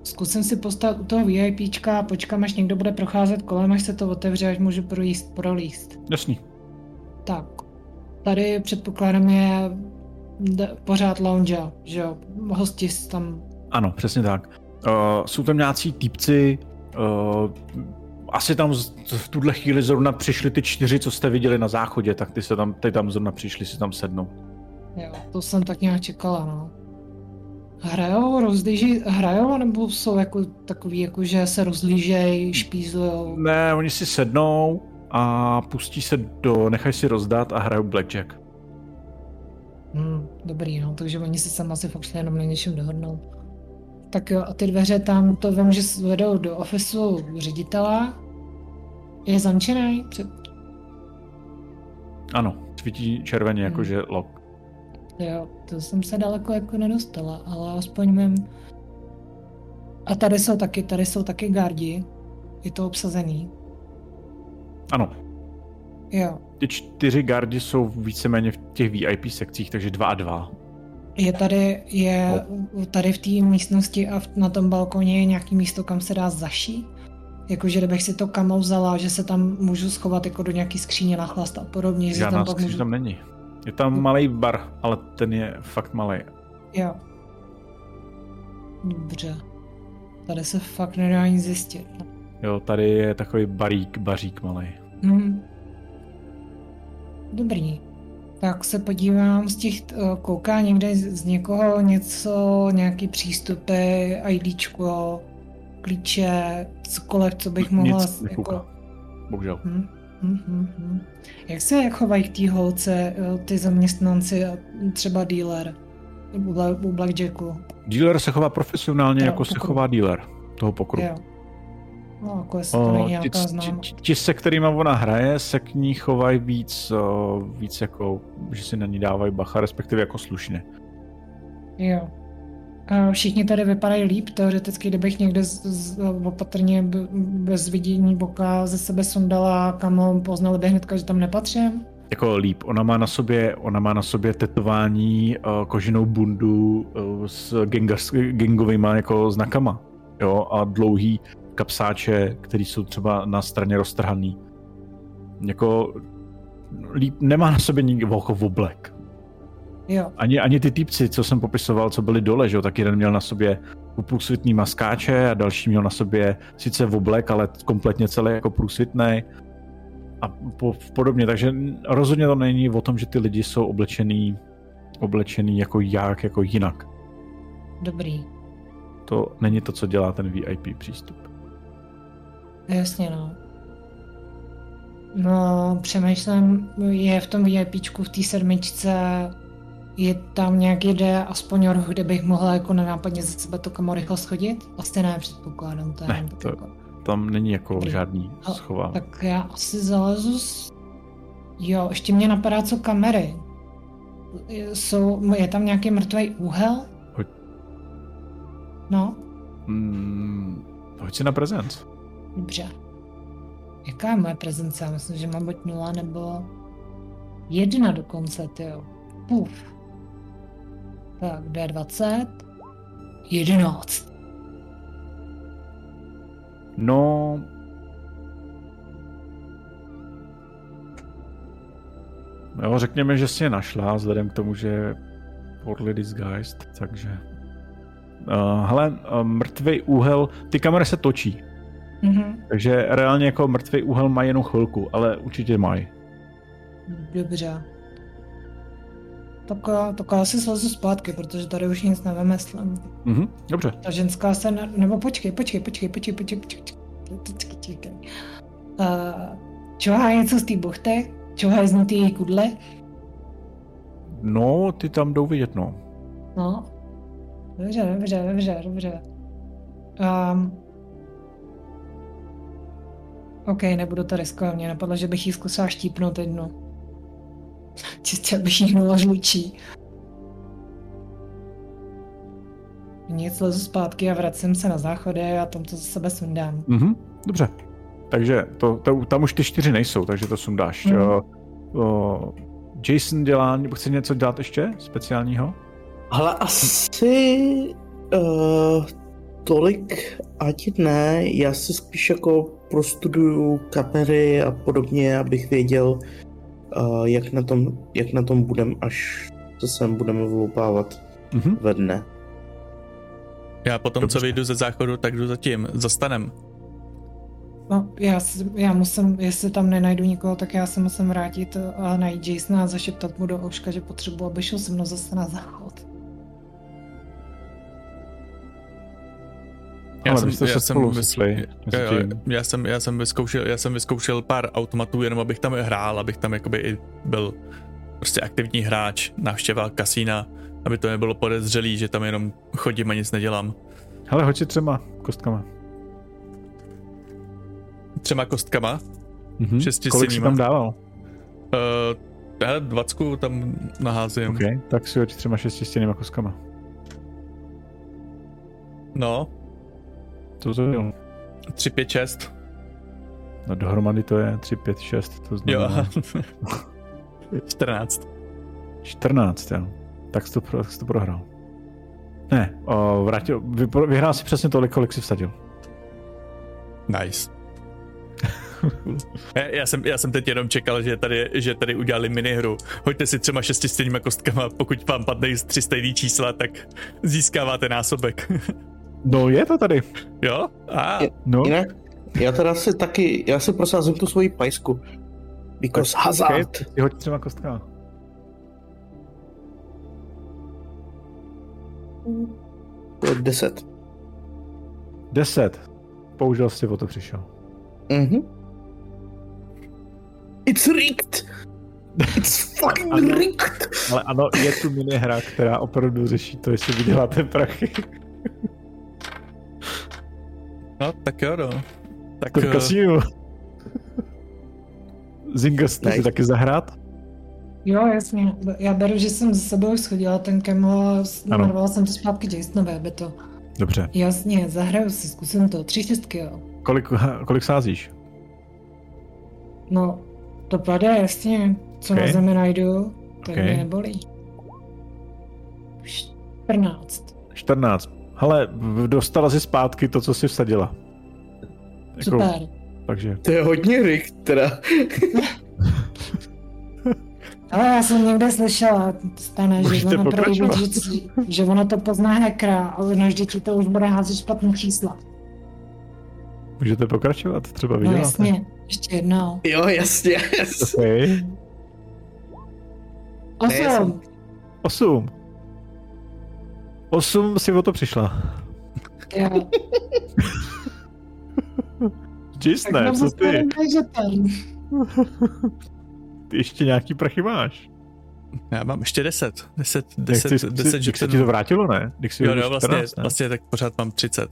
zkusím si postavit u toho VIPčka a počkám, až někdo bude procházet kolem, až se to otevře, až můžu projíst, prolíst. Jasný. Tak. Tady předpokládám je pořád lounge, že jo? Hosti tam... Ano, přesně tak. Uh, jsou tam nějací týpci, uh, asi tam v tuhle chvíli zrovna přišli ty čtyři, co jste viděli na záchodě, tak ty se tam, ty tam zrovna přišli si tam sednout. Jo, to jsem tak nějak čekala, no. Hrajou, rozlíží, hrajou, nebo jsou jako takový, jako že se rozlížej, špízlujou? Ne, oni si sednou a pustí se do, nechají si rozdat a hrajou blackjack. Hmm, dobrý, no, takže oni se sem asi fakt jenom na něčem dohodnou. Tak jo, a ty dveře tam, to vím, že vedou do ofisu ředitela. Je zamčený? Před... Ano, svítí červeně, hmm. jakože lock. Jo, to jsem se daleko jako nedostala, ale aspoň vím. A tady jsou taky, tady jsou taky gardi. Je to obsazený. Ano. Jo. Ty čtyři gardi jsou víceméně v těch VIP sekcích, takže dva a dva. Je tady, je tady v té místnosti a v- na tom balkoně je nějaký místo, kam se dá zašít? Jakože kdybych si to kamo vzala, že se tam můžu schovat jako do nějaký skříně na chlast a podobně, že Žádná tam pak můžu... tam není. Je tam malý bar, ale ten je fakt malý. Jo. Dobře. Tady se fakt nedá nic zjistit. Jo, tady je takový barík, bařík malý. Hmm. Dobrý. Tak se podívám z těch, eh, kouká někde z z někoho něco, nějaký přístupy, IDčko, klíče, cokoliv, co bych mohla... Nic nekouká. jako... Bohužel. Hm, hm, hm, hm. Jak se chovají k té holce eh, ty zaměstnanci a třeba dealer u, Bla- u Blackjacku? Dealer se chová profesionálně, Jo, jako se pokru. chová dealer toho pokru. Jo. No, jako jestli to není ti, ti, ti, se kterými ona hraje, se k ní chovají víc, o, víc jako, že si na ní dávají bacha, respektive jako slušně. Jo. Všichni tady vypadají líp, teoreticky, kdybych někde z, z, opatrně bez vidění boka ze sebe sundala, kamo poznali by hnedka, že tam nepatřím. Jako líp. Ona má na sobě, ona má na sobě tetování, o, koženou bundu o, s gengas, gangovými jako znakama. Jo, a dlouhý kapsáče, který jsou třeba na straně roztrhaný. Jako líp, nemá na sobě nikdo jako oblek. Jo, Ani, ani ty týpci, co jsem popisoval, co byli dole, že jo, tak jeden měl na sobě průsvitný maskáče a další měl na sobě sice v oblek, ale kompletně celý jako průsvitný a po, podobně, takže rozhodně to není o tom, že ty lidi jsou oblečený, oblečený jako jak, jako jinak. dobrý. To není to, co dělá ten VIP přístup. Jasně, no. No, přemýšlím, je v tom VIPčku v té sedmičce, je tam nějaký jde aspoň roh, kde bych mohla jako nenápadně ze sebe to kamo rychle schodit? Asi ne, předpokládám, to je Ne, to- jako. Tam není jako Dobrý. žádný schovávání. Tak já asi zalezu s... Jo, ještě mě napadá, co kamery. Jsou, je tam nějaký mrtvý úhel? Hoď. No, Hmm, hoď si na prezent. dobře. Jaká je moje prezence? Já myslím, že mám buď nula nebo jedna dokonce, tyjo. Puf. Tak, D20. 11. No... Jo, řekněme, že si je našla, vzhledem k tomu, že je poorly disguised, takže... Uh, hele, uh, mrtvý úhel, ty kamery se točí, Mhm. takže reálně jako mrtvý úhel mají jenom chvilku, ale určitě mají. Dobře taková, taková si slezu zpátky, protože tady už nic nevymyslím. Mhm, dobře. Ta ženská se, na, nebo počkej, počkej, počkej, počkej, počkej, počkej, počkej, počkej. Uh, něco z té buchty? Čohá z té její kudle? No, ty tam jdou vidět, no. No. Dobře, dobře, dobře, dobře. Um, OK, nebudu to riskovat, mě napadlo, že bych jí zkusila štípnout jednu. Čistě, abych jí hnula žlučí. Nic, lezu zpátky a vracím se na záchody a tom to ze sebe sundám. Mhm, dobře. Takže to, to, tam už ty čtyři nejsou, takže to sundáš. Mhm. Mm. Uh, Jason dělá, nebo chce něco dělat ještě speciálního? Ale asi uh, tolik ani ne, já si spíš jako prostuduju kamery a podobně, abych věděl, uh, jak, na tom, jak na tom budem, až se sem budeme vloupávat Mhm. ve dne. Já potom, Dobře. co vyjdu ze záchodu, tak jdu zatím, zastanem. No, já, si- já musím, jestli tam nenajdu nikoho, tak já se musím vrátit a najít Jasona a zašeptat mu do ouška, že potřebuji, aby šel se mnou zase na záchod. Ale vy jste se jo, mezi jo, tím. já, jsem, já, jsem vyzkoušel, já jsem vyzkoušel pár automatů, jenom abych tam hrál, abych tam jakoby i byl prostě aktivní hráč, návštěva kasína, aby to nebylo podezřelý, že tam jenom chodím a nic nedělám. Hele, hoď si třema kostkama. Třema kostkama, Mhm. Šesti Kolik jsi tam dával? uh, hele, dvacku tam naházím. OK, tak si hoď třema šestistěnýma kostkama. No, To bylo. 3, 5, 6. No dohromady to je 3, 5, 6, to Jo, znamená aha. 14. 14, jo. Tak jsi to, tak jsi to prohrál. Ne, o, vrátil, vy, vyhrál si přesně tolik, kolik si vsadil. Nice. <laughs> já, já, jsem, já jsem teď jenom čekal, že tady, že tady udělali minihru. Hoďte si třema šesti stejnýma kostkama, pokud vám padne tři stejný čísla, tak získáváte násobek. <laughs> no je to tady. Jo? A. No. Jinak, já teda si taky, já si prosázím tu svoji pajsku. Because hazard. Okay, ty hoď třema kostkama. Deset. Deset. Použil jsi, o to přišel. Mhm. It's rigged! It's fucking ano, rigged! Ale ano, je tu minihra, která opravdu řeší to, jestli vyděláte prachy. No, tak jo, no. Tak, to v kasínu. Zinger, jste nice. si taky zahrát? Jo, jasně. Já beru, že jsem ze sebou schodila ten kemo a narovala jsem to zpátky Jasonové, aby to... Dobře. Jasně, zahraju si, zkusím to. Tři šestky, jo. Kolik, kolik sázíš? No, to padá jasně. Co okay. na zemi najdu, tak okay. mě nebolí. 14. 14. Hele, dostala si zpátky to, co jsi vsadila. Jako, Super. Takže. To je hodně rik, teda. <laughs> Ale já jsem někde slyšela, stane, že ono, prý, že, že ono to pozná hackera, ale na děti to už bude házet špatný čísla. Můžete pokračovat, třeba vyděláte. No jasně, ještě jednou. Jo, jasně. Yes. Okay. Osm. Osm. Osm si o to přišla. Jo. Čistné, co ty? <laughs> Ty ještě nějaký prachy máš. Já mám ještě 10. 10, 10, Nechci, 10, že se ti to vrátilo, ne? Když jo, jo, vlastně, 14, ne? vlastně tak pořád mám 30.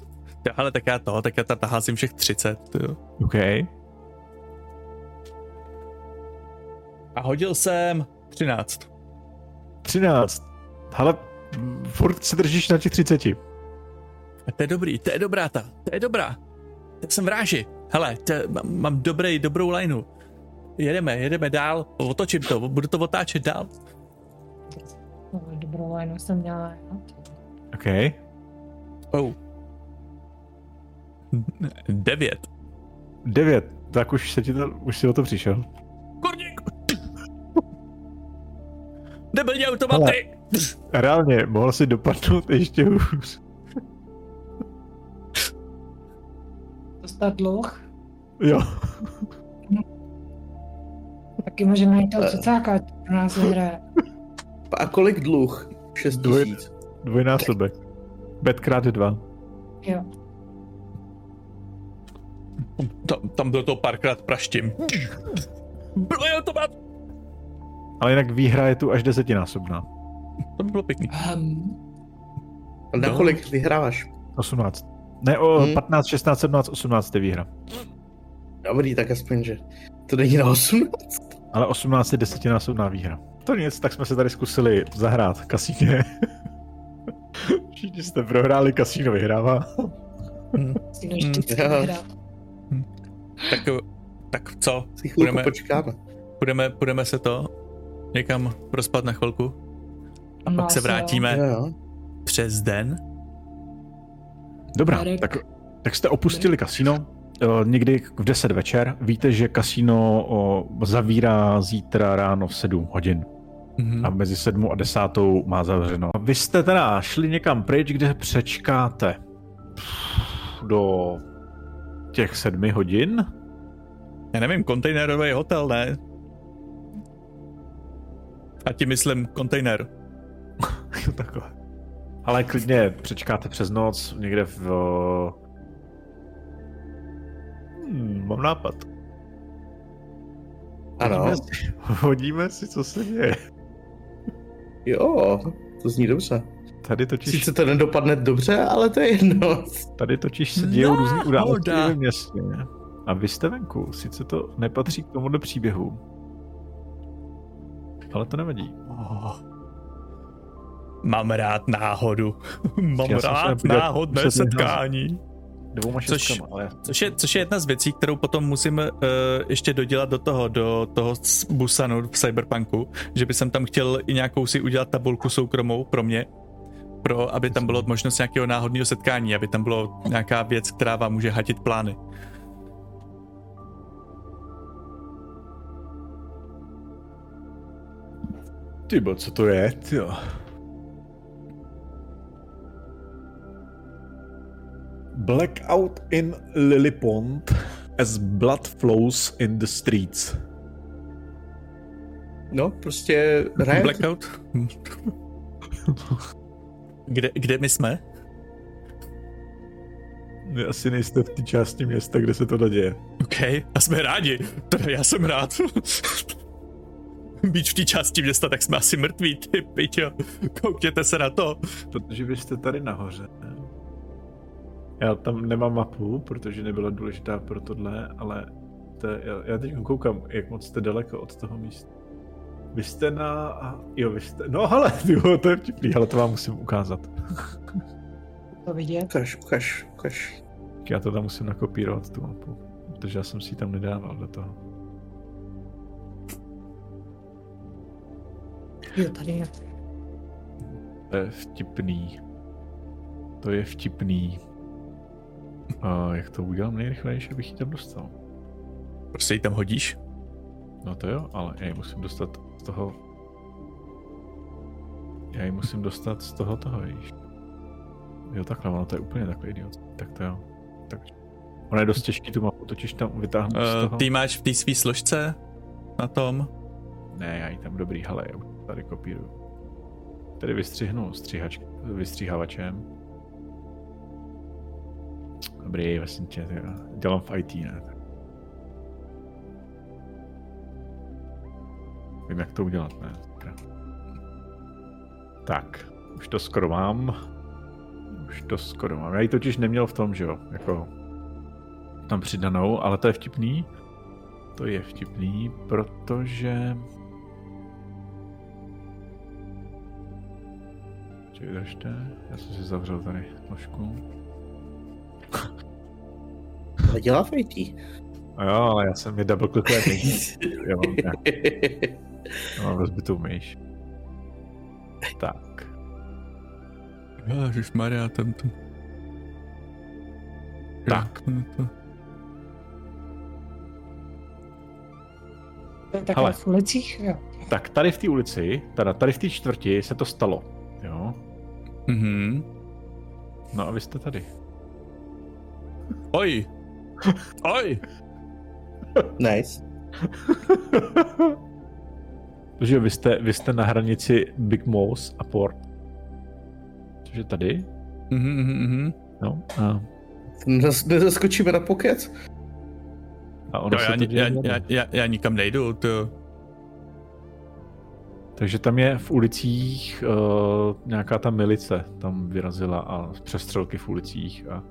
Jo, ale tak já to, tak já tam házím všech 30, jo. OK. A hodil jsem 13. 13. Ale furt se držíš na těch 30. A to je dobrý, to je dobrá ta, to je dobrá. To jsem v ráži. Hele, to, mám, mám dobrý, dobrou lineu. Jedeme, jedeme dál, otočím to, budu to otáčet dál. Dobrou lineu jsem měla, jo. OK. Oh. Devět. Devět, tak už se ti to, už si o to přišel. Kurník! Debilní automaty! Ale, reálně, mohl si dopadnout ještě hůř. Dostat dluh? Jo. Taky můžeme jít toho cucáka, pro nás hraje. A kolik dluh? 6 tisíc. Dvojnásobek. Bet krát dva. Jo. Tam, tam do toho párkrát praštím. Bylo automat! Ale jinak výhra je tu až desetinásobná. Bylo pěkný. Um, na no. kolik vyhráváš? 18. Ne, o hmm. 15, 16, 17, 18 je výhra. Dobrý, tak aspoň, že to není na 18. Ale 18 je desetinásobná výhra. To nic, tak jsme se tady zkusili zahrát kasíně. <laughs> Všichni jste prohráli, kasíno vyhrává. Hmm. Hmm. Hmm. Tak, tak co? Budeme, počkáme. Budeme, budeme se to někam prospat na chvilku a no, pak se vrátíme jo, jo. přes den. Dobrá, tak, tak jste opustili kasino někdy v 10 večer. Víte, že kasino zavírá zítra ráno v 7 hodin. Mm-hmm. A mezi 7 a 10 má zavřeno. Vy jste teda šli někam pryč, kde přečkáte do těch sedmi hodin? Já nevím, kontejnerový hotel, ne? A tím myslím kontejner. <laughs> Takhle. Ale klidně přečkáte přes noc někde v... Hmm, mám nápad. Ano. Hodíme si, <laughs> hodíme si, co se děje. Jo, to zní dobře. Tady totiž... Sice to nedopadne dobře, ale to je jedno. Tady totiž se dějou no, různý události ve městě. A vy jste venku. Sice to nepatří k tomu do příběhu. Ale to nevadí. Oh. Mám rád náhodu. <laughs> Mám Já rád náhodné setkání. dvouma Což- ale Což je, což je jedna z věcí, kterou potom musím uh, ještě dodělat do toho, do toho Busanu v Cyberpunku, že by jsem tam chtěl i nějakou si udělat tabulku soukromou pro mě, pro, aby tam bylo možnost nějakého náhodného setkání, aby tam bylo nějaká věc, která vám může hatit plány. ty bo, co to je, jo. Blackout in Lillipond as blood flows in the streets. No, prostě riot. Blackout? <laughs> kde, kde my jsme? Vy asi nejste v té části města, kde se to děje. OK, a jsme rádi. Teda já jsem rád. Být v té části města, tak jsme asi mrtví, ty pičo. Koukněte se na to. Protože vy jste tady nahoře. Já tam nemám mapu, protože nebyla důležitá pro tohle, ale to, je- já, já teď koukám, jak moc jste daleko od toho místa. Vy jste na... a- Jo, vy jste... No hele, jo, <laughs> to je vtipný, ale to vám musím ukázat. To vidět. Ukaž, ukaž, ukaž. Já to tam musím nakopírovat, tu mapu. Protože já jsem si ji tam nedával do toho. Jo, tady je. To je vtipný. To je vtipný. A jak to udělám nejrychlejší, abych ji tam dostal? Prostě ji tam hodíš? No to jo, ale já ji musím dostat z toho... Já ji musím dostat z toho toho, víš. Jo, takhle, ono to je úplně takový idiot. Tak to jo. Tak. Ono je dost těžký tu mapu totiž tam vytáhnout z Uh, toho. ty máš v té své složce na tom? Ne, já ji tam dobrý, hele, já už tady kopíruju. Tady vystřihnu stříhač, vystříhavačem. Dobrý, vlastně dělám v IT, ne? Vím, jak to udělat, ne? Tak, už to skoro mám. Už to skoro mám. Já ji totiž neměl v tom, že jo, jako tam přidanou, ale to je vtipný. To je vtipný, protože... Čekaj, držte. Já jsem si zavřel tady složku. Ale dělá v IT. A jo, ale já jsem mi double klikuje Já mám, já, já <laughs> mám rozbitou myš. Tak. Ježišmarja, ten to... Tak. Jo, to- To je takhle Hele. v ulicích, jo. Tak tady v té ulici, teda tady v té čtvrti se to stalo. Jo. Mhm. No a vy jste tady. Oj! Oj! Nice. Takže vy jste, vy jste na hranici Big Mouse a Port. Což je tady. Mhm, mhm, mhm. No. A, Nezas- Nezaskočíme na pokec? a ono No, se já, to já, já, já, já nikam nejdu, to... Takže tam je v ulicích uh, nějaká ta milice tam vyrazila a přestřelky v ulicích a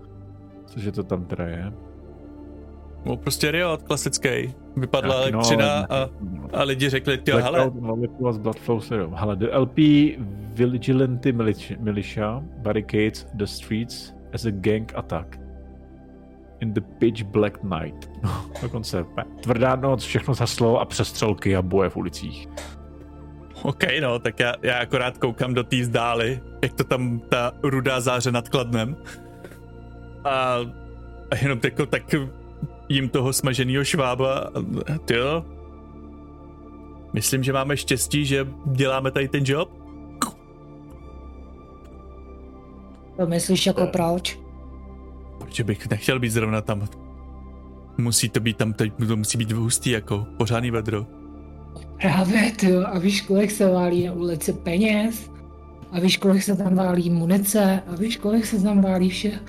cože to tam teda je? No, prostě Riot, klasický. Vypadla no, elektřina ale- a, a lidi řekli, jo, hele, Molecules Blood Flow Serum. Hele, the LP Vigilante militia, militia barricades the streets as a gang attack. In the pitch black night. No, <laughs> dokonce tvrdá noc, všechno zaslo a přestřelky a boje v ulicích. OK, no, tak já, já akorát koukám do té zdály, jak to tam ta rudá záře nad Kladnem. A, a jenom jako tak jim toho smaženého švába, ty jo. Myslím, že máme štěstí, že děláme tady ten job. To myslíš jako proč? Protože bych nechtěl být zrovna tam. Musí to být tam, teď to musí být hustý, jako pořádný vedro. Právě, ty jo. A víš, kolik se válí na ulici peněz? A víš, kolik se tam válí munice? A víš, kolik se tam válí vše?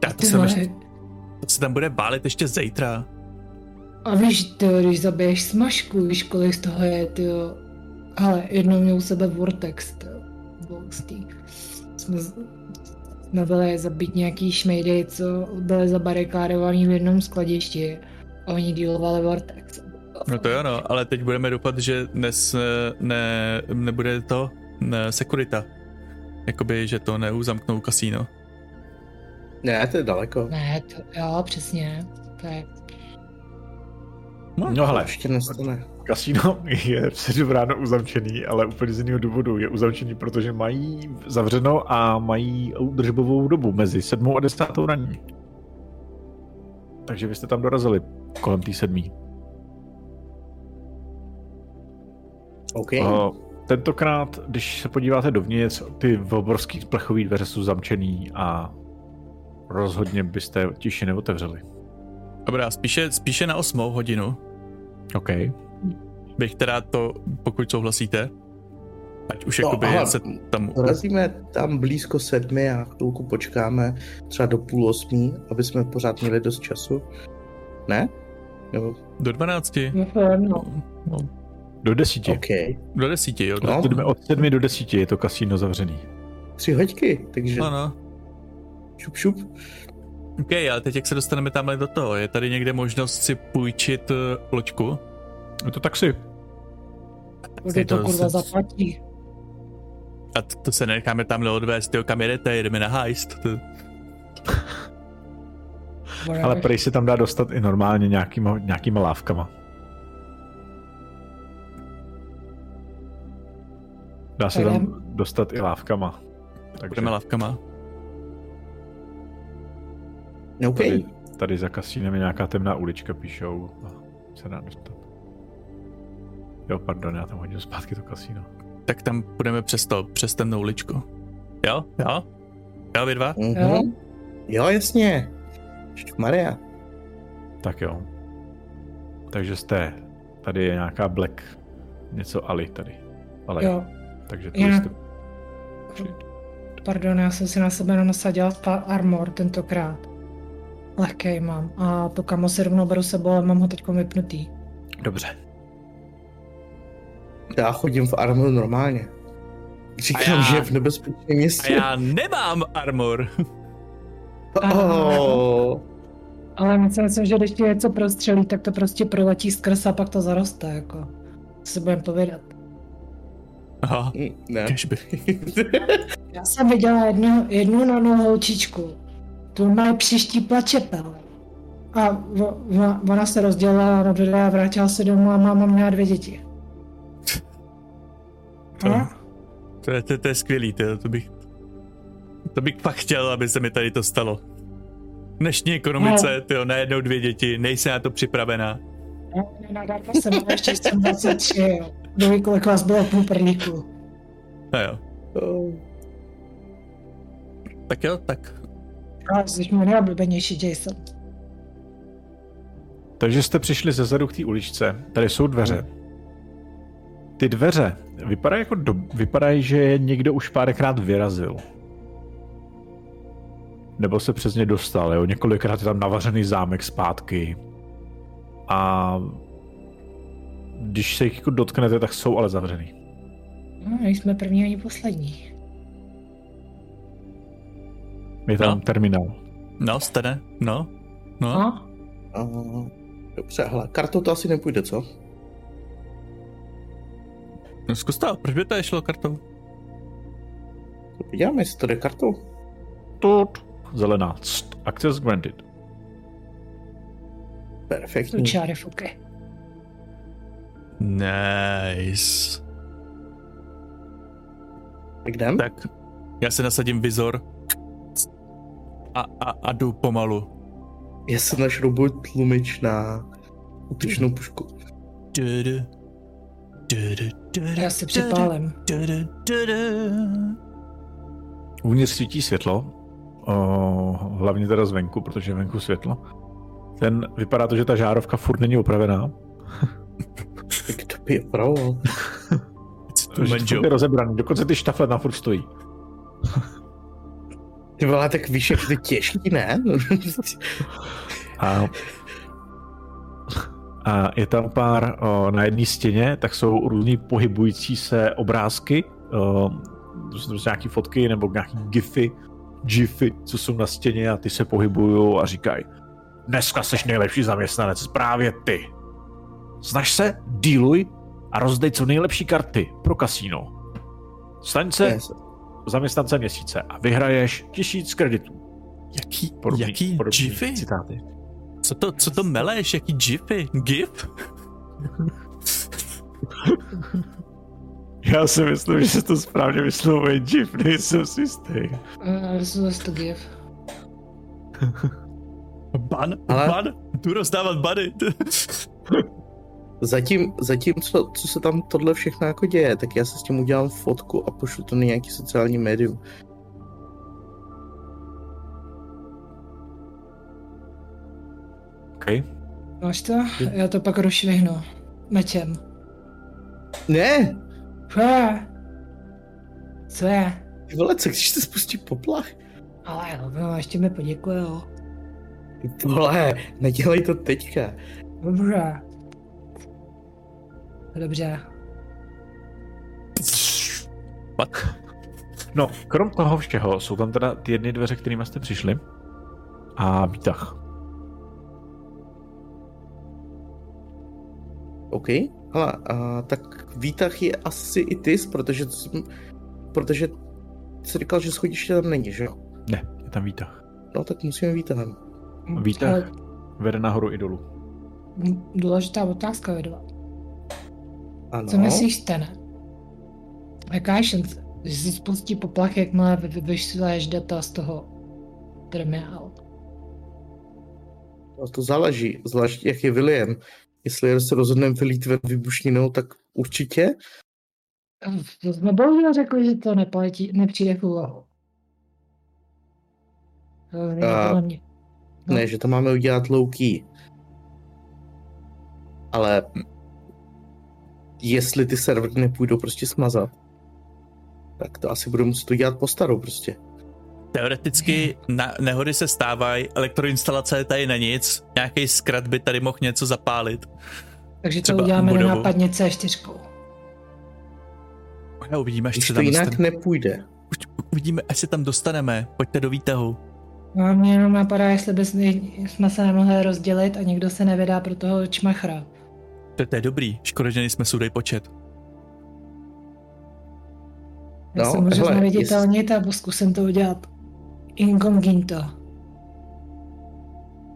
Tak to, vole, ještě, to se tam bude bálit ještě zítra. A víš, ty, když zabiješ smažku, víš, kolik z toho je, ty jo. Ale jednou měl u sebe Vortex, ty jo. Boustý. Jsme, z- jsme byli zabít nějaký šmejdy, co byli zabarikádovaný v jednom skladišti. A oni dealovali Vortex. No to jo, no, ale teď budeme doufat, že dnes eh, ne, nebude to ne, sekurita. Jakoby, že to neuzamknou kasíno. Ne, to je daleko. Ne, to, jo, přesně. To je... No To hele, ještě nestane. kasíno je v 7 ráno uzavřený, ale úplně z jiného důvodu. Je uzavřený, protože mají zavřeno a mají údržbovou dobu mezi 7 a 10 raní. Takže vy jste tam dorazili kolem té sedmí. OK. Uh, tentokrát, když se podíváte dovnitř, ty obrovský plechový dveře jsou zamčený a rozhodně byste tiše neotevřeli. Dobrá, spíše, spíše na osmou hodinu OK. bych teda to, pokud souhlasíte, ať už No, jakoby aha. se tam... Dorazíme tam blízko sedmi a chvilku počkáme, třeba do půl osmí, aby jsme pořád měli dost času. Ne? Jo, Do 12? Je to jedno. No, Do desíti. OK. do 10, jo. No. Jdeme od sedmi do desíti, je to kasíno zavřený. Tři hoďky, takže Ano. Šup šup. OK, ale teď jak se dostaneme tamhle do toho, je tady někde možnost si půjčit uh, loďku? Je to taxi. Kdy to to kurva se- zaplatí. A t- to se necháme tamhle odvést, jo, kam jedete, jedeme na heist. To, Ale prej se tam dá dostat i normálně nějakýma, nějakýma lávkama. Dá se tam dostat i lávkama. Takže budeme lavkama. OK. tady, tady za kasínem je nějaká temná ulička, píšou. A se dá dostat. Jo, pardon, já tam hodím zpátky to kasíno. Tak tam půjdeme přes to, přes temnou uličku. Jo? Jo? Jo, vy dva? Mhm. Jo, jasně. Maria. Tak jo. Takže jste, tady je nějaká black, něco Ali tady. Ale, Jo, takže to Jinak- jste, pardon, já jsem si na sebe nasadila pa- armor tentokrát. Lehkej mám. A to kamo si rovnou beru sebou, ale mám ho teď vypnutý. dobře. Já chodím v armoru normálně. Říkám, A já- že je v nebezpečném A městě. já nemám armor. <laughs> Oh. Ale myslím si, že když ti něco prostřelí, tak to prostě proletí skrz a pak to zaroste, jako. Co si budem povědat. Aha, Ne. kežby. <laughs> Já jsem viděla jednu, jednu nonou holčičku. Tu má přištípla čepel. A vo- vo- ona se rozdělila na dvě a vrátila se domů a máma měla dvě děti. <laughs> To, to, je, to, to je skvělý, to, to bych... To bych fakt chtěl, aby se mi tady to stalo. V dnešní ekonomice, tyjo, najednou dvě děti, nejsem na to připravená. No, se mi, ještě jsem 23, jo. Kdo kolik vás bylo půl prlíku. No jo. Oh. Tak jo, tak Jsi můj nejoblíbenější Jason. Takže jste přišli ze zadu k té uličce. Tady jsou dveře. Ty dveře vypadají jako do, vypadají, že je někdo už párkrát vyrazil. Nebo se přes ně dostal, jo. Několikrát je tam navařený zámek zpátky. A když se jich jako dotknete, tak jsou ale zavřený. No, nejsme první ani poslední. Je tam No. terminál. no, stane, no, no. No, Uh, dobře, hele, kartou to asi nepůjde, co? no zkus to, proč by to šlo kartou? Podíváme, jestli to jde kartou. Tut. Zelená. Cst. Access granted. Perfektní. jsou čáry fuky. Nice. Tak jdem? Tak, já se nasadím vizor a, a, a jdu pomalu. Já se našroubuju tlumič na útočnou pušku. Já dudu, dudu. Uvnitř svítí světlo, hlavně teda zvenku, protože je venku světlo. Ten, vypadá to, že ta žárovka furt není opravená. <laughs> Tak to by opravoval. Job. je rozebraný, dokonce ty štafle na furt stojí. Ty vole, tak víš, jak to těžký, ne? A, a je tam pár, o, na jedné stěně, tak jsou různý pohybující se obrázky, o, to jsou prostě nějaký fotky nebo nějaký gify, gify, co jsou na stěně a ty se pohybují a říkají dneska seš nejlepší zaměstnanec, právě ty. Snaž se, dealuj a rozdej co nejlepší karty pro kasíno. Staň se Yes. Zaměstnance měsíce a vyhraješ tisíc kreditů. Jaký, Podobný, jaký podobný gify? Citáty. Co to, co to meleš? Jaký gify? GIF? <laughs> Já si myslím, že se to správně vyslovuje GIF, nejsem si jistý. Uh, zase to give. Ban? Ale- Ban? Tu rozdávat bany. <laughs> Zatím, zatím co, co se tam tohle všechno jako děje, tak já se s tím udělám fotku a pošlu to na nějaký sociální médium. Okay. Máš to? Já to pak rozšvihnu. Mečem. Ne! Fá. Co je? Ty vole, co když to spustí poplach? Ale no, ještě mi poděkujou. Ty vole, nedělej to teďka. Dobře. Dobře. What? No, krom toho všeho jsou tam teda ty jedny dveře, kterými jste přišli. A výtah. OK, ale a, tak výtah je asi i ty, protože, protože jsi říkal, že schodiště tam není, že jo? Ne, je tam výtah. No tak musíme výtahem. Výtah Ale vede nahoru i dolů. důležitá otázka, Vedva. Ano. Co myslíš, Stene? Jaká je šance, že si spustí poplach, jakmile vy- vy- vyšleš data z toho terminálu? No, to záleží, zvlášť jak je William. Jestli se rozhodneme vylít ve výbušninou, tak určitě. To jsme bohužel řekli, že to neplatí, nepřijde v úvahu. A- mě. No. Ne, že to máme udělat low key. Ale jestli ty servery nepůjdou prostě smazat, tak to asi budu muset udělat po starou prostě. Teoreticky na, nehody se stávají, elektroinstalace je tady na nic, nějaký skrat by tady mohl něco zapálit. Takže to třeba uděláme budovu. nenápadně C4. A uvidíme, až Když se to tam jinak dostaneme. nepůjde. Uvidíme, až se tam dostaneme. Pojďte do výtahu. No a mě jenom napadá, jestli bys, jsme se nemohli rozdělit a někdo se nevydá pro toho čmachra. To, to je dobrý, škoda, že nejsme sudej počet. Já No, se můžu hele, zneviditelnit a zkusím to udělat incognito.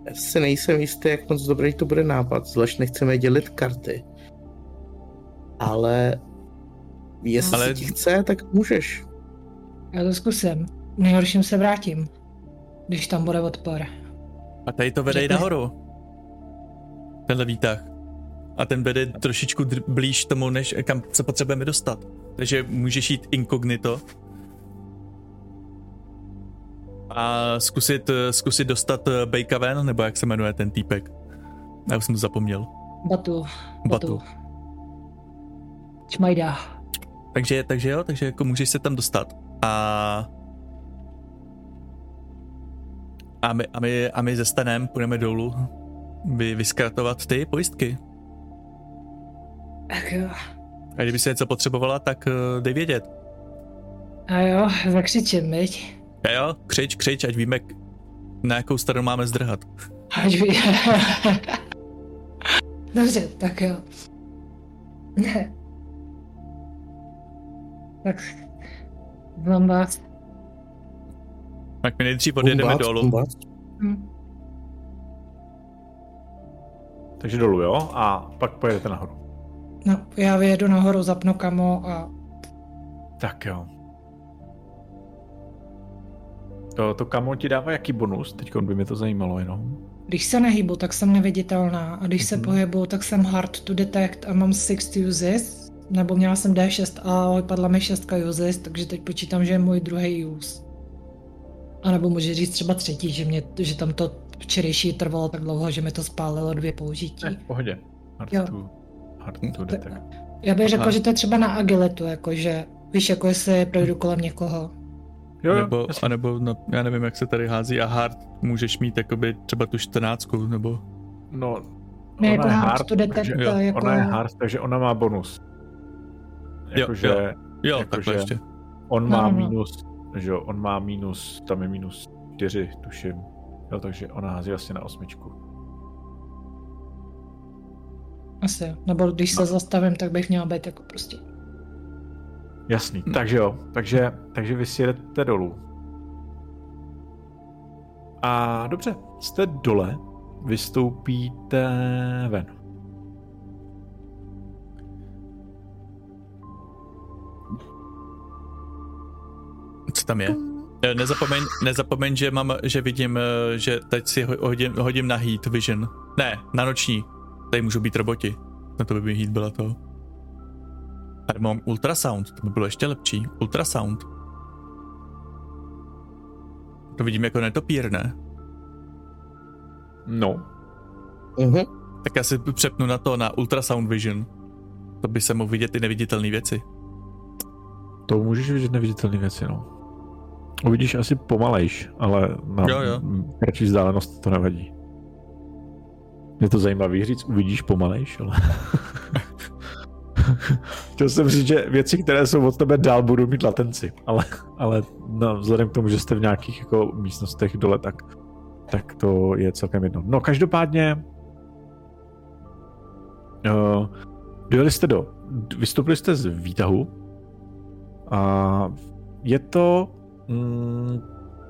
Já si nejsem jistý, jak moc dobrý to bude nápad, zvlášť nechceme dělit karty. Ale jestli Ale- ti chce, tak můžeš. Já to zkusím. Nejhorším se vrátím, když tam bude odpor. A tady to vede i Řekni. nahoru. Tenhle výtah. A ten vede trošičku blíž tomu, než kam se potřebujeme dostat. Takže můžeš jít inkognito. A zkusit, zkusit dostat eh, Bejka ven, nebo jak se jmenuje ten týpek. Já už jsem to zapomněl. Batu. Batu. Čmajda. Takže, takže jo, takže jako můžeš se tam dostat. A a my, a my, a my ze Stanem půjdeme dolů vy, vyskratovat ty pojistky. Ach jo. A kdyby se něco potřebovala, tak uh, dej vědět. A jo, zakřičím, viď? A jo, křič, křič, ať víme, na jakou stranu máme zdrhat. Ať ví. <laughs> Dobře, tak jo. Ne. <laughs> Tak. Vás. Tak my nejdřív odjedeme Bumbác, dolů. bumbác. Hm. Takže dolů, jo? A pak pojedete nahoru. No, já vyjedu nahoru, zapnu kamo a Tak jo. To, to kamo ti dává jaký bonus? Teď by mě to zajímalo jenom. když se nehýbu, tak jsem neviditelná a když se Mhm. pohybu, tak jsem hard to detect a mám 6 uses, nebo měla jsem D6 a vypadla mi 6 uses, takže teď počítám, že je můj druhý use. A nebo může říct třeba třetí, že, mě, že tam to včerejší trvalo tak dlouho, že mi to spálilo dvě použití. Ne, v pohodě. Hard Jo. to, hard to Tak-. Já bych řekl, že to je třeba na agilitu, jakože víš, jako jestli projdu kolem někoho. Jo, jo, nebo, jasně. anebo, no, já nevím, jak se tady hází a hard můžeš mít jakoby třeba tu čtrnáctku, nebo No, Ne, ona jako je hard hard, to detect, takže, jo, jako... ona je hard, takže ona má bonus. Jakože jo. jo, Jakože- takhle ještě. on No, má no, no. minus, že jo, on má minus, tam je minus 4, tuším. Jo, takže ona hází asi na osmičku. Asi, jo. nebo když se No. zastavím, tak bych měla být jako prostě. Jasný, Hm. takže jo, takže, takže vy si jedete dolů. A dobře, jste dole, vystoupíte ven. Co tam je? Eh, Nezapomeň, nezapomeň, že mám, že vidím, eh, že teď si ho- hodím, hodím na heat vision. Ne, na noční. Tady můžou být roboti. Na to by mi heat byla to. Tady mám ultrasound, to by bylo ještě lepší. Ultrasound. To vidím jako netopír, ne? No, Mhm. Tak já si přepnu na to, na ultrasound vision. To by se mohl vidět ty neviditelné věci. to můžeš vidět neviditelné věci, no. Uvidíš asi pomalejš, ale na Jo, jo. kratší vzdálenost to nevadí. Je to zajímavý říct, uvidíš pomalejš, ale... <laughs> Chtěl jsem říct, že věci, které jsou od tebe dál, budou mít latenci, ale, ale no, vzhledem k tomu, že jste v nějakých jako místnostech dole, tak, tak to je celkem jedno. No, každopádně uh, dojeli jste do, vystoupili jste z výtahu a je to mm,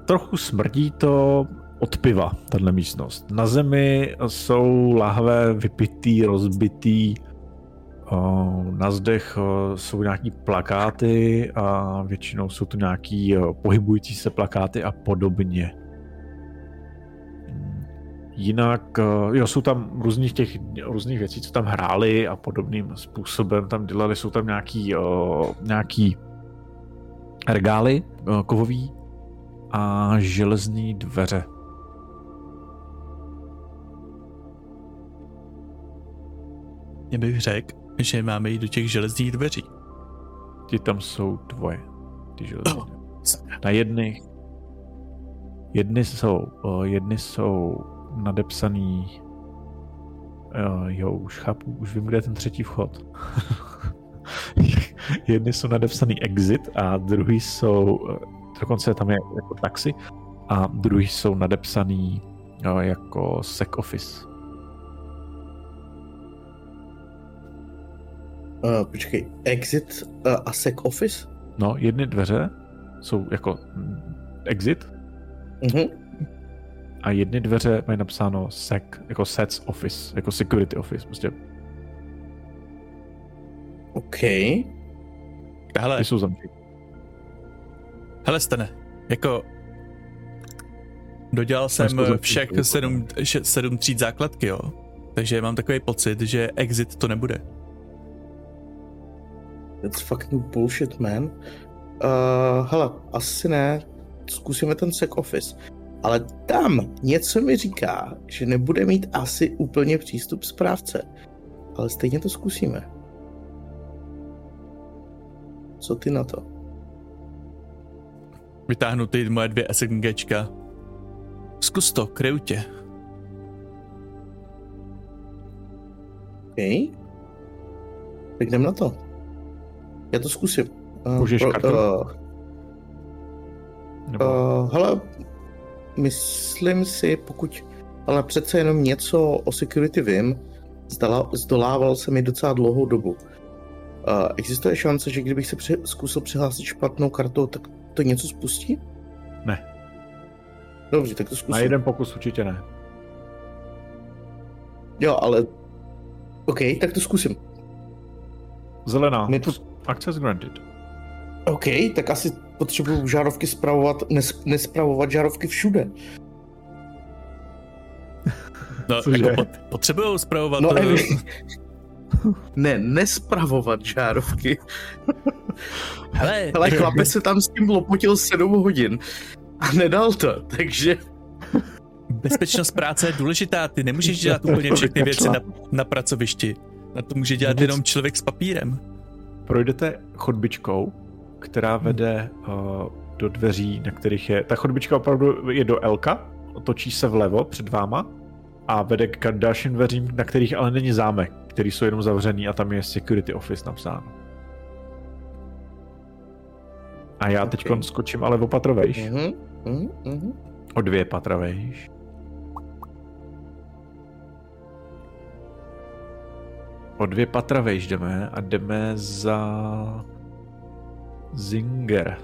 trochu smrdí to od piva, tahle místnost. Na zemi jsou lahve vypitý, rozbitý, na zdech jsou nějaký plakáty a většinou jsou to nějaký pohybující se plakáty a podobně. Jinak, jo, jsou tam různých těch různých věcí, co tam hráli a podobným způsobem tam dělali, jsou tam nějaký, nějaký regály kovový a železné dveře. Já bych řekl, že máme jít do těch železných dveří. Ty tam jsou dvoje. Ty železné. Na jedných jedny jsou, o, jedny jsou nadepsaný jo, jo, už chápu, už vím, kde je ten třetí vchod. <laughs> jedny jsou nadepsaný exit a druhý jsou, eh, dokonce tam je jako taxi, a druhý jsou nadepsaný jo, jako sec office. Uh, počkej, exit uh, a sec office? No, jedny dveře jsou jako mm, exit Mhm. a jedny dveře mají napsáno sec, jako sets office, jako security office, prostě OK. Hele, ty jsou zamčený. hele Stane, jako dodělal jsem všech sedm, še- sedm tříd základky, jo. Takže mám takový pocit, že exit to nebude. That's fucking bullshit, man. Uh, hele, asi ne. Zkusíme ten sec office. Ale tam něco mi říká, že nebude mít asi úplně přístup správce. Ale stejně to zkusíme. Co ty na to? Vytáhnu ty moje dvě SMGčka. Zkus to, kryju tě. OK. Tak jdem na to. Já to zkusím. Uh, Můžeš kartu? Uh, Nebo, uh, hele, myslím si, pokud ale přece jenom něco o security vím, zdala, zdolával se mi docela dlouhou dobu. Uh, existuje šance, že kdybych se při, zkusil přihlásit špatnou kartou, tak to něco spustí? Ne. Dobře, tak to zkusím. na jeden pokus určitě ne. Jo, ale... OK, tak to zkusím. Zelená. My to... Access granted. OK, tak asi potřebuju žárovky spravovat, nes, nespravovat žárovky všude. No, Cože? jako pot, potřebujou zpravovat No, eh, Evi... <laughs> ne, nespravovat žárovky. <laughs> Hele, Ale chlape se tam s tím lopotil 7 hodin a nedal to, takže... bezpečnost práce je důležitá, ty nemůžeš <laughs> dělat úplně všechny věci na, na pracovišti. Na to může dělat jenom člověk s papírem. Projdete chodbičkou, která vede uh, do dveří, na kterých je... Ta chodbička opravdu je do Elka, otočí se vlevo před váma a vede k dalším dveřím, na kterých ale není zámek, který jsou jenom zavřený a tam je security office napsáno. A já teď Ok. skočím ale o patro vejš. Mhm, mhm, mhm. O dvě patra vejš. O dvě patra vejš jdeme a jdeme za Zinger.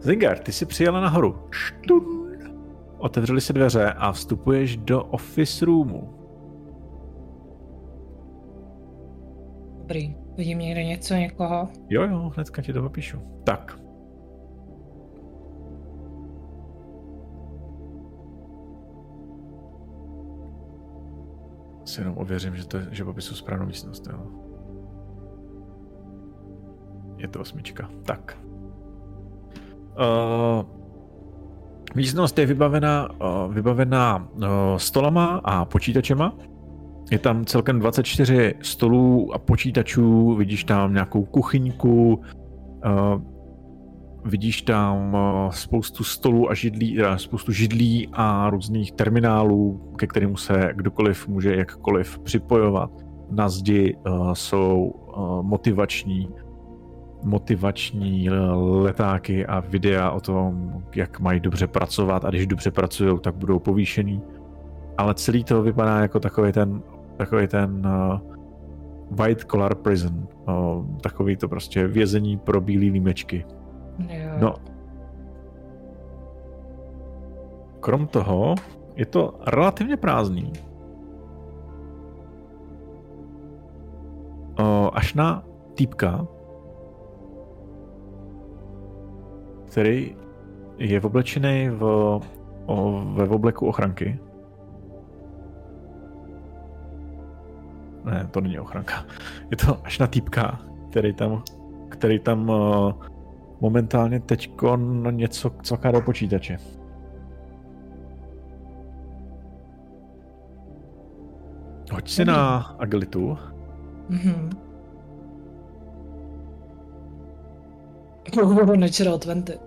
Zinger, ty jsi přijela nahoru. Štun. otevřely se dveře a vstupuješ do office roomu. Dobrý. Vidím někde něco, někoho? Jo, jo, hnedka ti to popíšu. Tak. Si jenom ověřím, že, to že popisu správnou místnost, jo. Je to osmička. Tak. Uh, místnost je vybavená, uh, vybavená uh, stolama a počítačema. Je tam celkem 24 stolů a počítačů, vidíš tam nějakou kuchyňku, uh, vidíš tam uh, spoustu stolů a židlí, uh, spoustu židlí a různých terminálů, ke kterým se kdokoliv může jakkoliv připojovat. Na zdi uh, jsou motivační motivační letáky a videa o tom, jak mají dobře pracovat a když dobře pracují, tak budou povýšený. Ale celý to vypadá jako takový ten, takový ten white collar prison. Takový to prostě vězení pro bílý límečky. No. Krom toho je to relativně prázdný. Uh, až na týpka, který je oblečený v, o, ve obleku ochranky. Ne, to není ochranka. Je to až na týpka, který tam, který tam uh, momentálně teďko něco caká do počítače. Hoď si na agilitu. Mhm. <laughs> Natural 20.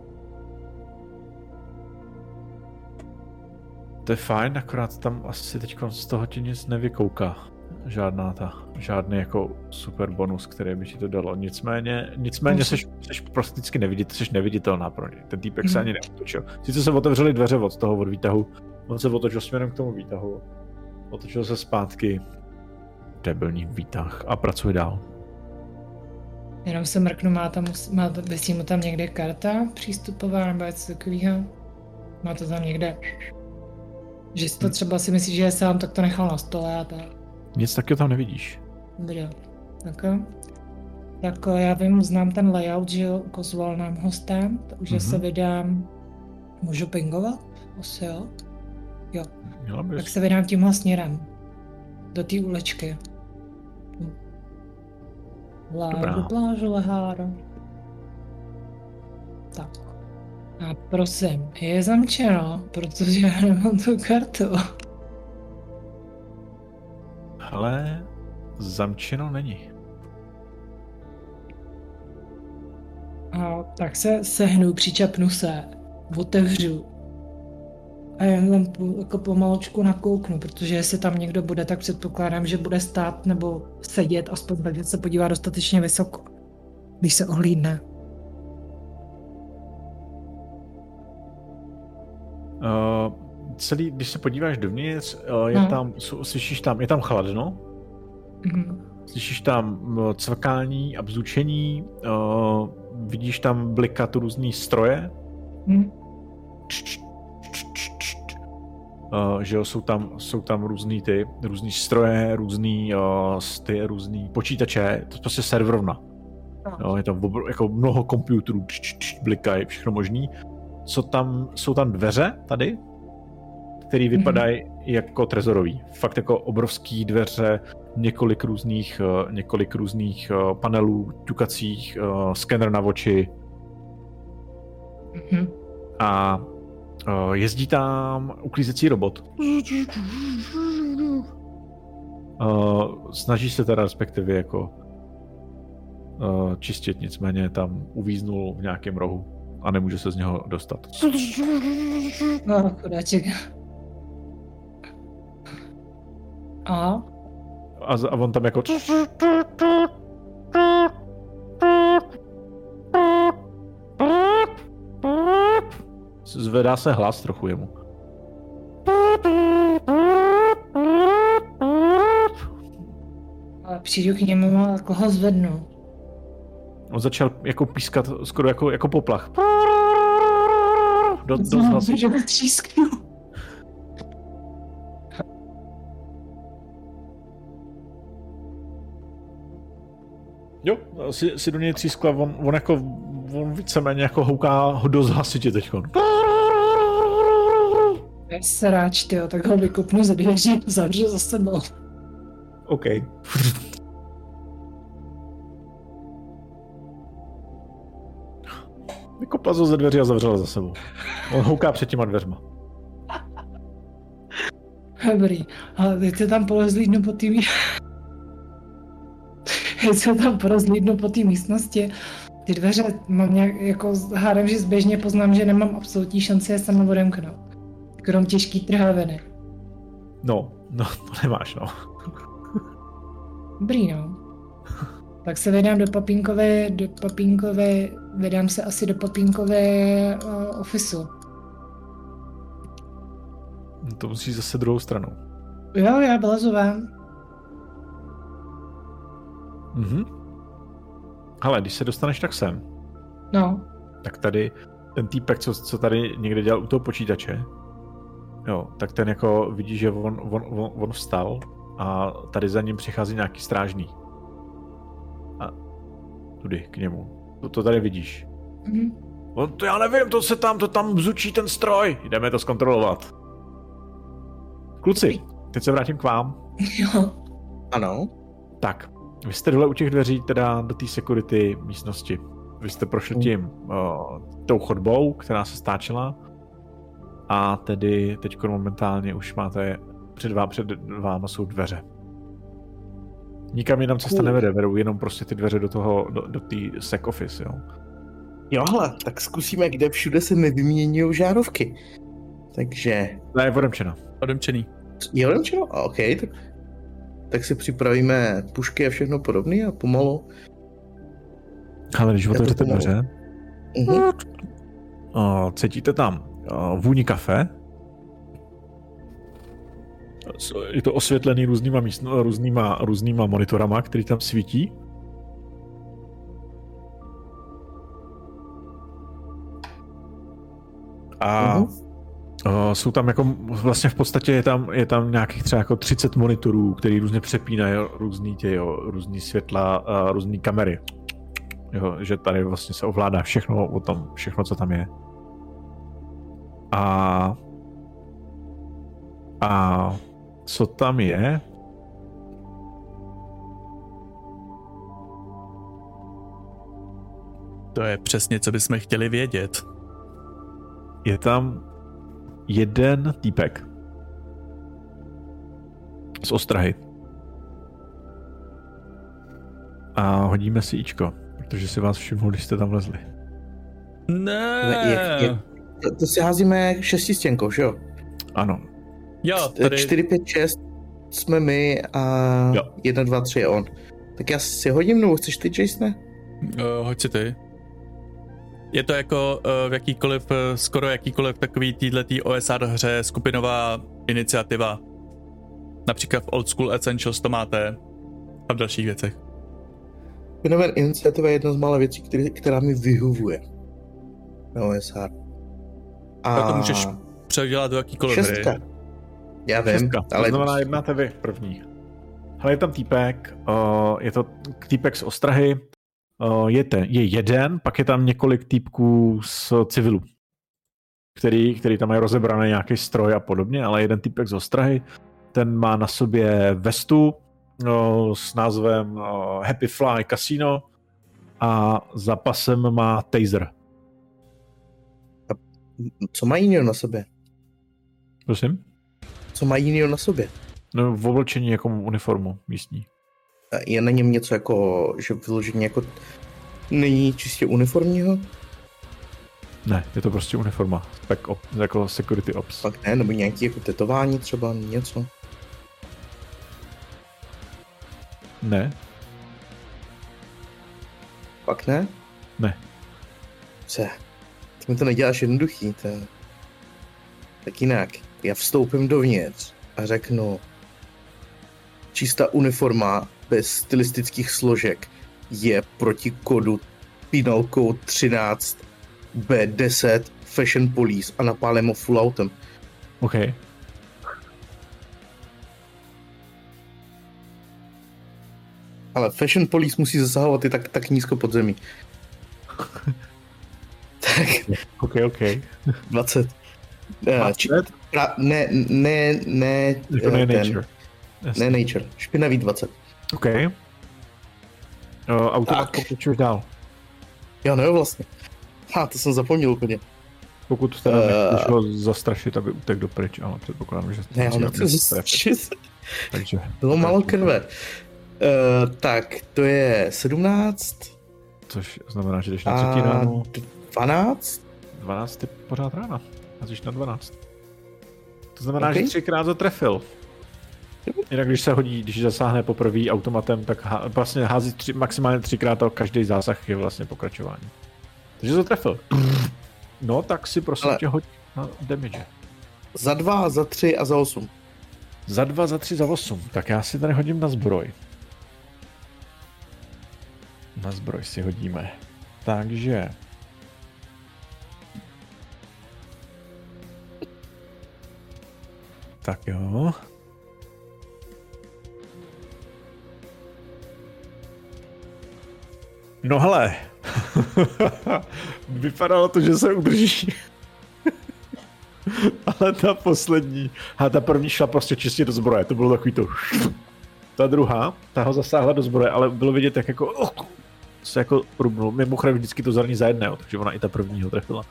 To je fajn, akorát tam asi teď z toho ti nic nevykouká. Žádná ta, žádný jako super bonus, který by ti to dalo. Nicméně, nicméně seš, seš prakticky nevidit, seš neviditelná pro ně. Ten týpek mm. se mhm. ani neotočil. Sice se otevřely dveře od toho, od výtahu, on se otočil směrem k tomu výtahu. Otočil se zpátky. Debilní výtah a pracuje dál. Jenom se mrknu, má tam, má, vysí mu tam někde karta přístupová nebo něco takového? Má to tam někde? Že si to hm. třeba si myslí, že je sám, tak to nechal na stole a tak. Nic taky tam nevidíš. Dobře. Tak tak já vím, znám ten layout, že jo, ukazoval nám hostem, takže mm-hmm. se vydám, můžu pingovat? Asi jo? Jo. Tak se vydám tímhle směrem. Do té uličky. Dobrá. do pláže lehára. Tak. A prosím, je zamčeno, protože já nemám tu kartu. Ale zamčeno není. A tak se sehnu, přičapnu se, otevřu a jen tam jako pomalučku nakouknu, protože jestli tam někdo bude, tak předpokládám, že bude stát nebo sedět, aspoň tak, že se podívá dostatečně vysoko, když se ohlídne. Uh, celý, když se podíváš dovnitř, uh, je no. tam, slyšíš tam, je tam chladno, mm-hmm. slyšíš tam cvakání a bzučení, uh, vidíš tam blikat různý stroje, mm. Uh, že jo, jsou tam, jsou tam různý ty, různý stroje, různý, uh, ty, různý počítače, to je prostě serverovna. Jo, je tam obr- jako mnoho počítačů, blikají, všechno možný. Co tam, jsou tam dveře tady, které mhm. vypadají mm-hmm. jako trezorový. Fakt jako obrovský dveře, několik různých, uh, několik různých uh, panelů, ťukacích, uh, skener na oči. Mm-hmm. A jezdí tam uklízecí robot. Snaží se teda respektive jako čistit, nicméně tam uvíznul v nějakém rohu a nemůže se z něho dostat. No, chudáček. A? A, a on tam jako Zvedá se hlas trochu jemu. Ale přijdu k němu a jako ho zvednu. On začal jako pískat skoro jako, jako poplach. Do, do hlasy. Že třísknu. Jo, si, si do něj třískla, on, on jako, on víceméně jako houká dost hlasitě teďkon. Sráč, tyjo, tak ho vykopnu ze dveří, zavřu za sebou. OK. Vykopla ze dveří a zavřela za sebou. On houká před těma dveřma. Dobrý, ale teď se tam porozlídnu po té Teď <laughs> se tam porozlídnu po té místnosti. Ty dveře mám nějak, jako hádám, že zběžně poznám, že nemám absolutní šanci je sama odemknout. Krom těžký trhaviny. No, no, to nemáš, no. Dobrý, no. Tak se vydám do papínkové, do papínkové, vydám se asi do papínkové uh, ofisu. To musíš zase druhou stranou. Jo, já vylezu vám. Mhm. Ale když se dostaneš tak sem, No, tak tady ten týpek, co, co tady někde dělal u toho počítače, jo, tak ten jako vidí, že on, on, on, on vstal a tady za ním přichází nějaký strážný. A tudy k němu. To, to tady vidíš. mhm. On, to já nevím, to se tam, to tam bzučí ten stroj. Jdeme to zkontrolovat. Kluci, teď se vrátím k vám. <laughs> jo. Ano. Tak, vy jste dole u těch dveří, teda do té security místnosti. Vy jste prošli Mm. tím, uh, tou chodbou, která se stáčela. A tedy teď momentálně už máte před, vám, před váma jsou dveře. Nikam jinam cesta Cool. nevede, vedou jenom prostě ty dveře do toho, do, do té sec office, jo. Jo, hele, tak zkusíme, kde všude se mi vyměňují žárovky. Takže, To je odemčena. Odemčený. je odemčeno? OK, tak, tak si připravíme pušky a všechno podobné a pomalu. Ale když otevřete dveře, Mhm. uh, cítíte tam uh, vůni kafe. Je to osvětlený různýma, místno, různýma, různýma monitorama, který tam svítí. A Mhm. Uh, jsou tam jako, vlastně v podstatě je tam, je tam nějakých třeba jako 30 monitorů, který různě přepínají různý tě, jo, různý světla, uh, různý kamery. Jo, že tady vlastně se ovládá všechno o tom, všechno, co tam je. A a co tam je? To je přesně, co bychom chtěli vědět. Je tam jeden týpek z ostrahy. A hodíme si Ičko, protože si vás všiml, když jste tam lezli. Ne. Ne, jak- To, to si házíme šestistěnkou, že jo? Ano. Jo, tady... 4, 5, 6 jsme my a Jo. 1, 2, 3 je on. Tak já si hodím, nebo chceš ty, Jasone? Uh, hoď si ty. Je to jako uh, v jakýkoliv, uh, skoro jakýkoliv takový týhletý OSR hře skupinová iniciativa. Například v Old School Essentials to máte a v dalších věcech. Pinoven iniciativa je jedna z mála věcí, který, která mi vyhovuje. Na OSR. A Tak to můžeš Předělat do jakýkoliv hry. šestka. Já vím, Šestka, ale to znamená, jednáte vy první. Hele, je tam týpek, uh, je to týpek z ostrahy, je, ten, je jeden, pak je tam několik týpků z civilu, který, který tam mají rozebraný nějaký stroj a podobně, ale jeden týpek z ostrahy, ten má na sobě vestu uh, s názvem uh, Happy Fly Casino a za pasem má taser. co mají jiného na sobě? Prosím? Co mají jiného na sobě? No, v oblečení jako uniformu místní. Je na něm něco jako, že vyloženě jako není čistě uniformního? Ne, je to prostě uniforma. Tak op, jako security ops. Pak ne, nebo nějaký jako tetování třeba, něco? Ne, Pak ne? ne. Se, ty mi to neděláš jednoduchý, to. Tak jinak, já vstoupím dovnitř a řeknu čistá uniforma bez stylistických složek je proti kodu Penal Code 13 B10 Fashion Police a napálím ho full autem. OK. Ale Fashion Police musí zasahovat i tak, tak nízko pod zemí. <laughs> tak, OK, OK. 20. Eh, či, 20? pra, ne, ne, ne, To eh, je ten, nature. ne nature. Špinavý 20. OK. Uh, automat Tak. pokračuješ dál. Jo, ne, vlastně. Ha, to jsem zapomněl úplně. Pokud teda Eh. nechceš ho zastrašit, aby utek do pryč, ale předpokládám, že Ne, nechci trefit. zastrašit. <laughs> Takže Bylo málo krve. Uh, tak, to je 17 Což znamená, že jdeš na třetí ráno. 12. 12 je pořád rána. A jsi na 12. To znamená, OK. že třikrát to trefil. Jinak když se hodí, když zasáhne poprvé automatem, tak há, vlastně hází tři, maximálně třikrát a každý zásah je vlastně pokračování. Takže to trefil. No, tak si prosím Ale- tě hoď na damage. Za 2, za 3 a za 8. Za dva, za tři, za osm. Tak já si tady hodím na zbroj. Na zbroj si hodíme. Takže... Tak jo. No hele. <laughs> Vypadalo to, že se udrží. <laughs> Ale ta poslední, a ta první šla prostě čistě do zbroje, to bylo takový to. <laughs> Ta druhá, ta ho zasáhla do zbroje, ale bylo vidět, jak jako oh, se jako rubnul. Mimochodem vždycky to zraní za jedného, takže ona i ta první ho trefila.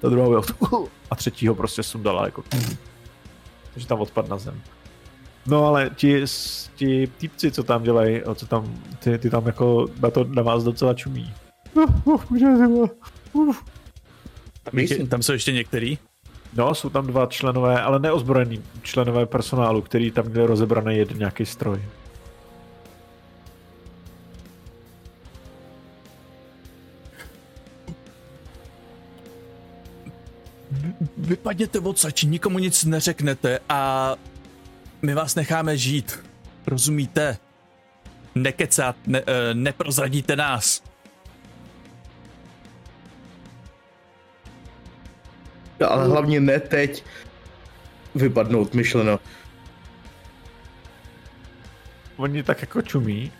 Ta druhá ho a třetího prostě sundala jako. Takže tam odpad na zem. No ale ti, ti týpci, co tam dělají, co tam, ty, ty tam jako na to na vás docela čumí. Myslím. Tam jsou ještě některý. No, jsou tam dva členové, ale neozbrojení členové personálu, který tam kde rozebraný jeden nějaký stroj. Vypadněte odsaď, nikomu nic neřeknete a my vás necháme žít. Rozumíte? Nekecat, ne, eh, neprozradíte nás. Ale hlavně ne teď. Vypadnout myšleno. Oni tak jako čumí.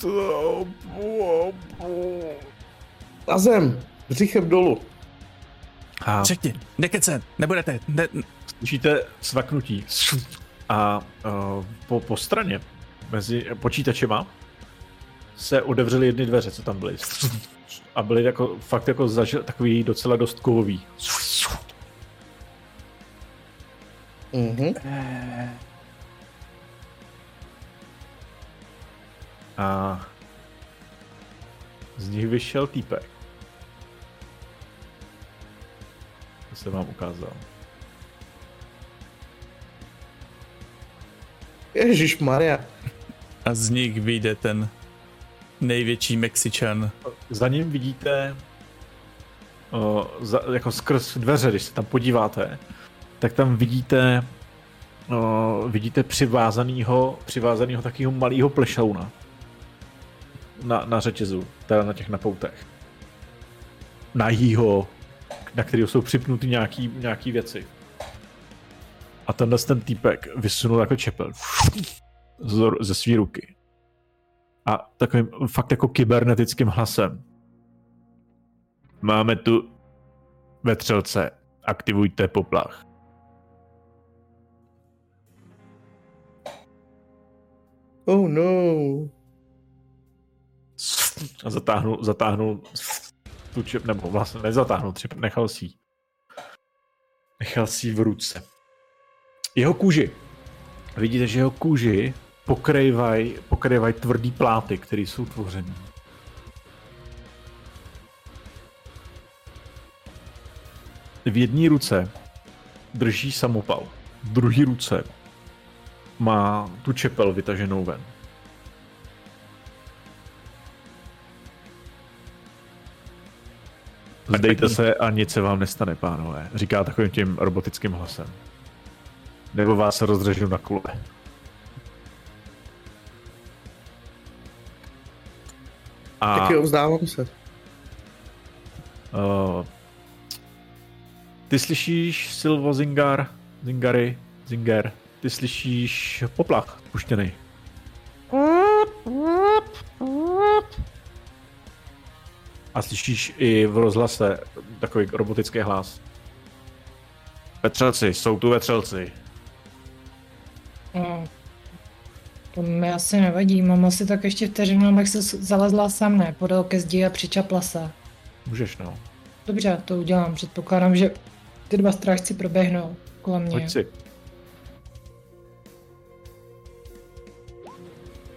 To- Na zem. Břichem dolů. A Řekni, nekecat, nebudete, ne, slyšíte svaknutí. A uh, po, po straně, mezi počítačema, se otevřely jedny dveře, co tam byly. A byly jako, fakt jako zažil, takový docela dost kovový. Mhm. A z nich vyšel týpek. To jsem vám ukázal. Ježíš Maria. a z nich vyjde ten největší Mexičan. Za ním vidíte, o, za, jako skrz dveře, když se tam podíváte, tak tam vidíte, o, vidíte přivázanýho, přivázanýho takového malého plešouna na, na řetězu, teda na těch napoutech. Nahýho, na kterého jsou připnuty nějaký, nějaký věci. A tenhle ten týpek vysunul jako čepel ze své ruky a takovým fakt jako kybernetickým hlasem. Máme tu vetřelce, aktivujte poplach. Oh no. A zatáhnul, zatáhnul tu čep, nebo vlastně nezatáhnul čep, nechal si. Nechal si v ruce. Jeho kůži. Vidíte, že jeho kůži pokrývají pokrývaj tvrdý pláty, které jsou tvořený. V jedné ruce drží samopal, v druhé ruce má tu čepel vytaženou ven. Zdejte se a nic se vám nestane, pánové, říká takovým tím robotickým hlasem. Nebo vás rozřežu na kule. A Tak jo, vzdávám se. uh, ty slyšíš Silvo Zingar, Zingary, Zinger, ty slyšíš poplach puštěný. A slyšíš i v rozhlase takový robotický hlas. Vetřelci, jsou tu vetřelci. No, to mi asi nevadí, mám asi tak ještě vteřinu, abych se zalezla sam, ne, podal ke zdi a přičapla se. Můžeš, no. Dobře, to udělám, předpokládám, že ty dva strážci proběhnou kolem mě. Hoď si.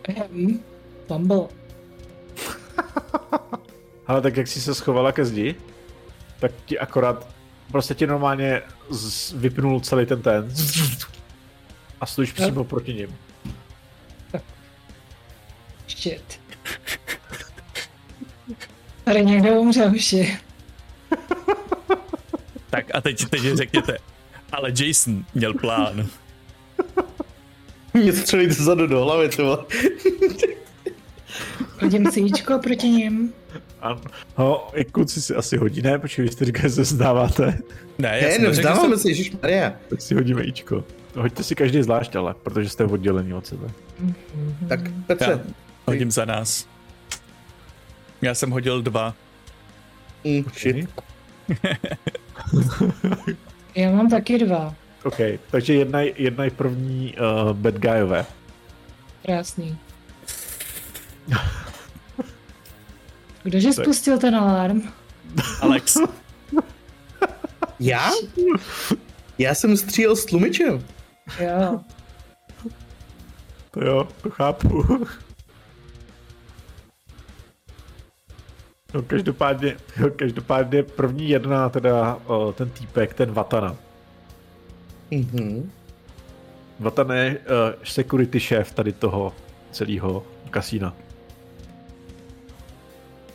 Ehm, Bumble. <laughs> Ale tak jak jsi se schovala ke zdi, tak ti akorát prostě ti normálně z- vypnul celý ten ten a stojíš přímo proti ním. Shit. Tady někdo umřel už je. Tak a teď, teď řekněte, ale Jason měl plán. Mě střelit zadu do hlavy, třeba. Hodím si jíčko proti ním. A no, i kluci si asi hodí, ne? Počkej, vy jste říkali, že se zdáváte, Ne, já Ne, jsem neřekl, že nevzdáváme jsem- se, Ježíš Maria. tak si hodíme ičko. Hoďte si každý zvlášť, ale, protože jste oddělení od sebe. Tak Petře, Já hodím za nás. Já jsem hodil dva. mm, shit. Já mám taky dva. OK, takže jedna, jedna je první uh, bad guyové. Krásný. <laughs> Kdože spustil ten alarm? Alex, Já? Já jsem střílel s tlumičem. Jo. <laughs> To jo, to chápu. <laughs> No, každopádně, jo, každopádně první jedna, teda uh, ten týpek, ten Vatana. Mhm. Vatana je uh, security šéf tady toho celého kasína.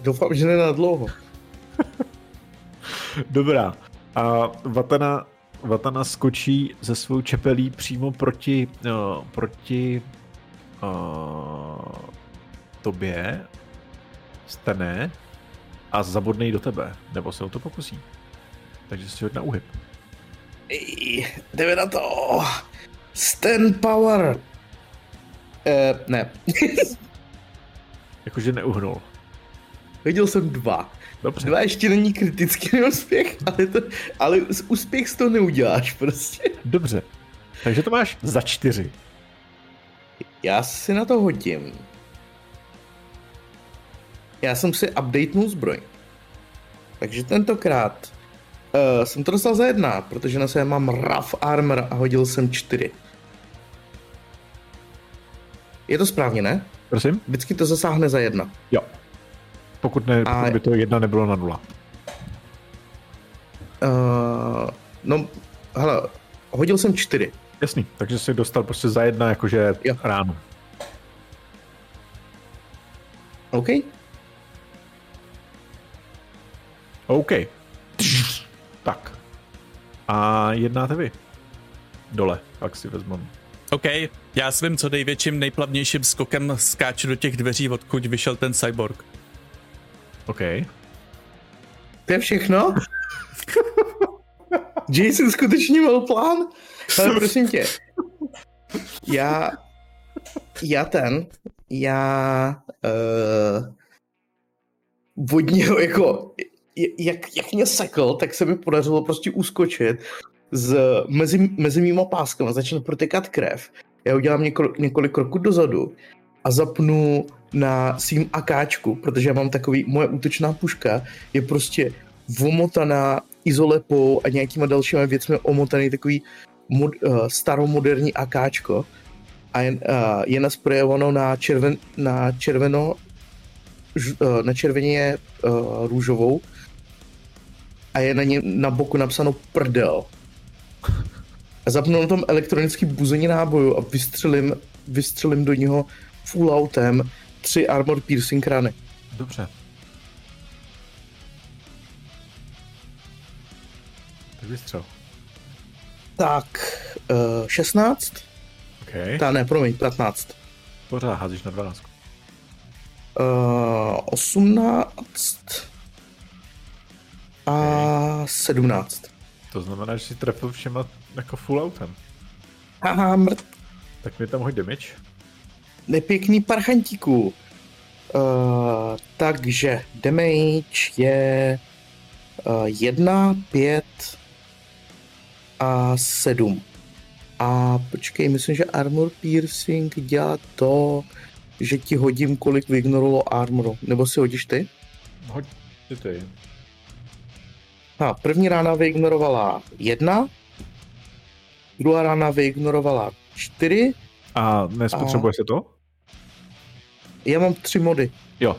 Doufám, že ne na dlouho. Dobrá. A Vatana, Vatana skočí ze svou čepelí přímo proti, uh, proti uh, tobě, stane a zabodnej do tebe. Nebo se o to pokusí. Takže si hoď na uhyb. Ej, jdeme na to. Stand power. Eh, ne. <laughs> Jakože neuhnul. Hodil jsem dva. Dobře. Dva ještě není kritický neúspěch, ale, to, ale z úspěch z toho neuděláš prostě. Dobře. Takže to máš za čtyři. Já si na to hodím. Já jsem si updatenul zbroj. Takže tentokrát uh, jsem to dostal za jedna, protože na sebe mám rough armor a hodil jsem čtyři. Je to správně, ne? Prosím? Vždycky to zasáhne za jedna. Jo. Pokud, ne, A- pokud by to jedna nebylo na nula. Uh, no, hele, hodil jsem čtyři. Jasný, takže jsi dostal prostě za jedna jakože Jo. ránu. OK? OK. Tak. A jednáte vy. Dole, pak si vezmeme. OK, já svým co největším, nejplavnějším skokem skáču do těch dveří, odkud vyšel ten cyborg. OK. To je všechno? <laughs> Jason skutečně měl plán? Ale prosím tě, já, já ten, já uh, od něho jako, jak, jak mě sekl, tak se mi podařilo prostě uskočit z, mezi, mezi mýma páskama, začne protekat krev. Já udělám několik, několik kroků dozadu a zapnu na svým akáčku, protože já mám takový, moje útočná puška je prostě omotaná izolepou a nějakýma dalšími věcmi omotaný takový mod, uh, staromoderní akáčko. A je, uh, je nasprejovanou na, červen, na červeno ž, uh, na červeně uh, růžovou. A je na, ně, na boku napsáno prdel. A zapnu na tom elektronický buzení náboju a vystřelím, vystřelím do něho full autem tři armor piercing rany. Dobře. Tak vystřel. Tak, uh, 16? OK. Ta ne, promiň, 15. Pořád házíš na 12. Uh, 18 a 17. To znamená, že si trefil všema jako full autem. Haha, mrt. Tak mi tam hoď damage. Nepěkný parchantíků. Uh, takže damage je uh, 1, 5 a 7. A počkej, myslím, že Armor Piercing dělá to, že ti hodím, kolik vyignorovalo armoru. Nebo si hodíš ty? Hoď ty ty. Ha, první rána vyignorovala jedna, druhá rána vyignorovala čtyři. A nespotřebuje a... se to? Já mám tři mody. Jo.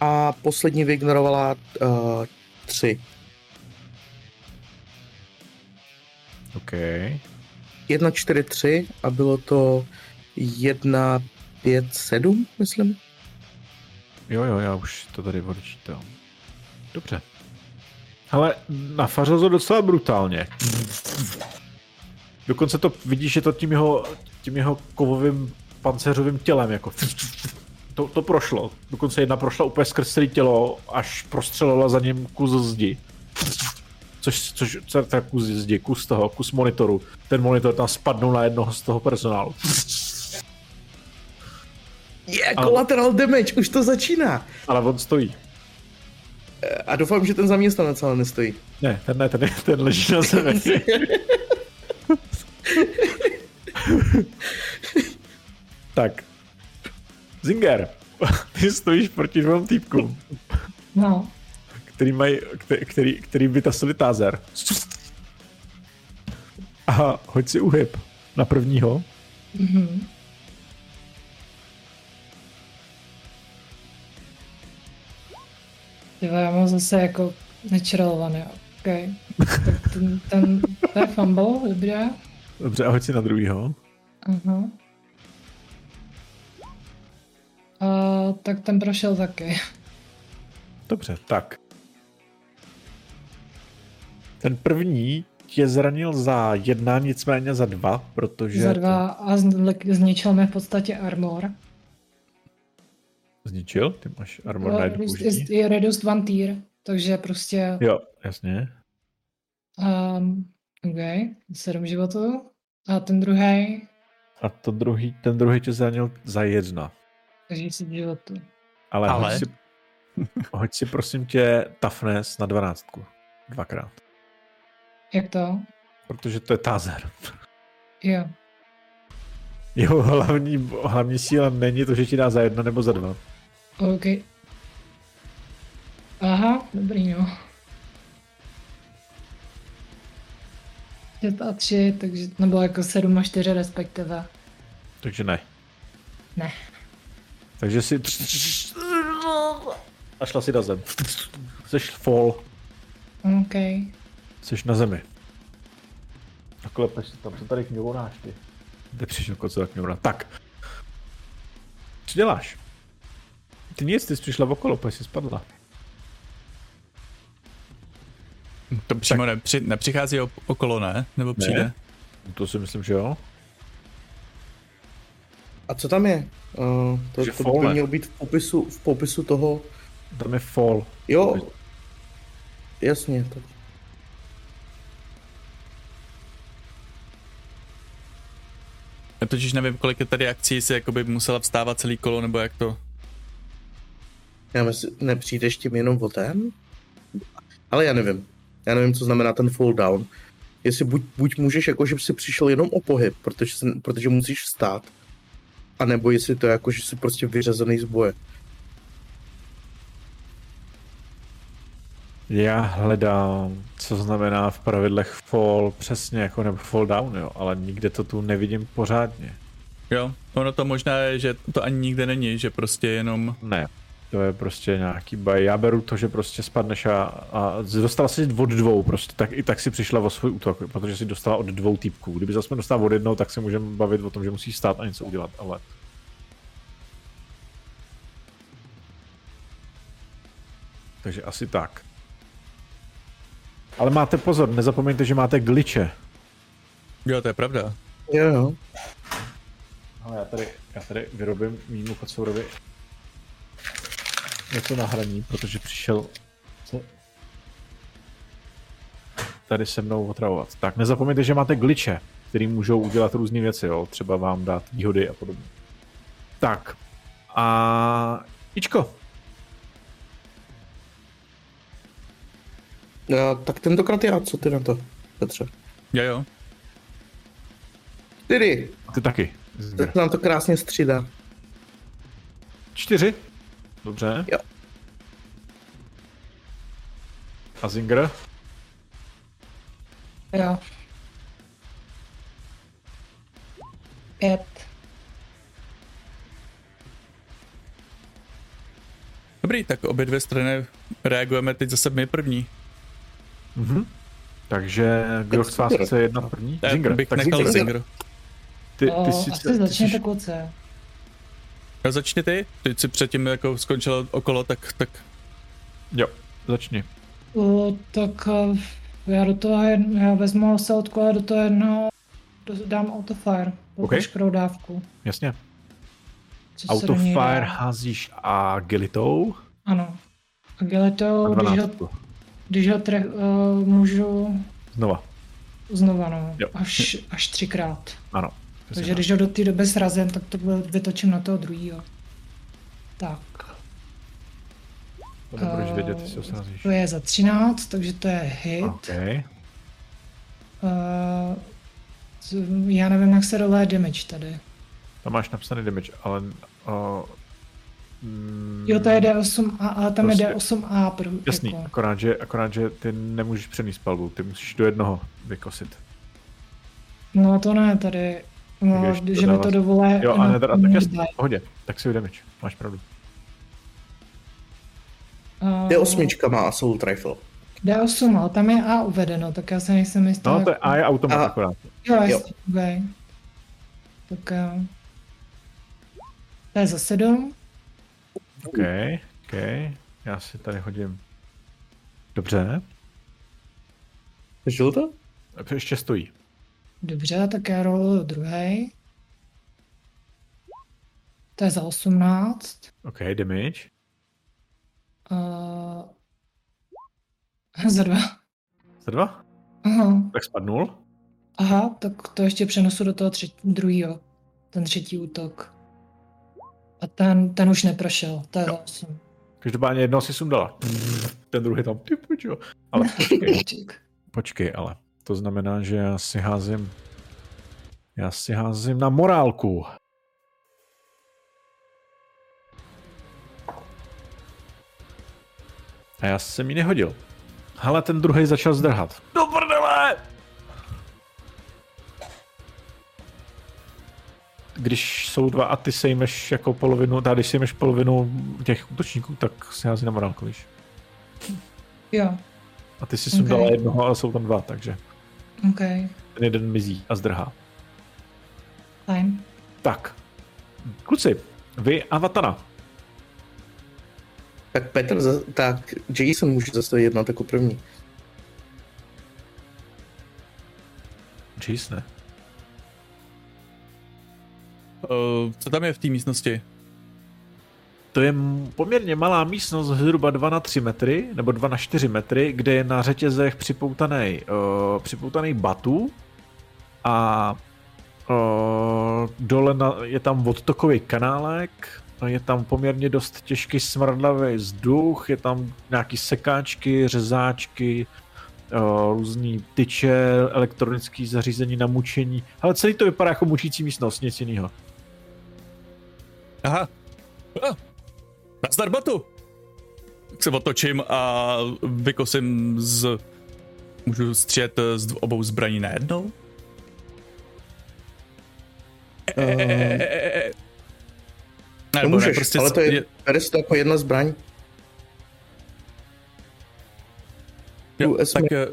A poslední vyignorovala uh, tři. OK. 1, 4, 3 a bylo to 1, 5, 7, myslím. Jo, jo, já už to tady odčítám. Dobře. Ale nafařil to docela brutálně. Dokonce to vidíš, že to tím jeho, tím jeho kovovým pancéřovým tělem jako to, to prošlo. Dokonce jedna prošla úplně skrz celé tělo, až prostřelila za ním kus zdi. Což, což, co teda kus zdi, kus toho, kus monitoru. Ten monitor tam spadnul na jednoho z toho personálu. Je, yeah, collateral damage, už to začíná. Ale on stojí. A doufám, že ten zaměstnanec ale nestojí. Ne, ten ne, ten, ten leží na zemi. <laughs> <laughs> tak. Zinger, <laughs> ty stojíš proti dvou týpkům. No. Který mají, který, který, který vytasili tázer. A hoď si uhyb na prvního. Mhm. Jo, já mám zase jako nečerelovaný, OK. Tak ten, ten, to je fumble, dobré. Dobře, a hoď si na druhýho. Aha. A, tak ten prošel taky. Dobře, tak. Ten první tě zranil za jedna, nicméně za dva, protože... Za dva a zničil mi v podstatě armor. Zničil? Ty máš armor na jednu Je reduced one tier, takže prostě... Jo, jasně. Um, OK, sedm životů. A ten druhý. A to druhý, ten druhý tě zranil za jedna. Takže si životů. Ale, Ale... Hoď, si, <laughs> hoď si prosím tě toughness na dvanáctku. Dvakrát. Jak to? Protože to je tazer. <laughs> Jo. Jeho hlavní, hlavní síla není to, že ti dá za jedna nebo za dva. OK. Aha, dobrý no. 5 a 3, takže to bylo jako 7 a 4 respektive. Takže ne. Ne. Takže si... A šla si na zem. Jseš fall. OK. Jseš na zemi. A klepeš si tam, co tady kňouráš ty? Kde přišel koco kňourá? Tak. Co děláš? Ty nic, ty jsi přišla okolo, protože jsi spadla. To přímo nepři, nepřichází okolo, ne? Nebo přijde? Ne. To si myslím, že jo. A co tam je? Uh, to, že to by mělo být v popisu, v popisu toho... Tam je fall. Jo, jasně. Tak. Já totiž nevím, kolik je tady akcí, jestli jakoby musela vstávat celý kolo, nebo jak to... Já myslím, nepřijdeš tím jenom o ten? Ale já nevím. Já nevím, co znamená ten fall down. Jestli buď, buď můžeš, jako že si přišel jenom o pohyb, protože, se, protože musíš vstát, a nebo jestli to je jako, že jsi prostě vyřazený z boje. Já hledám, co znamená v pravidlech fall přesně jako nebo fall down, jo, ale nikde to tu nevidím pořádně. Jo, ono to možná je, že to ani nikde není, že prostě jenom... Ne, to je prostě nějaký baj. Já beru to, že prostě spadneš a, a dostala si od dvou, prostě tak i tak si přišla o svůj útok, protože si dostala od dvou týpků. Kdyby zase dostala od jednou, tak se můžeme bavit o tom, že musí stát a něco udělat, ale... Takže asi tak. Ale máte pozor, nezapomeňte, že máte glitche. Jo, to je pravda. Jo, jo. Ale já tady, já tady vyrobím mýmu kocourovi něco na hraní, protože přišel se tady se mnou otravovat. Tak nezapomeňte, že máte glitche. který můžou udělat různé věci, jo? třeba vám dát výhody a podobně. Tak. A Ičko. No, tak tentokrát já, co ty na to, Petře? Jo, jo. Čtyři. Ty taky. Tak nám to krásně střídá. Čtyři. Dobře. Jo. A Zinger? Jo. Pět. Dobrý, tak obě dvě strany reagujeme teď zase my první. Mhm. Takže kdo z vás chce jednat první? Já Zinger. bych Tak nechal Zinger. Zinger. Ty, O, ty, si, asi ty, začněte jsi, Jo, začni ty. Ty si předtím jako skončil okolo, tak, tak Jo, začni. O, tak eh, já do toho, jedn, já vezmu seltku a do toho jednoho do- dám autofire. Po OK. veškerou dávku. Jasně. Co se Autofire dá. házíš agilitou Ano. a Agilitou, když ho, 12. když ho tre, uh, můžu Znova. znova, no, Jo. až, až třikrát. Ano. Takže tak. když ho do té doby srazím, tak to vy- vytočím na toho druhýho. Tak. To nebudeš eh, vědět, jestli ho srazíš. To je za 13, takže to je hit. OK. Uh, já nevím, jak se rolé damage tady. Tam máš napsaný damage, ale... Uh, mm, Jo, to je D8, a, ale tam Prostě- je D8A. Pro, Jasný, Jako. akorát že, akorát, že ty nemůžeš přenést palbu, ty musíš do jednoho vykosit. No to ne, tady. No, když to mi to dovolí. Jo, a ne, tak jasný, Uh, pohodě, tak si damage, máš pravdu. Je osmička má Assault Rifle. D8, ale tam je A uvedeno, tak já se nejsem jistý. No, to je A je automat A- akorát. Jo, Jo. jasně, okay. Tak jo. To je za 7. OK, OK, já si tady hodím. Dobře, Žil to? ještě stojí. Dobře, tak já roluju druhý. To je za 18. OK, damage. Uh, <laughs> za dva. Za dva? Aha. Tak spadnul. Aha, tak to ještě přenesu do toho třetí, druhýho. Ten třetí útok. A ten, ten už neprošel, to je za 8. Každopádně jednoho si sundala. Ten druhý tam, ty. Ale <laughs> počkej, počkej, ale to znamená, že já si házím já si házím na morálku. A já jsem ji nehodil. Hele, ten druhý začal zdrhat. Do prdele! Když jsou dva a ty sejmeš jako polovinu, tady když sejmeš polovinu těch útočníků, tak si hází na morálku, víš. Jo, A ty si sundala Ok. jednoho, ale jsou tam dva, takže OK, ten jeden mizí a zdrhá. fajn. Tak, kluci, vy a Vatana. Tak Petr, za- tak Jason může zase jednat jako první. Jace, ne? uh, co tam je v té místnosti? To je poměrně malá místnost, zhruba 2 na 3 metry, nebo 2 na 4 metry, kde je na řetězech připoutaný, uh, připoutaný batu a uh, dole na, je tam odtokový kanálek, je tam poměrně dost těžký smradlavý vzduch, je tam nějaký sekáčky, řezáčky, uh, různý tyče, elektronické zařízení na mučení. Ale celý to vypadá jako mučící místnost, nic jiného. Aha. Ah. Nazdar batu. Tak se otočím a vykosím z... Můžu střílet z obou zbraní najednou? Uh, Nebo můžeš, ne, prostě ale to je, je, bere se to jako jedna zbraň. jo, US tak, eh,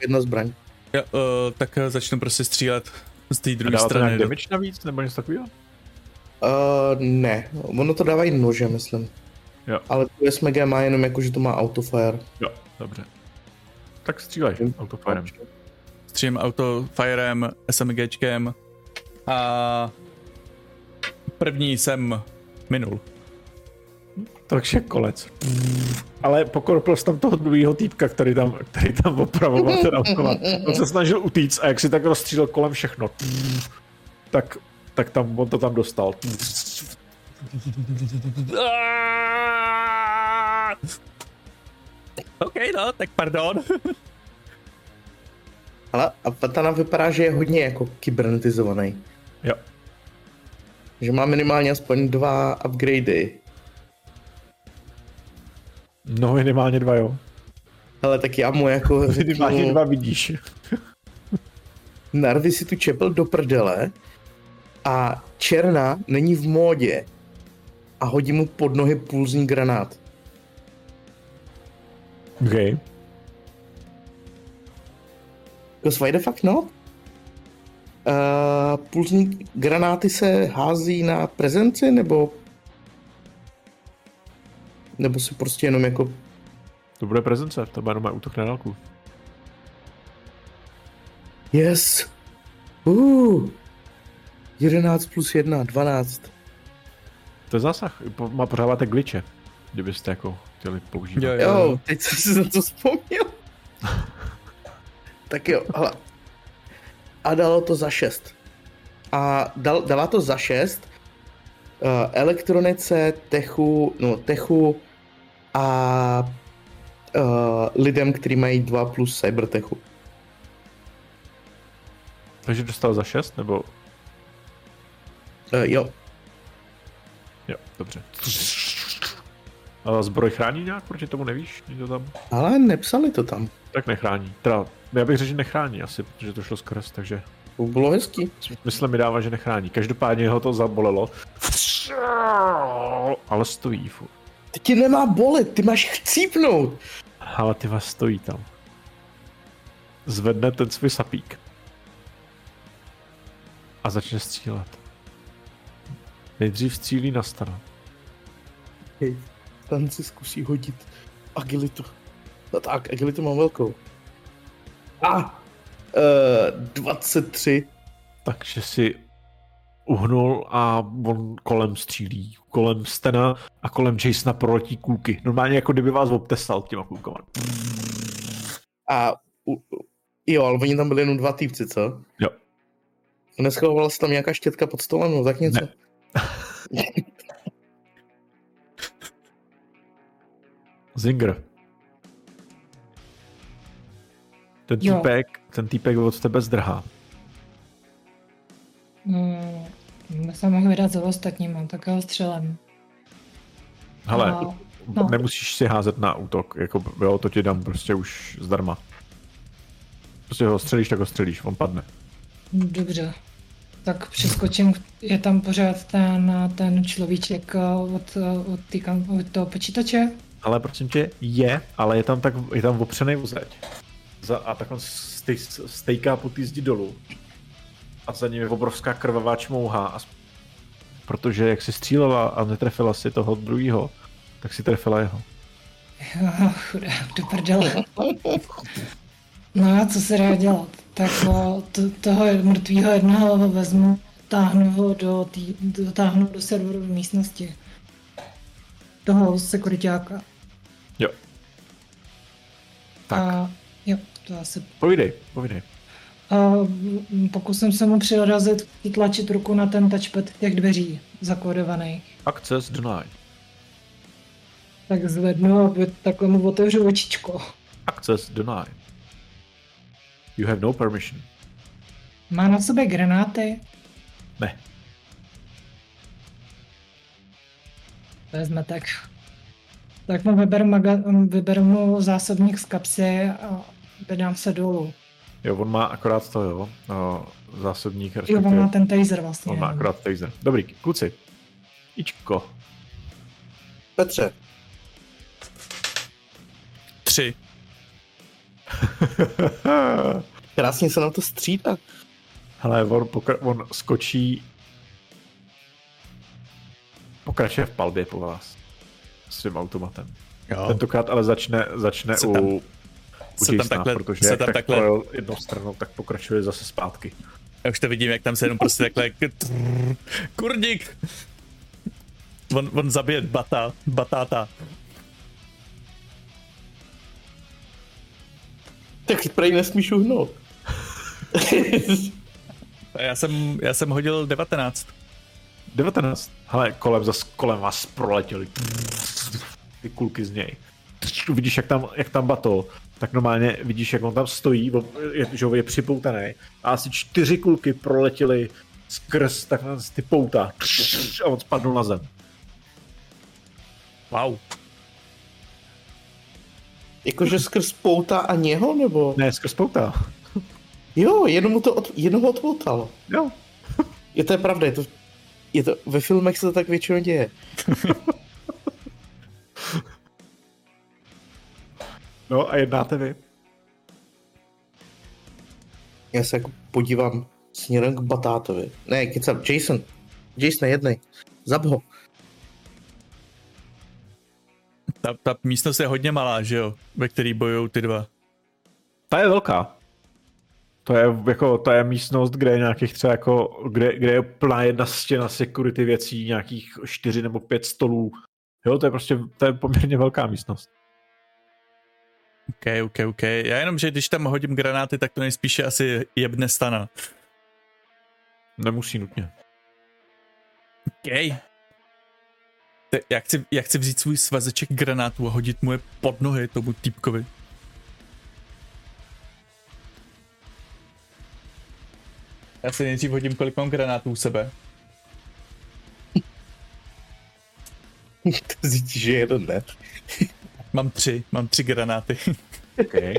Jedna zbraň. jo, uh, tak začnu prostě střílet z té druhé dává to strany. nějak damage navíc, nebo něco takového? Uh, ne, ono to dávají nože, myslím. Jo. Ale to SMG má jenom jako, že to má autofire. Jo, dobře. Tak střílej autofirem. Střílím auto firem, SMGčkem a první jsem minul. Takže kolec. Ale pokorpil jsem tam toho druhého týpka, který tam, který tam opravoval ten automat. On se snažil utíct a jak si tak rozstřílel kolem všechno, tak, tak tam, on to tam dostal. OK, no, tak pardon. Ale a Patana vypadá, že je hodně jako kybernetizovaný. Jo. Že má minimálně aspoň dva upgradey. No minimálně dva, jo. Ale tak já mu jako <laughs> Minimálně dva vidíš. narvi si tu čepel do prdele a černá není v módě a hodí mu pod nohy pulzní granát. OK. Because why the fuck not? Uh, pulzní granáty se hází na prezenci, nebo nebo si prostě jenom jako To bude prezence, to bude jenom útok na dálku. yes. Uh, 11 plus 1, 12. To je zásah, má pořádáte glitche, kdybyste jako chtěli používat. Jo, Jo, teď jsem si na to vzpomněl. <laughs> tak jo, hele. A dalo to za 6. A dal, dala to za 6 uh, elektronice, techu, no techu a uh, lidem, kteří mají 2 plus cybertechu. Takže dostal za 6, nebo... Uh, jo, Jo, dobře. A zbroj chrání nějak proti tomu, nevíš? Někdo tam? ale nepsali to tam. Tak nechrání. Teda, já bych řekl, že nechrání asi, protože to šlo skrz, takže... To bylo hezký. Smysl mi dává, že nechrání. Každopádně ho to zabolelo. Ale stojí, fu. Ty ti nemá bolet, ty máš chcípnout. Ale ty vás stojí tam. Zvedne ten svůj sapík. A začne střílet. Nejdřív střílí na stanu. Hej, ten si zkusí hodit agilitu. No tak, agilitu mám velkou. A, uh, 23. Takže si uhnul a on kolem střílí. Kolem Stena a kolem Jasona proletí kulky. Normálně jako kdyby vás obtesal těma kulkama. A, u, u- jo, ale oni tam byli jenom dva týpci, co? Jo. Neschovala se tam nějaká štětka pod stolem, no tak něco? Ne. Zinger. Ten Jo. týpek, ten týpek od tebe zdrhá. Hmm, se mohl vydat za ostatníma, tak ho střelem. Hele, A- no. nemusíš si házet na útok, jako jo, to ti dám prostě už zdarma. Prostě ho střelíš, tak ho střelíš, on padne. Dobře. Tak přeskočím, je tam pořád ten, ten človíček eh, od, eh, od, tý, od toho počítače. Ale prosím tě, je, ale je tam tak, je tam opřený uzeď. Za, a tak on stej, stejká po té zdi dolů. A za ním je obrovská krvavá čmouha. A, protože jak si střílela a netrefila si toho druhého, tak si trefila jeho. Jo, <laughs> chudák, do prdele. No a co se dá dělat? Tak o, to, toho mrtvého jednoho vezmu, táhnu ho do, tý, dotáhnu do serverové místnosti. Toho sekuritáka. Jo. Tak, A jo, to asi. povídej, povídej. A pokusím se mu přirazit, tlačit ruku na ten touchpad těch dveří zakódovaných. Access denied. Tak zvednu a takhle mu otevřu očičko. Access denied. You have no permission. Má na sobě granáty? Ne. Vezme tak. Tak mu vyberu, maga- vyberu mu zásobník z kapsy a vydám se dolů. Jo, on má akorát to, jo. No, zásobník, Jo, on má ten taser vlastně. on má akorát taser. Dobrý, kluci. Ičko. Petře, Tři. <laughs> krásně se nám to střídá. Hele, on, pokra- on skočí, pokračuje v palbě po vás s tím automatem. Jo. Tentokrát ale začne, začne Se u, tam- u se tam Jasona, takhle- protože se tam tak takhle- projel jednou stranou, tak pokračuje zase zpátky. Já už to vidím, jak tam se jenom prostě takhle... Kurník! On, on zabije bata, batáta. Tak prej nesmíš uhnout. Já jsem, já jsem hodil 19. 19. Hele, kolem zas kolem vás proletěli ty kulky z něj. Vidíš, jak tam, jak tam batol, tak normálně vidíš, jak on tam stojí, je, že je připoutaný a asi čtyři kulky proletěly skrz takhle ty pouta a on spadl na zem. Wow. Jakože skrz pouta a něho, nebo? Ne, skrz pouta. Jo, jenom mu to od, jenom ho odpoutal. Jo. <laughs> Je to je pravda, je to, je to, ve filmech se to tak většinou děje. <laughs> no a jednáte vy? Já se jako podívám směrem k Batátovi. Ne, kecam, Jason. Jason, jednej. Zab ho. Ta, ta místnost je hodně malá, že jo? Ve který bojují ty dva. Ta je velká. To je, jako, to je místnost, kde je nějakých třeba jako, kde, kde je plná jedna stěna security věcí, nějakých čtyři nebo pět stolů. Jo, to je prostě, to je poměrně velká místnost. OK, OK, OK. Já jenom, že když tam hodím granáty, tak to nejspíše asi jebne stana. Nemusí nutně. OK. Já chci, já chci vzít svůj svazeček granátů a hodit mu je pod nohy tomu týpkovi. Já si nejdřív hodím, kolik mám granátů u sebe. <laughs> to zjistí, že jeden ne. mám tři, mám tři granáty. <laughs> okay.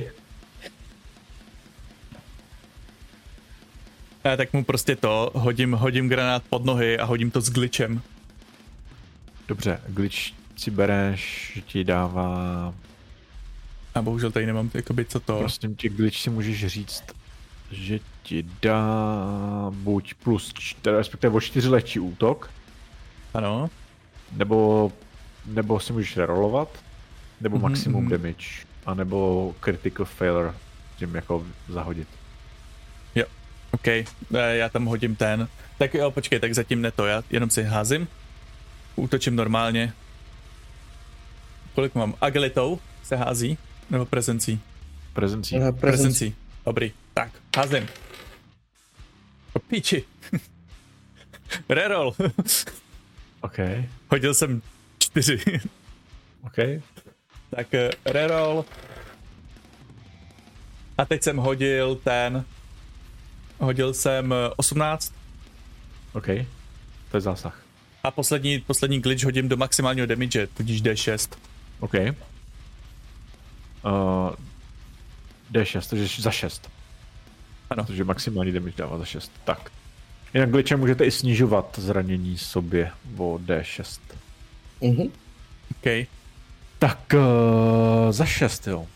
Já tak mu prostě to, hodím, hodím granát pod nohy a hodím to s glitchem. Dobře, glitch si bereš, že ti dává... A bohužel tady nemám jakoby co to... Prostě ti glitch si můžeš říct, že ti dá buď plus čtyři, respektive o čtyři lehčí útok. Ano. Nebo, nebo si můžeš rerolovat, nebo mm-hmm, maximum mm-hmm. damage, anebo critical failure tím jako zahodit. Jo, OK, já tam hodím ten. Tak jo, počkej, tak zatím ne to, já jenom si házím. Útočím normálně. Kolik mám? Agilitou se hází? Nebo prezencí? Prezencí. Uh, prezencí. Dobrý, tak, házím. O píči. <laughs> Reroll. <laughs> OK. Hodil jsem čtyři. <laughs> OK. Tak uh, reroll. A teď jsem hodil ten... Hodil jsem 18. OK. To je zásah. A poslední, poslední glitch hodím do maximálního damage, tudíž D6. OK. Uh, D6, takže za 6. Ano. Protože maximální damage dává za 6. Tak. Jinak glitchem můžete i snižovat zranění sobě o D6. Mhm. OK. Tak uh, za 6, jo.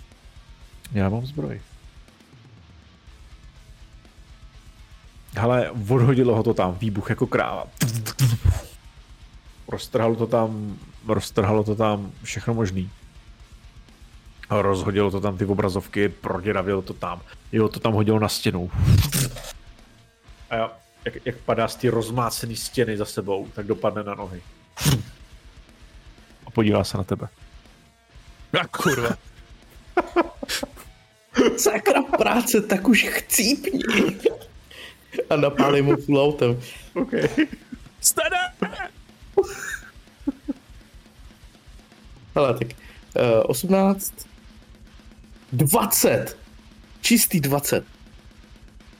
Já mám zbroj. Hele, odhodilo ho to tam, výbuch jako kráva. Roztrhalo to tam, roztrhalo to tam všechno možný. A rozhodilo to tam ty obrazovky, proděravilo to tam. Jo, to tam hodilo na stěnu. A já, jak, jak padá z ty rozmácené stěny za sebou, tak dopadne na nohy. A podívá se na tebe. A kurva. <laughs> Sakra práce, tak už chcípni. A napálí mu full autem. OK. Stada! Hele, tak uh, 18, 20. Čistý 20.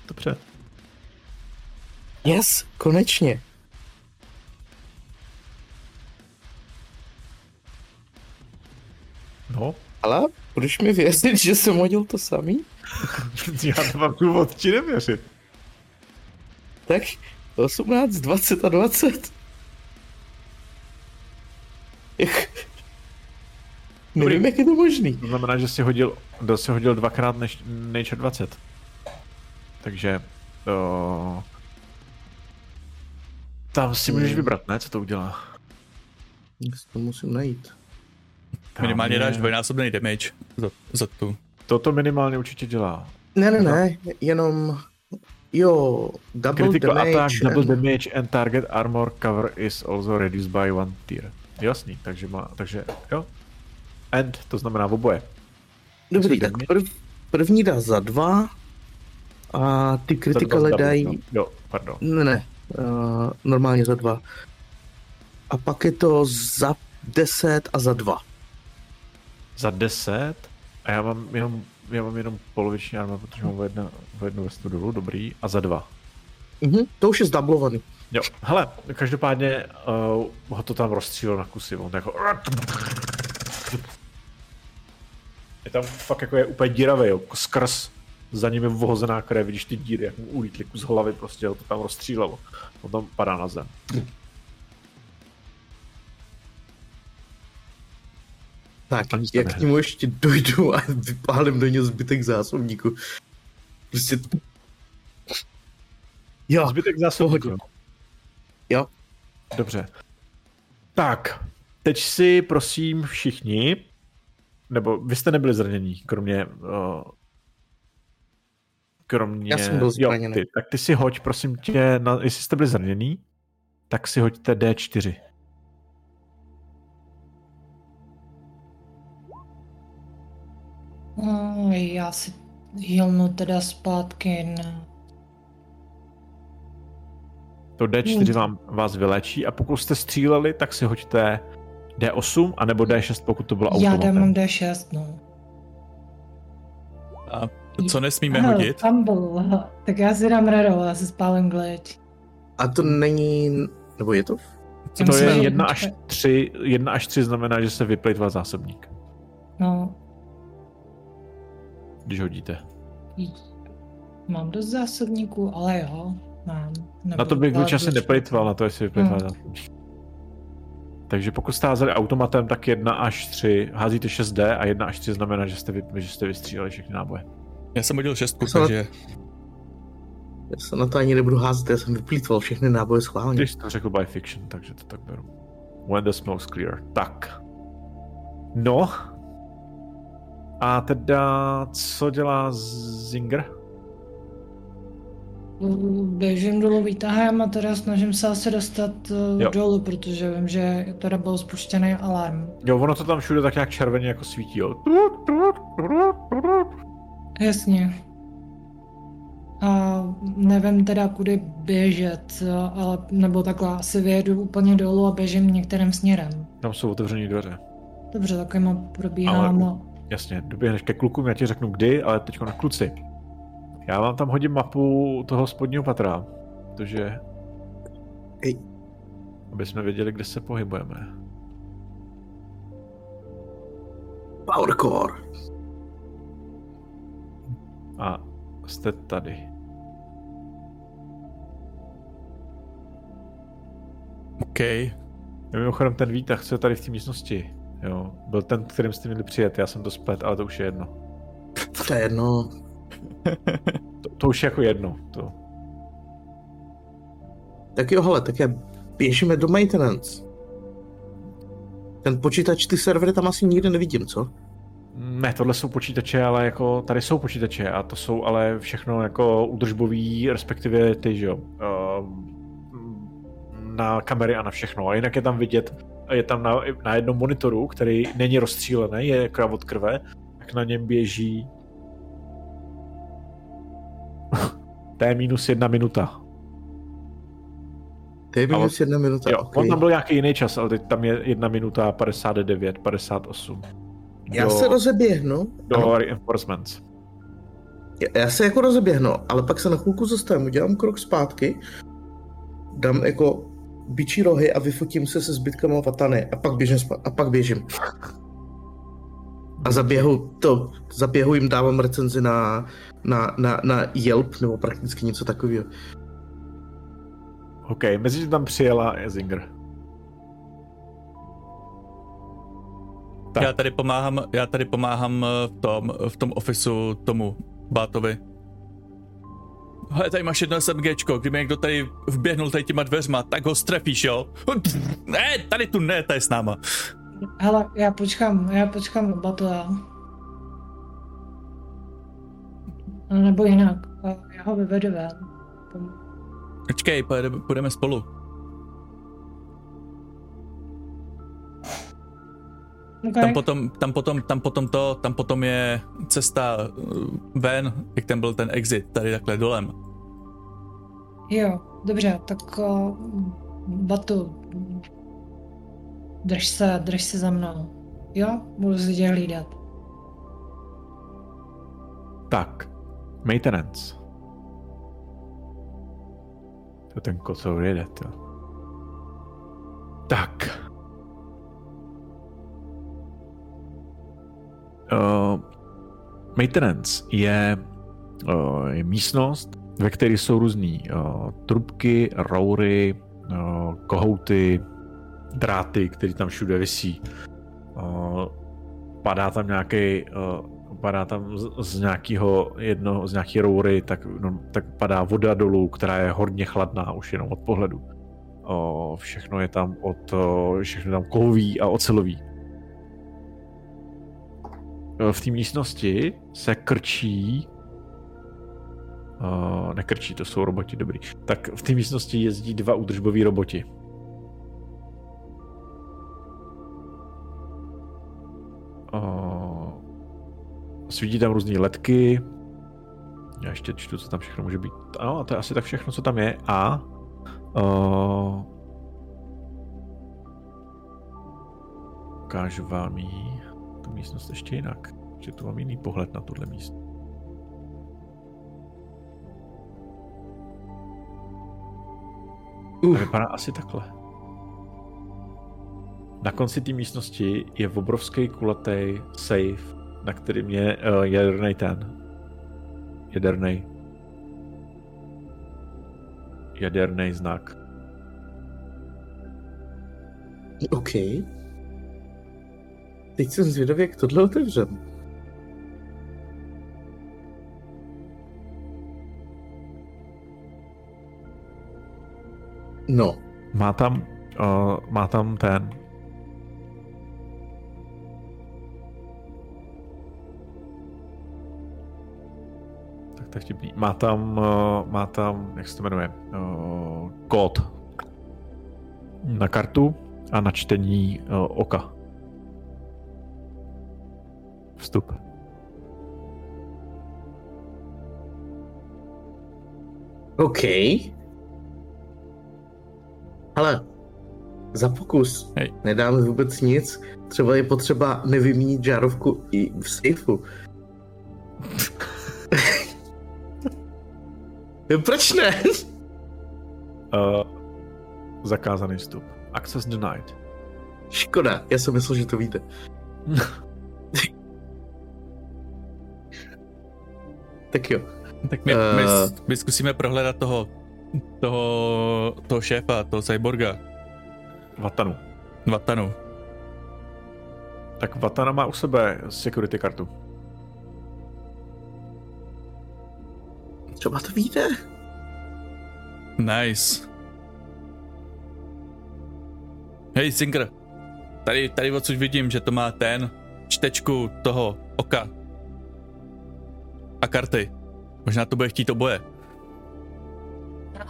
Dobře. Yes, konečně. No. Ale budeš mi věřit, že jsem hodil to samý? <laughs> Já to mám důvod ti nevěřit. Tak 18, 20 a 20. <laughs> Nevím, jak je to možný. To znamená, že si hodil, že si hodil dvakrát než Nature 20. Takže uh, tam si můžeš vybrat, ne, co to udělá. To musím najít. Tam minimálně je... dáš dvojnásobný damage za, za tu. Toto minimálně určitě dělá. Ne, ne, ne, jenom Jo, double Critical damage. attack, double damage and target armor cover is also reduced by one tier. Jasný, takže má, takže jo. And, to znamená oboje. Dobrý, tak prv, první dá za dva a ty Double, dají... no. Jo, pardon. Ne, ne, uh, normálně za dva. A pak je to za 10 a za dva. Za 10 a já mám jenom, já mám jenom poloviční arma, protože mám o jedna, o jednu vestu dolů, dobrý, a za dva. Mhm, to už je zdublovaný. Jo, hele, každopádně uh, ho to tam rozstřílil na kusy, on jako... Je tam fakt jako je úplně díravý, jo, skrz za ním je vohozená krev, vidíš ty díry, jak mu ulítly kus hlavy, prostě ho to tam rozstřílelo. On tam padá na zem. Tak, jak k němu ještě dojdu a vypálím do něho zbytek zásobníku. Prostě... Jo, Zbytek zásobníků. Jo. Dobře. Tak, teď si prosím všichni, nebo vy jste nebyli zranění, kromě... Uh, kromě... Já jsem byl jo, zraněný. ty, tak ty si hoď, prosím tě, na, jestli jste byli zranění, tak si hoďte D4. Mm, Já si hilnu teda zpátky na... To D4 Hmm. vám, vás vylečí a pokud jste stříleli, tak si hoďte D8 anebo D6, pokud to bylo Já automatem. dám D6, no. A co nesmíme Hele, hodit? Fumble. Tak já si dám radou, já si spálím glitch. a to není... Nebo je to? To Myslím, je že- 1 až 3, 1 až 3 znamená, že se vyplejtvá zásobník, No, když hodíte. mám dost zásobníků, ale jo, Na to bych asi neplejtval, na to jestli vyplejtvá Hmm. Takže pokud jste házeli automatem, tak 1 až 3, házíte 6D a 1 až 3 znamená, že jste, vy, že jste vystříleli všechny náboje. Já jsem hodil šestku, Co? takže Já se na to ani nebudu házet, já jsem vyplýtval všechny náboje schválně. Když to řekl by fiction, takže to tak beru. When the smoke's clear. Tak. No. A teda, co dělá Zinger? Běžím dolů výtahem a teda snažím se asi dostat uh, Jo. dolů, protože vím, že teda byl spuštěný alarm. Jo, ono to tam všude tak nějak červeně jako svítí, jo. Jasně. A nevím teda, kudy běžet, ale nebo takhle asi vyjedu úplně dolů a běžím některým směrem. Tam jsou otevřené dveře. Dobře, takovýma probíhám. Ale- Jasně, doběhneš ke klukům, já ti řeknu kdy, ale teďko na kluci. Já vám tam hodím mapu toho spodního patra, protože... Ej. Aby jsme věděli, kde se pohybujeme. Powercore. A jste tady. OK. Mimochodem ten výtah, co je tady v té místnosti, jo, byl ten, kterým jste měli přijet, já jsem to splet, ale to už je jedno. To je jedno. To, to už je jako jedno, to. Tak jo, hele, tak já běžíme do maintenance. Ten počítač, ty servery tam asi nikde nevidím, co? Ne, tohle jsou počítače, ale jako tady jsou počítače a to jsou ale všechno jako údržbový, respektive ty, že jo, ehm, na kamery a na všechno. A jinak je tam vidět, je tam na, na jednom monitoru, který není rozstřílený, je krv od krve, tak na něm běží T minus jedna minuta. To je minus jedna minuta. Jo, okay. on tam byl nějaký jiný čas, ale teď tam je jedna minuta 59, 58. Já do, se rozeběhnu. do Ano. reinforcements. Já- Já se jako rozeběhnu, ale pak se na chvilku zastavím, udělám krok zpátky, dám jako bičí rohy a vyfotím se se zbytkama vatany a pak běžím, a pak běžím. A zaběhu to, zaběhu jim dávám recenzi na, na, na, na Yelp nebo prakticky něco takového. OK, mezi tím tam přijela Zinger. Tak. Já tady pomáhám, já tady pomáhám eh, v tom, v tom ofisu tomu Bátovi. Hele, tady máš jedno SMGčko, kdyby někdo tady vběhnul tady těma dveřma, tak ho strefíš, jo? Ne, tady tu ne, tady s náma. Hele, já počkám, já počkám na Batla. Nebo jinak, já ho vyvedu ven. Počkej, půjdeme, spolu. Okay. Tam potom, tam potom, tam potom to, tam potom je cesta eh, ven, jak ten byl ten exit, tady takhle dolem. Jo, dobře, tak uh, Batu, drž se, drž se za mnou. Jo, budu se tě hlídat. Tak, maintenance. To ten kocour jede, to. Tak. Uh, maintenance je, uh, je místnost, ve které jsou různé uh, trubky, roury, uh, kohouty, dráty, které tam všude visí. Uh, padá tam nějaký uh, padá tam z, z nějakého jedno, z nějaké roury, tak, no, tak padá voda dolů, která je hodně chladná už jenom od pohledu. O, všechno je tam od, o, všechno tam kovový a ocelový. V té místnosti se krčí Uh, nekrčí, to jsou roboti, dobrý. Tak v té místnosti jezdí dva údržboví roboti. Svítí tam různé letky. Já ještě čtu, co tam všechno může být. Ano, a to je asi tak všechno, co tam je. A uh, ukážu vám jí tu místnost ještě jinak. Že tu mám jiný pohled na tuhle místo. Uh. Vypadá asi takhle. Na konci té místnosti je obrovský kulatý safe, na kterým je uh, jaderný ten. Jaderný. Jaderný znak. OK. Teď jsem zvědavý, jak tohle otevřem. No. Má tam, uh, má tam ten to je vtipný. Má tam, uh, má tam, jak se to jmenuje, uh, kód na kartu a na čtení uh, oka. Vstup. OK. Ale za pokus Hej. nedáme vůbec nic. Třeba je potřeba nevyměnit žárovku i v sejfu. <laughs> Proč ne? Uh, <laughs> zakázaný vstup. Access denied. Škoda, já jsem myslel, že to vyjde. <laughs> tak jo. Tak my, uh... my, Eh. my zkusíme prohledat toho, toho, toho šéfa, toho cyborga, Vatanu. Vatanu. Tak Vatana má u sebe security kartu. Třeba to vyjde. Nice. Hej, Singer. Tady, tady odsud vidím, že to má ten čtečku toho oka. A karty. Možná to bude chtít oboje.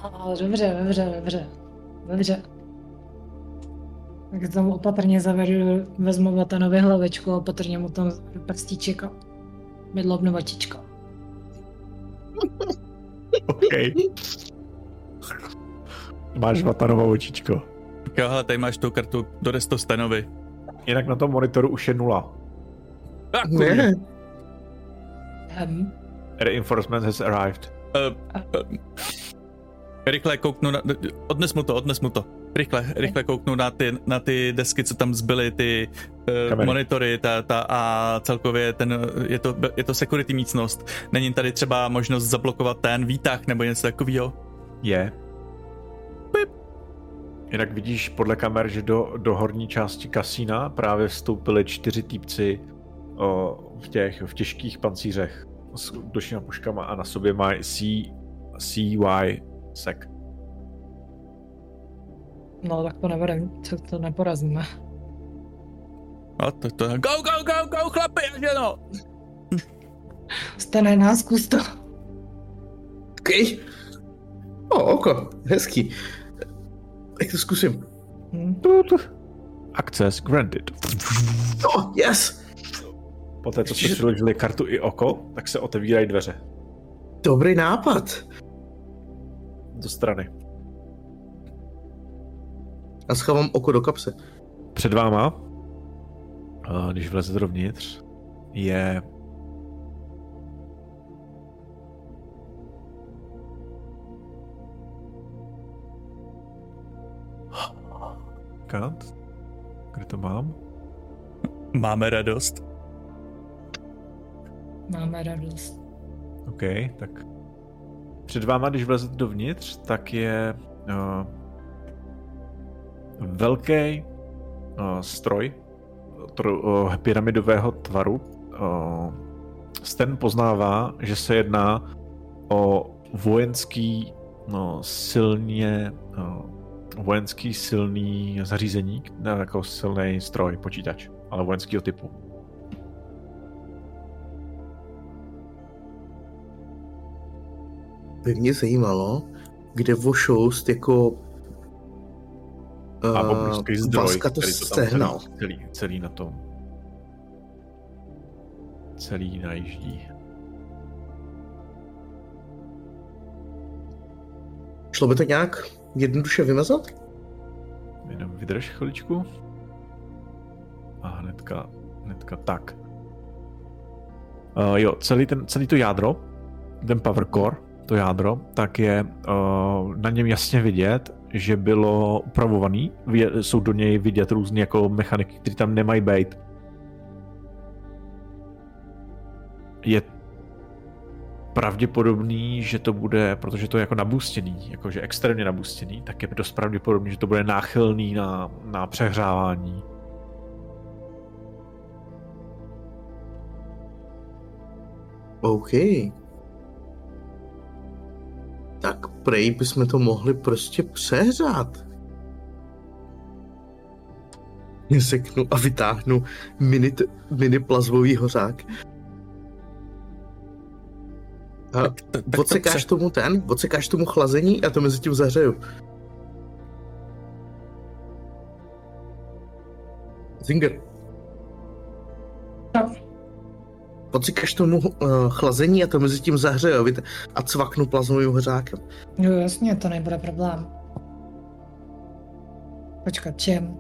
No, dobře, dobře, dobře. Dobře. Tak tam opatrně zavedu, vezmu Vatanovi hlavičku a opatrně mu tam prstíček a mydlobnu vatičko. OK. Máš Vatanovo očičko. Tak jo, hele, tady máš tu kartu, dodes to Stanovi. Jinak na tom monitoru už je nula. Ah, Ne. Hm. Reinforcement has arrived. Uh, uh, rychle kouknu na... Odnes mu to, odnes mu to. Rychle, rychle kouknu na ty, na ty desky, co tam zbyly, ty uh, Kamery. monitory ta, ta, a celkově ten, je to, je to security místnost. Není tady třeba možnost zablokovat ten výtah nebo něco takového? Je. Jinak vidíš podle kamer, že do, do horní části kasína právě vstoupili čtyři týpci o, v těch v těžkých pancířech s útočnými puškama a na sobě mají C, CY sek. No, tak to nevedem, co to neporazíme. No, to, to, go, go, go, go, chlapi a ženo! Stane nás, zkus to. OK. O, oko, hezký. Tak to zkusím. Hm. Access granted. Oh, yes! Poté, co jste přiložili kartu i oko, tak se otevírají dveře Dobrý nápad. do strany. A schovám oko do kapse. Před váma, když vlezete dovnitř, je Kant? Kde to mám? Máme radost. Máme radost. OK, tak před váma, když vlezete dovnitř, tak je uh, velký uh, stroj tro, uh, pyramidového tvaru. Uh, Sten poznává, že se jedná o vojenský no, silně uh, vojenský silný zařízení, ne jako silný stroj, počítač, ale vojenského typu. By mě zajímalo, kde vošoust jako A eh, obrovský zdroj, Vaska to který to tam sehnal. celý, celý, celý na tom. Celý najíždí. Šlo by to nějak jednoduše vymazat? Jenom vydrž chviličku. A hnedka, hnedka tak. Uh, jo, celý, ten, celý to jádro, ten power core, to jádro, tak je uh, na něm jasně vidět, že bylo upravovaný. Jsou do něj vidět různé jako mechaniky, které tam nemají být. Je pravděpodobný, že to bude, protože to je jako nabustěný, jakože extrémně nabustěný, tak je dost pravděpodobný, že to bude náchylný na, na přehřávání. OK. Tak prej bychom to mohli prostě přehřát. Seknu a vytáhnu mini, t- mini plazmový hořák. A Tak, tak, tak to odsekáš pře- tomu ten, odsekáš tomu chlazení a to mezi tím zahřeju. Zinger. No. Odsekáš tomu uh, chlazení a to mezi tím zahřeju vyt- a cvaknu plazmovým hořákem. Jo, jasně, to nebude problém. Počkat, čem?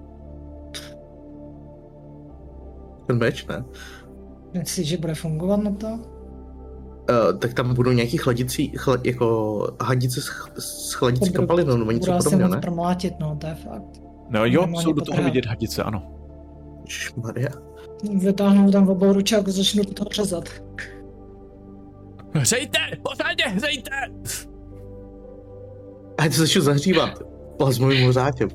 Ten meč, ne? Myslíš, že bude fungovat na to? Uh, tak tam budou nějaký chladicí, chl, jako hadice s, s chladicí kapalinou nebo něco podobného, ne? promlátit, no, to je fakt. No jo, jsou do toho potrhat. vidět hadice, ano. Maria. Vytáhnu tam obou ručák a začnu to řezat. Hřejte! Pořádně hřejte! A já to začnu zahřívat plazmovým hořákem.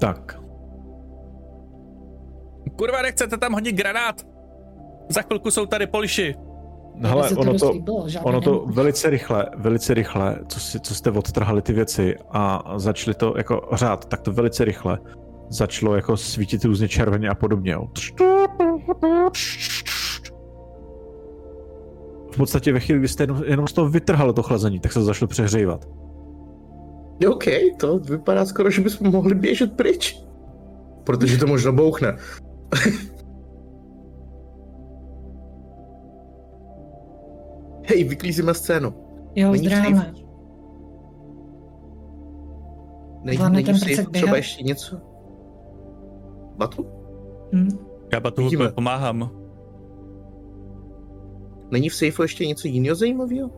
Tak, Kurva, nechcete tam hodit granát? Za chvilku jsou tady poliši. Hele, ono to, líbilo, ono to velice rychle, velice rychle, co, si, co jste odtrhali ty věci a začali to jako řád, tak to velice rychle začalo jako svítit různě červeně a podobně. V podstatě ve chvíli, kdy jste jenom, jenom z toho vytrhali to chlazení, tak se to začalo přehřívat. OK, to vypadá skoro, že bychom mohli běžet pryč. Protože to možná bouchne. <laughs> Hej, vyklízíme scénu. Jo, Není zdráme. Není, Vládne není ten v sejfu prcek třeba běhat? ještě něco? Batu? Hm. Já Batu Vidíme. pomáhám. Není v sejfu ještě něco jiného zajímavého?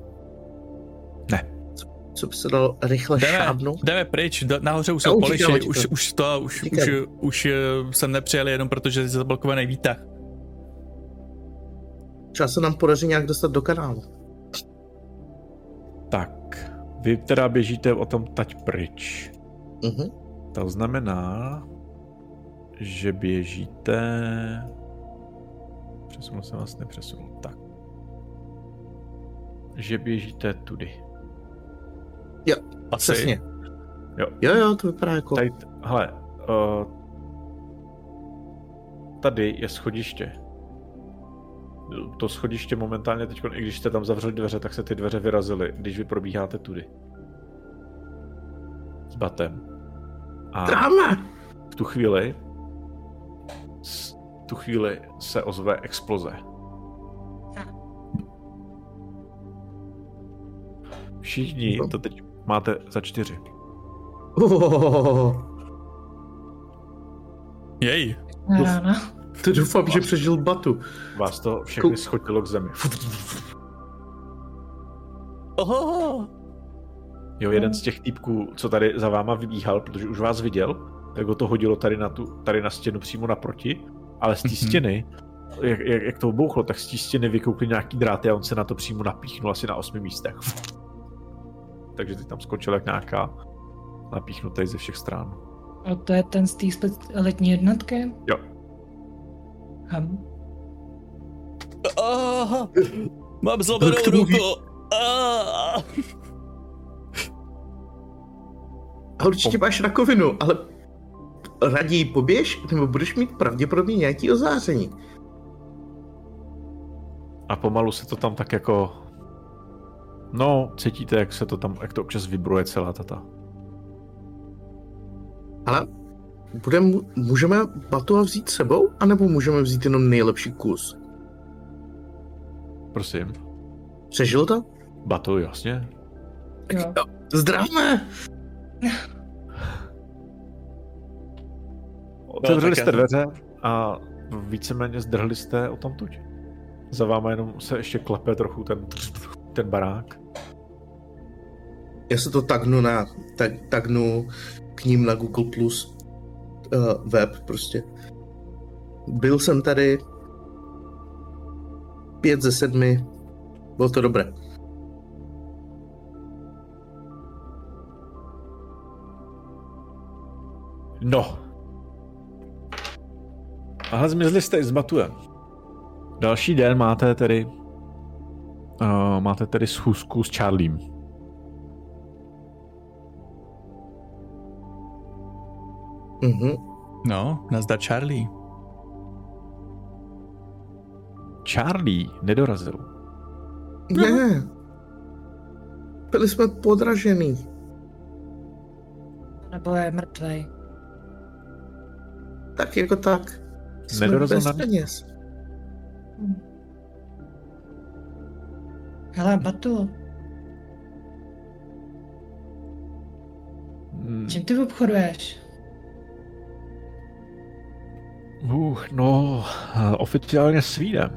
Ne. Co, co by se dalo rychle Jdeme, šábnout? jdeme pryč, do, nahoře už jsou poliši, už, už to, už, už, Utíkám. už, eh, sem nepřijeli jenom protože je zablokovaný výtah. Třeba se nám podaří nějak dostat do kanálu. Tak, vy teda běžíte o tom tať pryč. Mhm. To znamená, že běžíte... Přesunul jsem vás, nepřesunul. Tak. Že běžíte tudy. Asi. Přesně. Jo. Jo, jo, to vypadá jako... Tady, hele, uh, tady je schodiště. To schodiště momentálně teď, i když jste tam zavřeli dveře, tak se ty dveře vyrazily, když vy probíháte tudy. S batem. A Tráme. v tu chvíli v tu chvíli se ozve exploze. Všichni to teď máte za čtyři. Oh. Jej. Rána. To doufám, že přežil batu. Vás to všechny Kou... schotilo k zemi. Oho. Jo, jeden z těch týpků, co tady za váma vybíhal, protože už vás viděl, tak ho to hodilo tady na, tu, tady na stěnu přímo naproti, ale z té mm-hmm. stěny, jak, jak, jak to bouchlo, tak z té stěny vykoukli nějaký dráty a on se na to přímo napíchnul asi na osmi místech. Takže ty tam skočil jak nějaká napíchnutý ze všech stran. A to je ten z té letní jednotky? Jo. Hm. Aha, mám zlomenou ruku. A určitě máš rakovinu, ale raději poběž, nebo budeš mít pravděpodobně nějaký ozáření. A pomalu se to tam tak jako... No, cítíte, jak se to tam, jak to občas vibruje celá tata. Ale budem, můžeme Batua vzít sebou, anebo můžeme vzít jenom nejlepší kus? Prosím. Přežil to? Batu, jasně. Jo. Zdravme! Otevřeli jste dveře a víceméně zdrhli jste o tamtuť. Za váma jenom se ještě klepe trochu ten, ten barák. Já se to tagnu na, tag, tagnu k ním na Google Plus uh, web prostě. Byl jsem tady pět ze sedmi, bylo to dobré. No. Aha, zmizli jste i s Batuem. Další den máte tedy uh, máte tedy schůzku s Charliem. Mhm. No, nazdar Charlie. Charlie nedorazil. Ne. Byli jsme podražený. Nebo je mrtvej. Tak jako tak. Jsme Nedorazil bez na- peněz. Hele, Batu, Hmm. čím ty obchoduješ? Uh, no, oficiálně s vínem.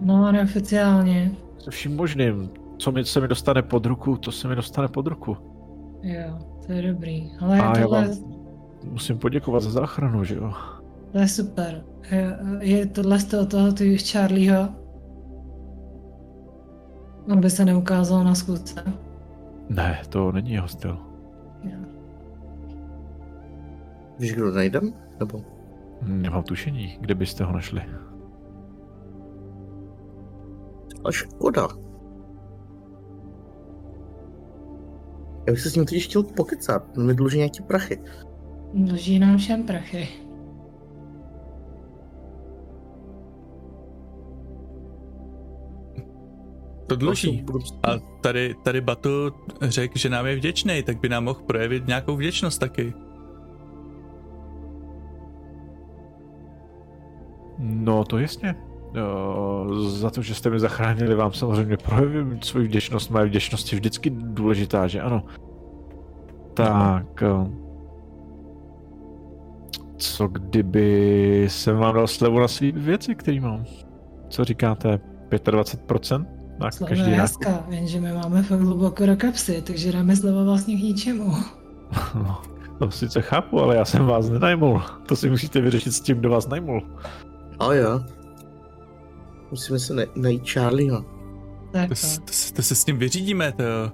No, neoficiálně. Se vším možným. Co mi, se mi dostane pod ruku, to se mi dostane pod ruku. Jo, to je dobrý. Ale A já tohle, vám musím poděkovat za záchranu, že jo? to je super. Je, je tohle z toho, toho ty Charlieho? Aby se neukázal na skutce. Ne, to není jeho styl. Jo. Víš, kdo najdem? Nebo? Nemám tušení, kde byste ho našli. A škoda. Já bych se s ním totiž chtěl pokecat. On mi dluží nějaký prachy. Dluží nám všem prachy. To dluží. A tady, tady Batu řekl, že nám je vděčný, tak by nám mohl projevit nějakou vděčnost taky. No, to jasně. Uh, za to, že jste mi zachránili, vám samozřejmě projevím svoji vděčnost. Moje vděčnost je vždycky důležitá, že ano. Tak... eh, Co kdyby jsem vám dal slevu na svý věci, který mám? Co říkáte? 25% na Slova každý je nákup? hezká, jenže my máme fakt hluboko do kapsy, takže dáme slovo vlastně k ničemu. <laughs> No, to sice chápu, ale já jsem vás nenajmul. To si musíte vyřešit s tím, kdo vás najmul. A jo. Musíme se ne- najít Charlieho. Tak To, to, to se s ním vyřídíme, to jo.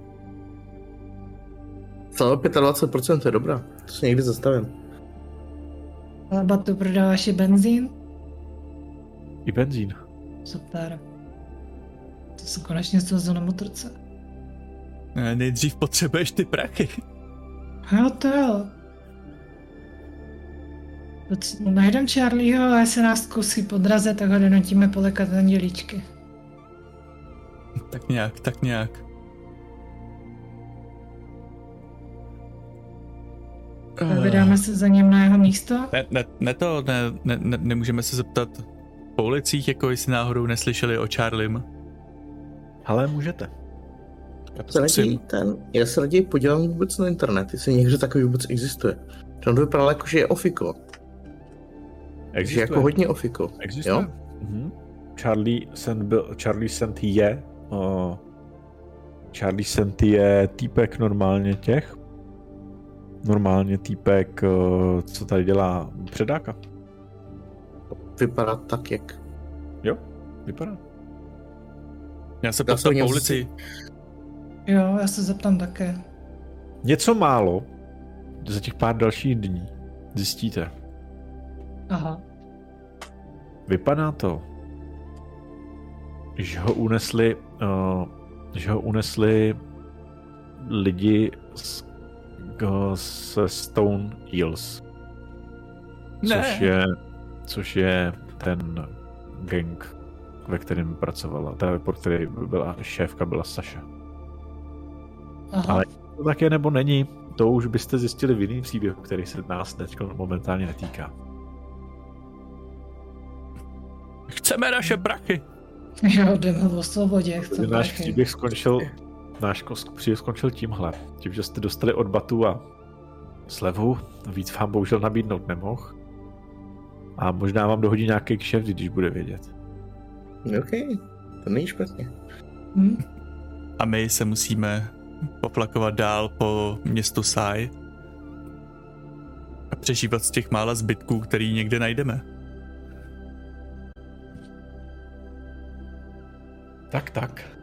Celé 25% to je dobrá. To se někdy zastavím. Ale Batu, prodáváš i benzín? I benzín. Super. To se konečně slezl na motorce. Eh, Nejdřív potřebuješ ty prachy. Jo, to jo. Najdem Charlieho a jestli nás zkusí podrazit, tak ho donutíme polekat andělíčky. Tak nějak, tak nějak. Tak vydáme se za ním na jeho místo? Ne, ne, ne to, ne, ne, ne, nemůžeme se zeptat po ulicích, jako jestli náhodou neslyšeli o Charlim. Ale můžete. Já se, raději, ten, já se raději podívám vůbec na internet, jestli někdo takový vůbec existuje. To vypadalo jako, že je ofiko. Existuje. Že jako hodně ofiko. Existuje. Jo? Mhm. Charlie Sand byl, Charlie Sand je uh, Charlie Sand je týpek normálně těch normálně týpek, uh, co tady dělá předáka. Vypadá tak, jak... Jo, vypadá. Já se ptám po ulici. Jo, já se zeptám také. Něco málo za těch pár dalších dní zjistíte. Aha. Vypadá to, že ho unesli, uh, že ho unesli lidi z, uh, se Stone Hills. Ne. Což je, což je ten gang, ve kterém pracovala, teda pro který byla šéfka, byla Saša. Aha. Ale to také nebo není, to už byste zjistili v jiném příběhu, který se nás teď momentálně netýká. Chceme naše prachy. <laughs> Jo, jdeme o svobodě. Chceme náš prachy. příběh skončil, náš příběh skončil tímhle. Tím, že jste dostali od Batu a slevu, víc vám bohužel nabídnout nemohl. A možná vám dohodí nějaký kšeft, když bude vědět. OK, to není špatně. Hmm? A my se musíme poplakovat dál po městu Sai a přežívat z těch mála zbytků, který někde najdeme. Tak, tak.